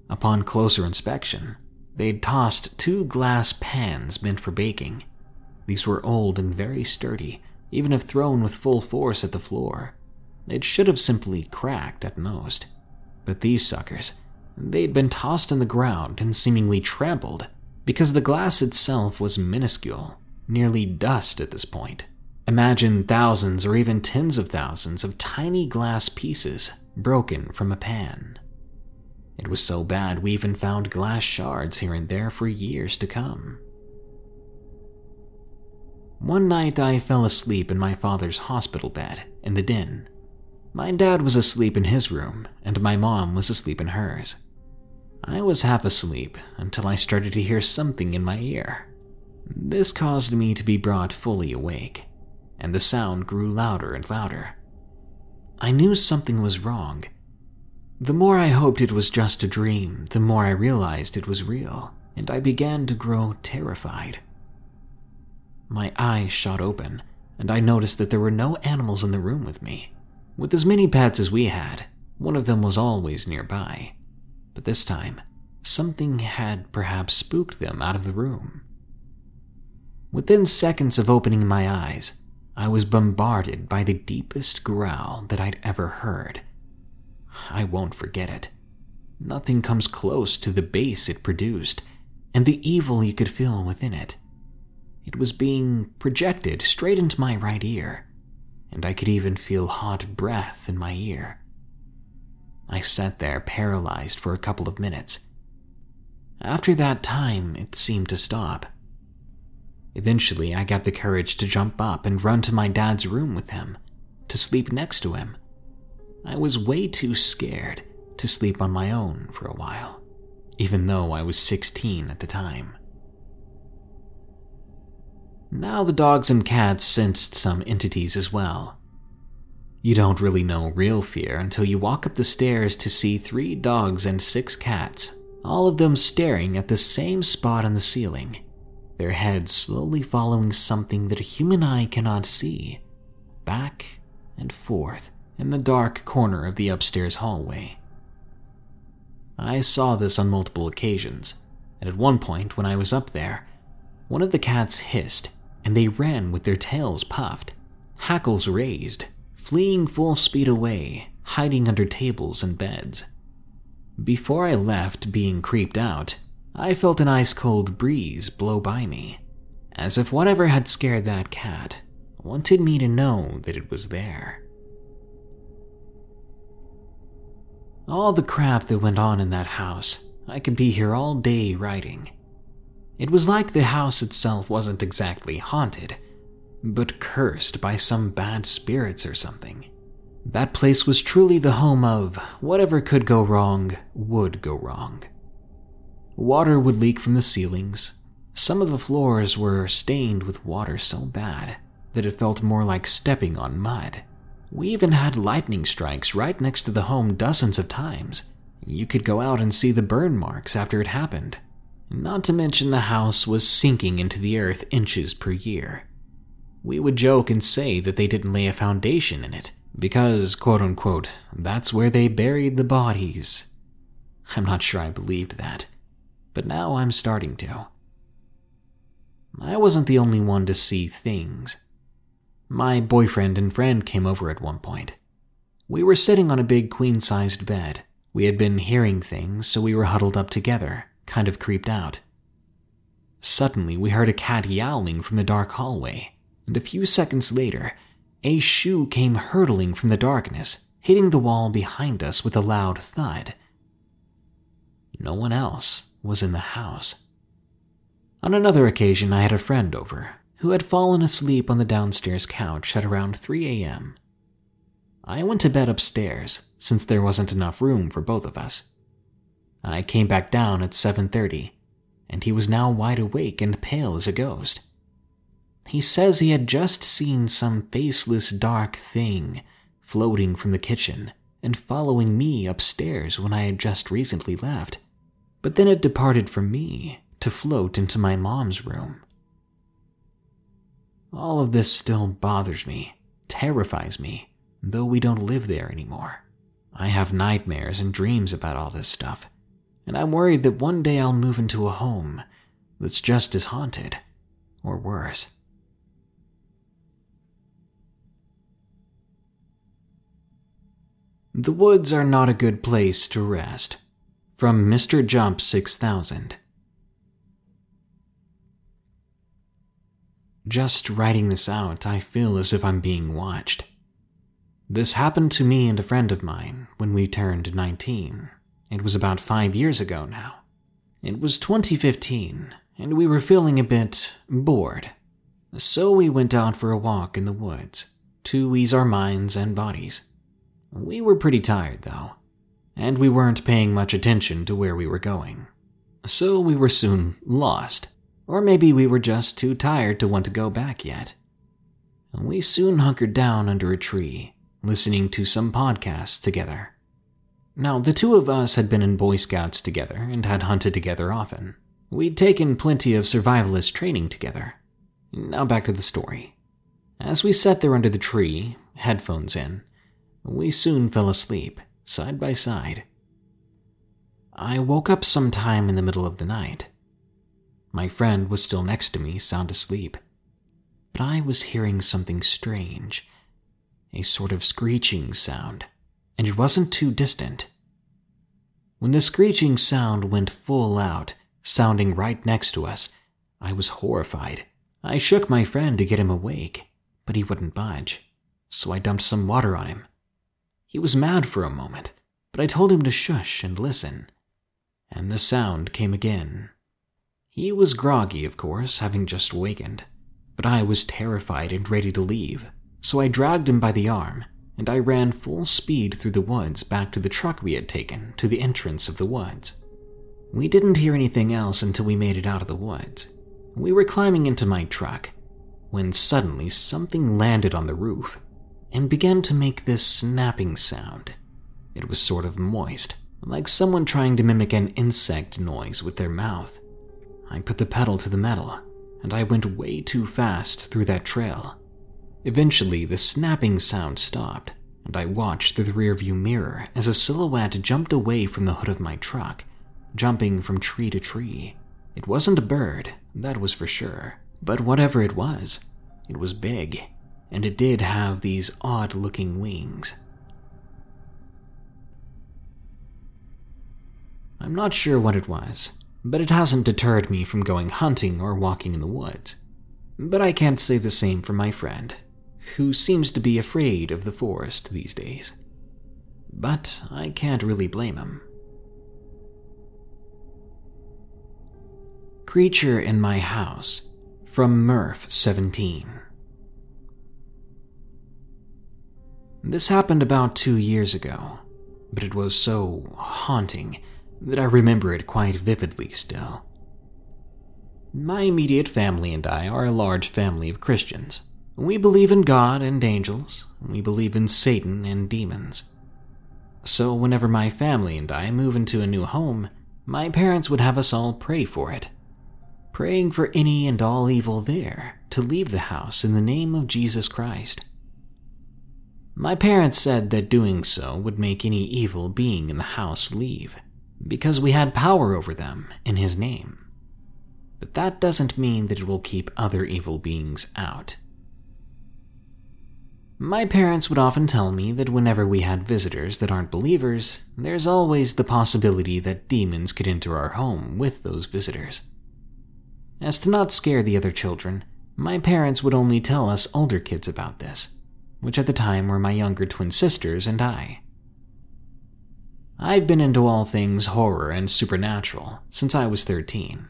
Upon closer inspection, they'd tossed two glass pans meant for baking these were old and very sturdy, even if thrown with full force at the floor. It should have simply cracked at most. But these suckers, they'd been tossed on the ground and seemingly trampled because the glass itself was minuscule, nearly dust at this point. Imagine thousands or even tens of thousands of tiny glass pieces broken from a pan. It was so bad we even found glass shards here and there for years to come. One night I fell asleep in my father's hospital bed in the den. My dad was asleep in his room, and my mom was asleep in hers. I was half asleep until I started to hear something in my ear. This caused me to be brought fully awake, and the sound grew louder and louder. I knew something was wrong. The more I hoped it was just a dream, the more I realized it was real, and I began to grow terrified. My eyes shot open, and I noticed that there were no animals in the room with me. With as many pets as we had, one of them was always nearby. But this time, something had perhaps spooked them out of the room. Within seconds of opening my eyes, I was bombarded by the deepest growl that I'd ever heard. I won't forget it. Nothing comes close to the bass it produced, and the evil you could feel within it. It was being projected straight into my right ear, and I could even feel hot breath in my ear. I sat there paralyzed for a couple of minutes. After that time, it seemed to stop. Eventually, I got the courage to jump up and run to my dad's room with him, to sleep next to him. I was way too scared to sleep on my own for a while, even though I was 16 at the time. Now the dogs and cats sensed some entities as well. You don't really know real fear until you walk up the stairs to see three dogs and six cats, all of them staring at the same spot on the ceiling, their heads slowly following something that a human eye cannot see, back and forth in the dark corner of the upstairs hallway. I saw this on multiple occasions, and at one point when I was up there, one of the cats hissed and they ran with their tails puffed, hackles raised, fleeing full speed away, hiding under tables and beds. Before I left, being creeped out, I felt an ice cold breeze blow by me, as if whatever had scared that cat wanted me to know that it was there. All the crap that went on in that house, I could be here all day writing. It was like the house itself wasn't exactly haunted, but cursed by some bad spirits or something. That place was truly the home of whatever could go wrong would go wrong. Water would leak from the ceilings. Some of the floors were stained with water so bad that it felt more like stepping on mud, We even had lightning strikes right next to the home dozens of times. You could go out and see the burn marks after it happened. Not to mention the house was sinking into the earth inches per year. We would joke and say that they didn't lay a foundation in it, because, quote unquote, that's where they buried the bodies. I'm not sure I believed that, but now I'm starting to. I wasn't the only one to see things. My boyfriend and friend came over at one point. We were sitting on a big queen sized bed. We had been hearing things, so we were huddled up together, kind of creeped out. Suddenly, we heard a cat yowling from the dark hallway, and a few seconds later, a shoe came hurtling from the darkness, hitting the wall behind us with a loud thud. No one else was in the house. On another occasion, I had a friend over who had fallen asleep on the downstairs couch at around 3 a.m. I went to bed upstairs since there wasn't enough room for both of us. I came back down at 7:30 and he was now wide awake and pale as a ghost. He says he had just seen some faceless dark thing floating from the kitchen and following me upstairs when I had just recently left. But then it departed from me to float into my mom's room. All of this still bothers me, terrifies me, though we don't live there anymore. I have nightmares and dreams about all this stuff, and I'm worried that one day I'll move into a home that's just as haunted, or worse. The woods are not a good place to rest. From Mr. Jump 6000. Just writing this out, I feel as if I'm being watched. This happened to me and a friend of mine when we turned 19. It was about five years ago now. It was 2015, and we were feeling a bit bored. So we went out for a walk in the woods to ease our minds and bodies. We were pretty tired, though, and we weren't paying much attention to where we were going. So we were soon lost. Or maybe we were just too tired to want to go back yet. We soon hunkered down under a tree, listening to some podcasts together. Now, the two of us had been in Boy Scouts together and had hunted together often. We'd taken plenty of survivalist training together. Now back to the story. As we sat there under the tree, headphones in, we soon fell asleep, side by side. I woke up sometime in the middle of the night my friend was still next to me, sound asleep. But I was hearing something strange a sort of screeching sound, and it wasn't too distant. When the screeching sound went full out, sounding right next to us, I was horrified. I shook my friend to get him awake, but he wouldn't budge, so I dumped some water on him. He was mad for a moment, but I told him to shush and listen. And the sound came again he was groggy, of course, having just wakened, but I was terrified and ready to leave, so I dragged him by the arm and I ran full speed through the woods back to the truck we had taken to the entrance of the woods. We didn't hear anything else until we made it out of the woods. We were climbing into my truck when suddenly something landed on the roof and began to make this snapping sound. It was sort of moist, like someone trying to mimic an insect noise with their mouth. I put the pedal to the metal, and I went way too fast through that trail. Eventually, the snapping sound stopped, and I watched through the rearview mirror as a silhouette jumped away from the hood of my truck, jumping from tree to tree. It wasn't a bird, that was for sure, but whatever it was, it was big, and it did have these odd looking wings. I'm not sure what it was, but it hasn't deterred me from going hunting or walking in the woods. But I can't say the same for my friend, who seems to be afraid of the forest these days. But I can't really blame him. Creature in My House from Murph 17. This happened about two years ago, but it was so haunting that I remember it quite vividly still. My immediate family and I are a large family of Christians. We believe in God and angels. We believe in Satan and demons. So, whenever my family and I move into a new home, my parents would have us all pray for it, praying for any and all evil there to leave the house in the name of Jesus Christ. My parents said that doing so would make any evil being in the house leave, because we had power over them in His name. But that doesn't mean that it will keep other evil beings out. My parents would often tell me that whenever we had visitors that aren't believers, there's always the possibility that demons could enter our home with those visitors. As to not scare the other children, my parents would only tell us older kids about this, which at the time were my younger twin sisters and I. I've been into all things horror and supernatural since I was 13,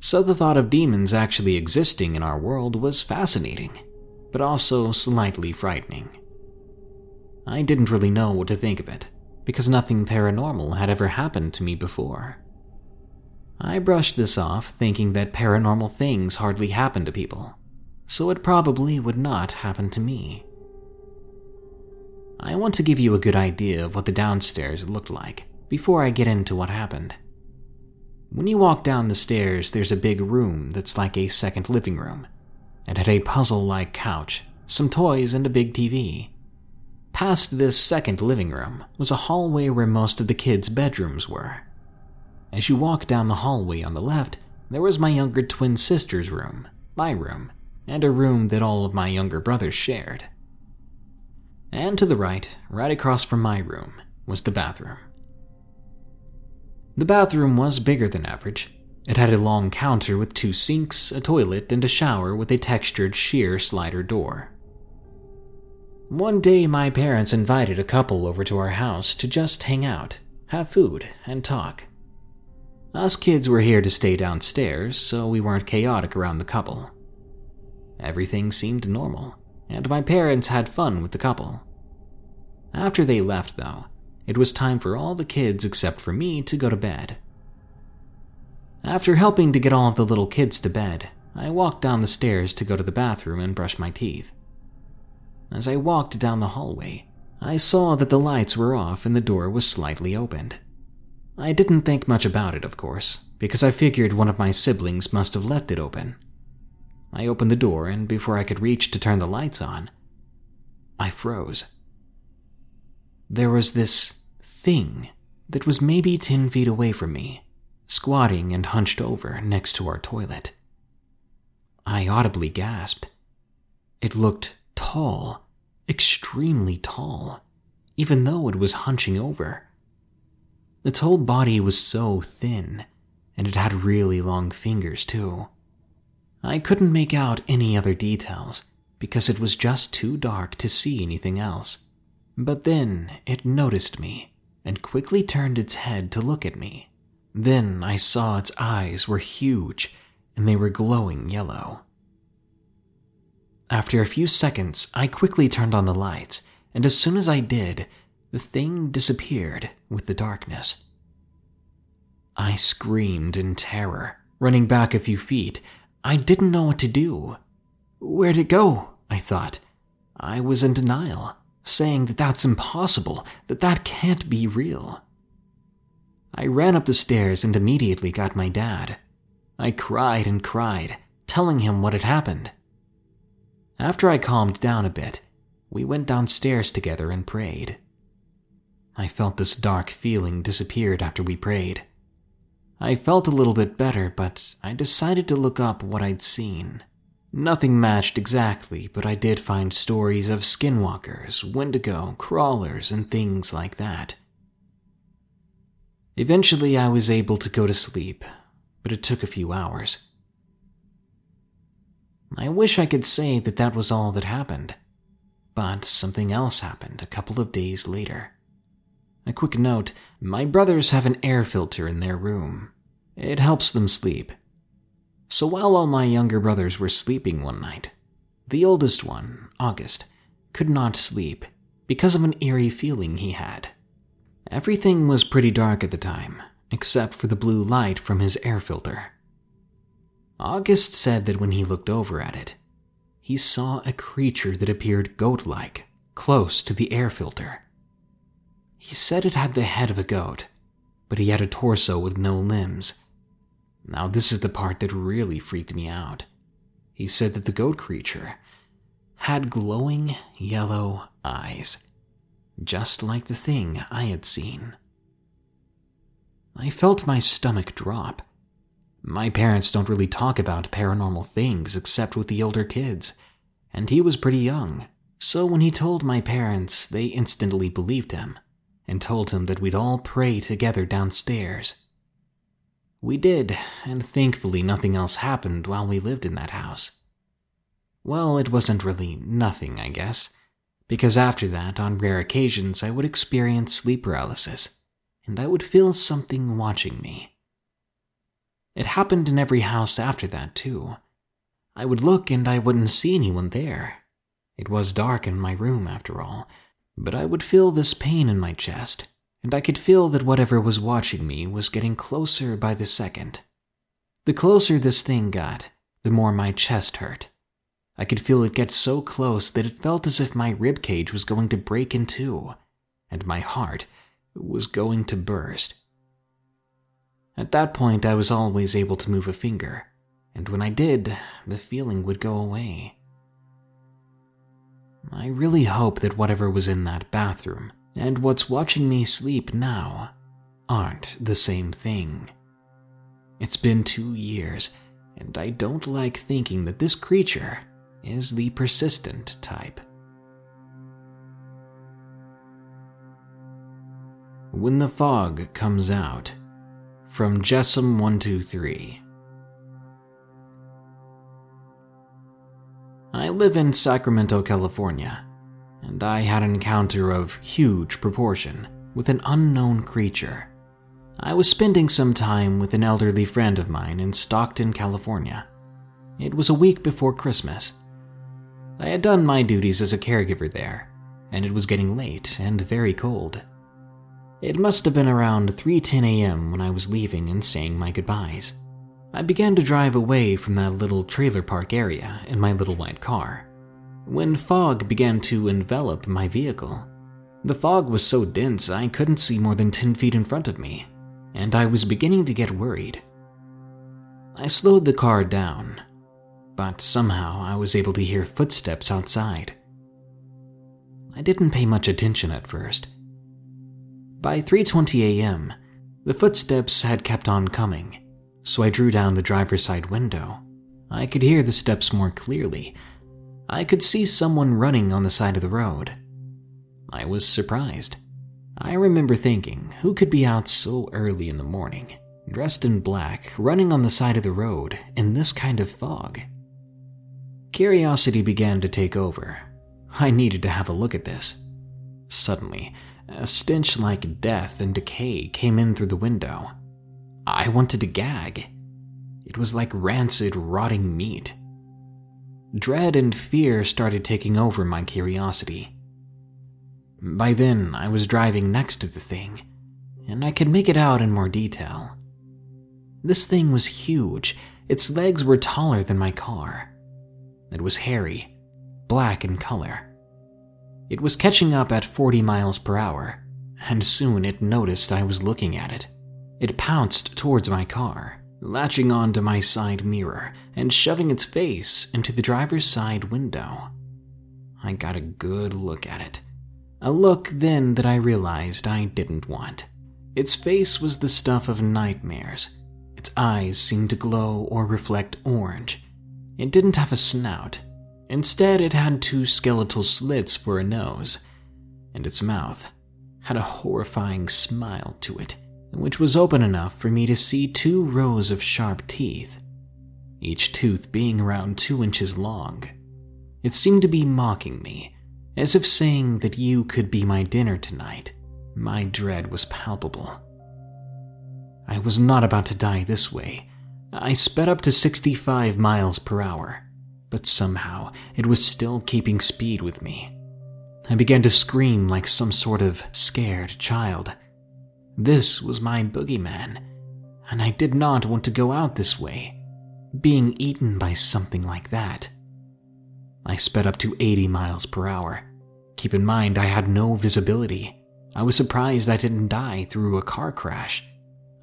so the thought of demons actually existing in our world was fascinating but also slightly frightening. I didn't really know what to think of it, because nothing paranormal had ever happened to me before. I brushed this off, thinking that paranormal things hardly happen to people, so it probably would not happen to me. I want to give you a good idea of what the downstairs looked like before I get into what happened. When you walk down the stairs, there's a big room that's like a second living room and had a puzzle like couch, some toys, and a big TV. Past this second living room was a hallway where most of the kids' bedrooms were. As you walk down the hallway on the left, there was my younger twin sister's room, my room, and a room that all of my younger brothers shared. And to the right, right across from my room, was the bathroom. The bathroom was bigger than average, it had a long counter with two sinks, a toilet, and a shower with a textured sheer slider door. One day, my parents invited a couple over to our house to just hang out, have food, and talk. Us kids were here to stay downstairs, so we weren't chaotic around the couple. Everything seemed normal, and my parents had fun with the couple. After they left, though, it was time for all the kids except for me to go to bed. After helping to get all of the little kids to bed, I walked down the stairs to go to the bathroom and brush my teeth. As I walked down the hallway, I saw that the lights were off and the door was slightly opened. I didn't think much about it, of course, because I figured one of my siblings must have left it open. I opened the door, and before I could reach to turn the lights on, I froze. There was this thing that was maybe 10 feet away from me squatting and hunched over next to our toilet. I audibly gasped. It looked tall, extremely tall, even though it was hunching over. Its whole body was so thin, and it had really long fingers, too. I couldn't make out any other details because it was just too dark to see anything else. But then it noticed me and quickly turned its head to look at me. Then I saw its eyes were huge and they were glowing yellow. After a few seconds, I quickly turned on the lights, and as soon as I did, the thing disappeared with the darkness. I screamed in terror, running back a few feet. I didn't know what to do. Where'd it go? I thought. I was in denial, saying that that's impossible, that that can't be real. I ran up the stairs and immediately got my dad. I cried and cried, telling him what had happened. After I calmed down a bit, we went downstairs together and prayed. I felt this dark feeling disappeared after we prayed. I felt a little bit better, but I decided to look up what I'd seen. Nothing matched exactly, but I did find stories of skinwalkers, wendigo, crawlers, and things like that. Eventually, I was able to go to sleep, but it took a few hours. I wish I could say that that was all that happened, but something else happened a couple of days later. A quick note my brothers have an air filter in their room, it helps them sleep. So while all my younger brothers were sleeping one night, the oldest one, August, could not sleep because of an eerie feeling he had. Everything was pretty dark at the time, except for the blue light from his air filter. August said that when he looked over at it, he saw a creature that appeared goat like, close to the air filter. He said it had the head of a goat, but he had a torso with no limbs. Now, this is the part that really freaked me out. He said that the goat creature had glowing yellow eyes, just like the thing I had seen. I felt my stomach drop. My parents don't really talk about paranormal things except with the older kids, and he was pretty young, so when he told my parents, they instantly believed him and told him that we'd all pray together downstairs. We did, and thankfully nothing else happened while we lived in that house. Well, it wasn't really nothing, I guess, because after that, on rare occasions, I would experience sleep paralysis, and I would feel something watching me. It happened in every house after that, too. I would look and I wouldn't see anyone there. It was dark in my room, after all, but I would feel this pain in my chest, and I could feel that whatever was watching me was getting closer by the second. The closer this thing got, the more my chest hurt. I could feel it get so close that it felt as if my rib cage was going to break in two, and my heart was going to burst. At that point, I was always able to move a finger, and when I did, the feeling would go away. I really hope that whatever was in that bathroom and what's watching me sleep now aren't the same thing. It's been two years, and I don't like thinking that this creature is the persistent type. When the Fog Comes Out from Jessam123. I live in Sacramento, California, and I had an encounter of huge proportion with an unknown creature. I was spending some time with an elderly friend of mine in Stockton, California. It was a week before Christmas. I had done my duties as a caregiver there, and it was getting late and very cold. It must have been around 3:10 a.m. when I was leaving and saying my goodbyes. I began to drive away from that little trailer park area in my little white car when fog began to envelop my vehicle. The fog was so dense I couldn't see more than 10 feet in front of me, and I was beginning to get worried. I slowed the car down, but somehow I was able to hear footsteps outside. I didn't pay much attention at first. By 3:20 a.m., the footsteps had kept on coming so I drew down the driver's side window. I could hear the steps more clearly. I could see someone running on the side of the road. I was surprised. I remember thinking, who could be out so early in the morning, dressed in black, running on the side of the road in this kind of fog? Curiosity began to take over. I needed to have a look at this. Suddenly, a stench like death and decay came in through the window. I wanted to gag. It was like rancid, rotting meat. Dread and fear started taking over my curiosity. By then, I was driving next to the thing, and I could make it out in more detail. This thing was huge. Its legs were taller than my car. It was hairy, black in color. It was catching up at 40 miles per hour, and soon it noticed I was looking at it. It pounced towards my car, latching onto my side mirror and shoving its face into the driver's side window. I got a good look at it. A look then that I realized I didn't want. Its face was the stuff of nightmares. Its eyes seemed to glow or reflect orange. It didn't have a snout. Instead, it had two skeletal slits for a nose, and its mouth had a horrifying smile to it which was open enough for me to see two rows of sharp teeth, each tooth being around two inches long. It seemed to be mocking me, as if saying that you could be my dinner tonight. My dread was palpable. I was not about to die this way. I sped up to 65 miles per hour, but somehow it was still keeping speed with me. I began to scream like some sort of scared child. This was my boogeyman, and I did not want to go out this way, being eaten by something like that. I sped up to 80 miles per hour. Keep in mind, I had no visibility. I was surprised I didn't die through a car crash.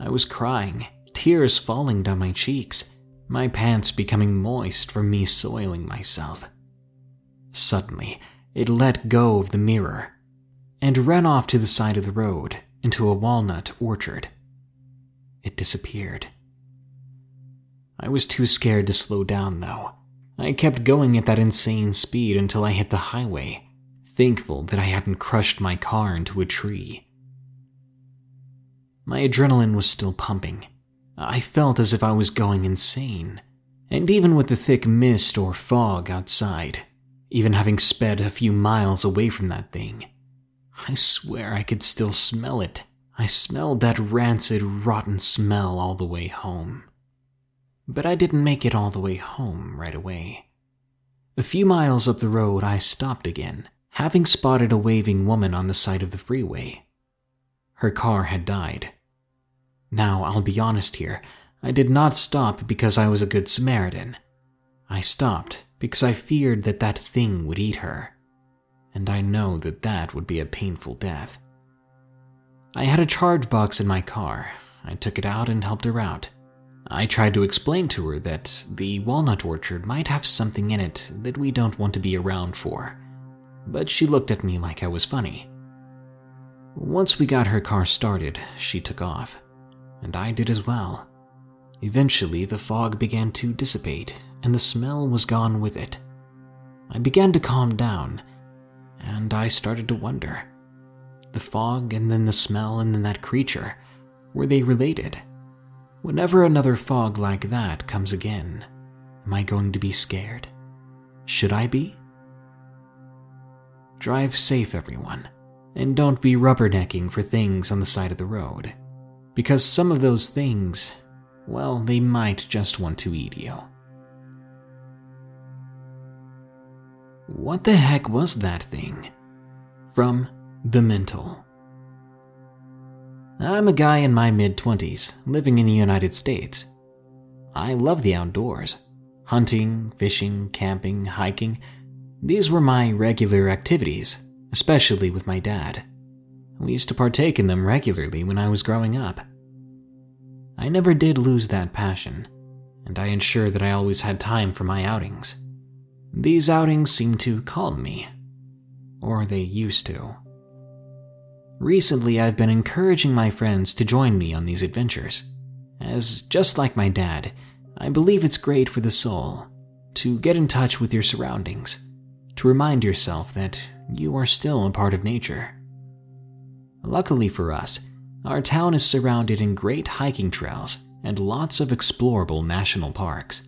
I was crying, tears falling down my cheeks, my pants becoming moist from me soiling myself. Suddenly, it let go of the mirror and ran off to the side of the road into a walnut orchard. It disappeared. I was too scared to slow down, though. I kept going at that insane speed until I hit the highway, thankful that I hadn't crushed my car into a tree. My adrenaline was still pumping. I felt as if I was going insane. And even with the thick mist or fog outside, even having sped a few miles away from that thing, I swear I could still smell it. I smelled that rancid, rotten smell all the way home. But I didn't make it all the way home right away. A few miles up the road, I stopped again, having spotted a waving woman on the side of the freeway. Her car had died. Now, I'll be honest here, I did not stop because I was a good Samaritan. I stopped because I feared that that thing would eat her. And I know that that would be a painful death. I had a charge box in my car. I took it out and helped her out. I tried to explain to her that the walnut orchard might have something in it that we don't want to be around for, but she looked at me like I was funny. Once we got her car started, she took off, and I did as well. Eventually, the fog began to dissipate, and the smell was gone with it. I began to calm down, and I started to wonder the fog, and then the smell, and then that creature. Were they related? Whenever another fog like that comes again, am I going to be scared? Should I be? Drive safe, everyone, and don't be rubbernecking for things on the side of the road, because some of those things, well, they might just want to eat you. What the heck was that thing? From the mental. I'm a guy in my mid 20s, living in the United States. I love the outdoors. Hunting, fishing, camping, hiking. These were my regular activities, especially with my dad. We used to partake in them regularly when I was growing up. I never did lose that passion, and I ensure that I always had time for my outings. These outings seem to calm me, or they used to. Recently, I've been encouraging my friends to join me on these adventures, as just like my dad, I believe it's great for the soul to get in touch with your surroundings, to remind yourself that you are still a part of nature. Luckily for us, our town is surrounded in great hiking trails and lots of explorable national parks.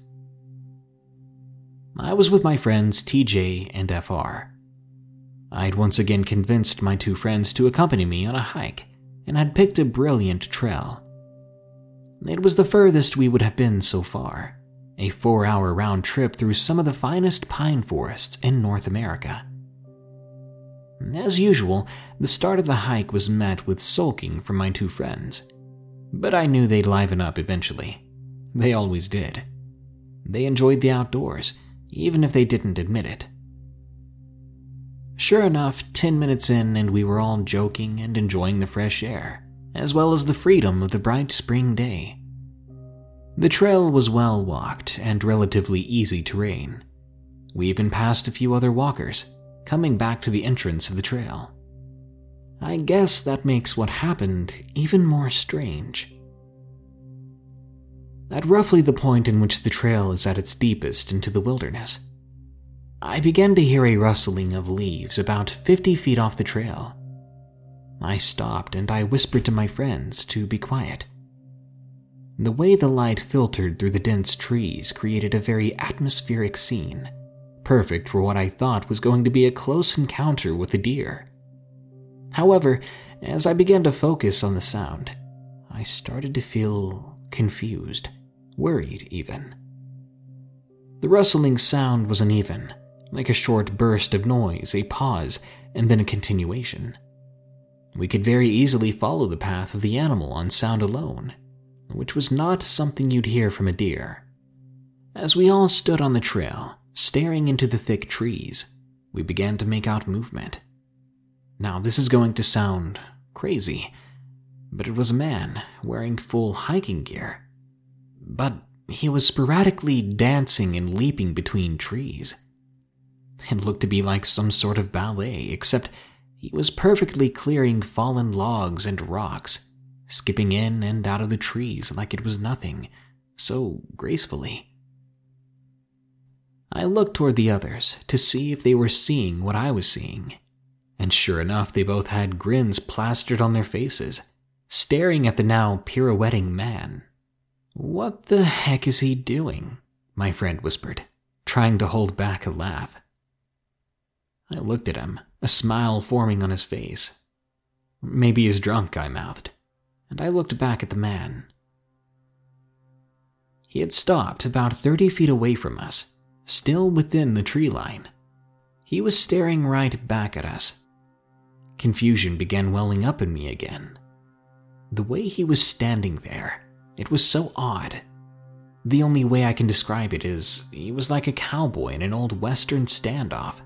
I was with my friends TJ and FR I'd once again convinced my two friends to accompany me on a hike and had picked a brilliant trail. It was the furthest we would have been so far, a four hour round trip through some of the finest pine forests in North America. As usual, the start of the hike was met with sulking from my two friends, but I knew they'd liven up eventually. They always did. They enjoyed the outdoors, even if they didn't admit it. Sure enough, 10 minutes in, and we were all joking and enjoying the fresh air, as well as the freedom of the bright spring day. The trail was well walked and relatively easy terrain. We even passed a few other walkers, coming back to the entrance of the trail. I guess that makes what happened even more strange. At roughly the point in which the trail is at its deepest into the wilderness, I began to hear a rustling of leaves about 50 feet off the trail. I stopped and I whispered to my friends to be quiet. The way the light filtered through the dense trees created a very atmospheric scene, perfect for what I thought was going to be a close encounter with a deer. However, as I began to focus on the sound, I started to feel confused, worried even. The rustling sound was uneven, like a short burst of noise, a pause, and then a continuation. We could very easily follow the path of the animal on sound alone, which was not something you'd hear from a deer. As we all stood on the trail, staring into the thick trees, we began to make out movement. Now, this is going to sound crazy, but it was a man wearing full hiking gear. But he was sporadically dancing and leaping between trees. It looked to be like some sort of ballet, except he was perfectly clearing fallen logs and rocks, skipping in and out of the trees like it was nothing, so gracefully. I looked toward the others to see if they were seeing what I was seeing, and sure enough, they both had grins plastered on their faces, staring at the now pirouetting man. What the heck is he doing? My friend whispered, trying to hold back a laugh. I looked at him, a smile forming on his face. Maybe he's drunk, I mouthed, and I looked back at the man. He had stopped about 30 feet away from us, still within the tree line. He was staring right back at us. Confusion began welling up in me again. The way he was standing there, it was so odd. The only way I can describe it is he was like a cowboy in an old western standoff.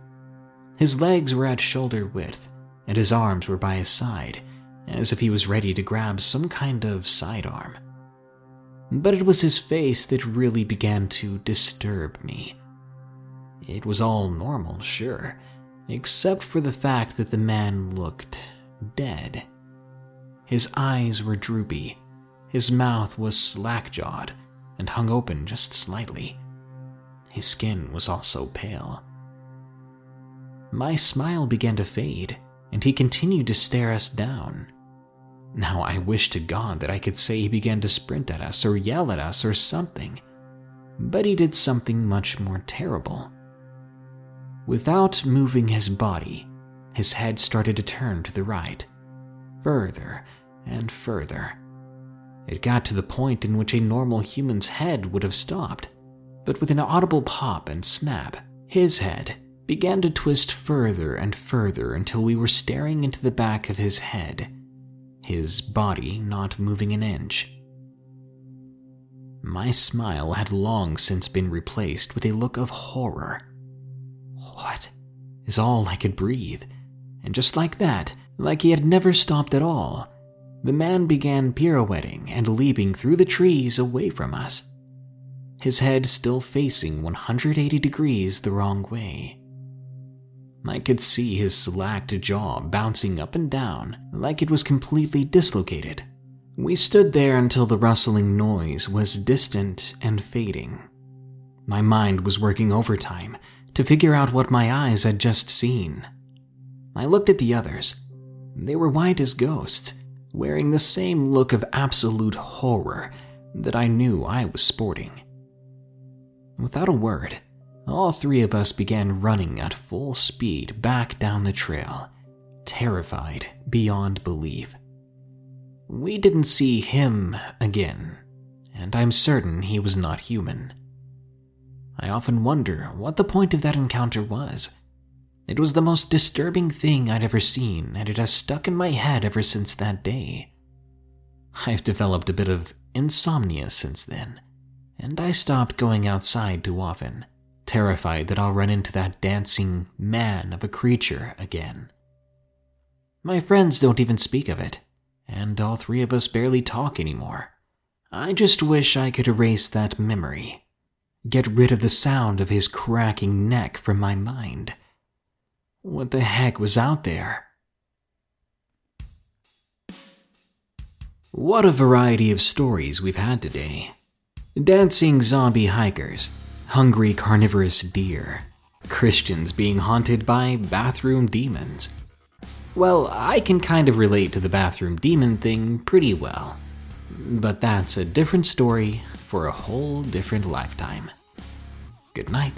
His legs were at shoulder width, and his arms were by his side, as if he was ready to grab some kind of sidearm. But it was his face that really began to disturb me. It was all normal, sure, except for the fact that the man looked dead. His eyes were droopy, his mouth was slack jawed and hung open just slightly. His skin was also pale. My smile began to fade, and he continued to stare us down. Now, I wish to God that I could say he began to sprint at us or yell at us or something, but he did something much more terrible. Without moving his body, his head started to turn to the right, further and further. It got to the point in which a normal human's head would have stopped, but with an audible pop and snap, his head began to twist further and further until we were staring into the back of his head, his body not moving an inch. My smile had long since been replaced with a look of horror what? Is all I could breathe. And just like that, like he had never stopped at all, the man began pirouetting and leaping through the trees away from us, his head still facing 180 degrees the wrong way. I could see his slacked jaw bouncing up and down like it was completely dislocated. We stood there until the rustling noise was distant and fading. My mind was working overtime to figure out what my eyes had just seen. I looked at the others. They were white as ghosts, wearing the same look of absolute horror that I knew I was sporting. Without a word, all three of us began running at full speed back down the trail, terrified beyond belief. We didn't see him again, and I'm certain he was not human. I often wonder what the point of that encounter was. It was the most disturbing thing I'd ever seen, and it has stuck in my head ever since that day. I've developed a bit of insomnia since then, and I stopped going outside too often, terrified that I'll run into that dancing man of a creature again. My friends don't even speak of it, and all three of us barely talk anymore. I just wish I could erase that memory get rid of the sound of his cracking neck from my mind. What the heck was out there? What a variety of stories we've had today. Dancing zombie hikers, hungry carnivorous deer, Christians being haunted by bathroom demons. Well, I can kind of relate to the bathroom demon thing pretty well. But that's a different story for a whole different lifetime. Good night.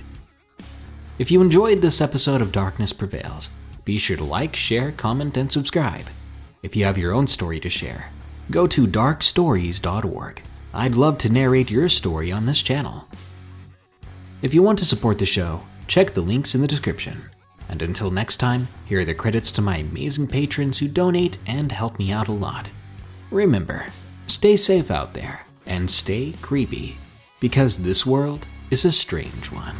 If you enjoyed this episode of Darkness Prevails, be sure to like, share, comment, and subscribe. If you have your own story to share, go to darkstories.org. I'd love to narrate your story on this channel. If you want to support the show, check the links in the description. And until next time, here are the credits to my amazing patrons who donate and help me out a lot. Remember, stay safe out there and stay creepy, because this world is a strange one.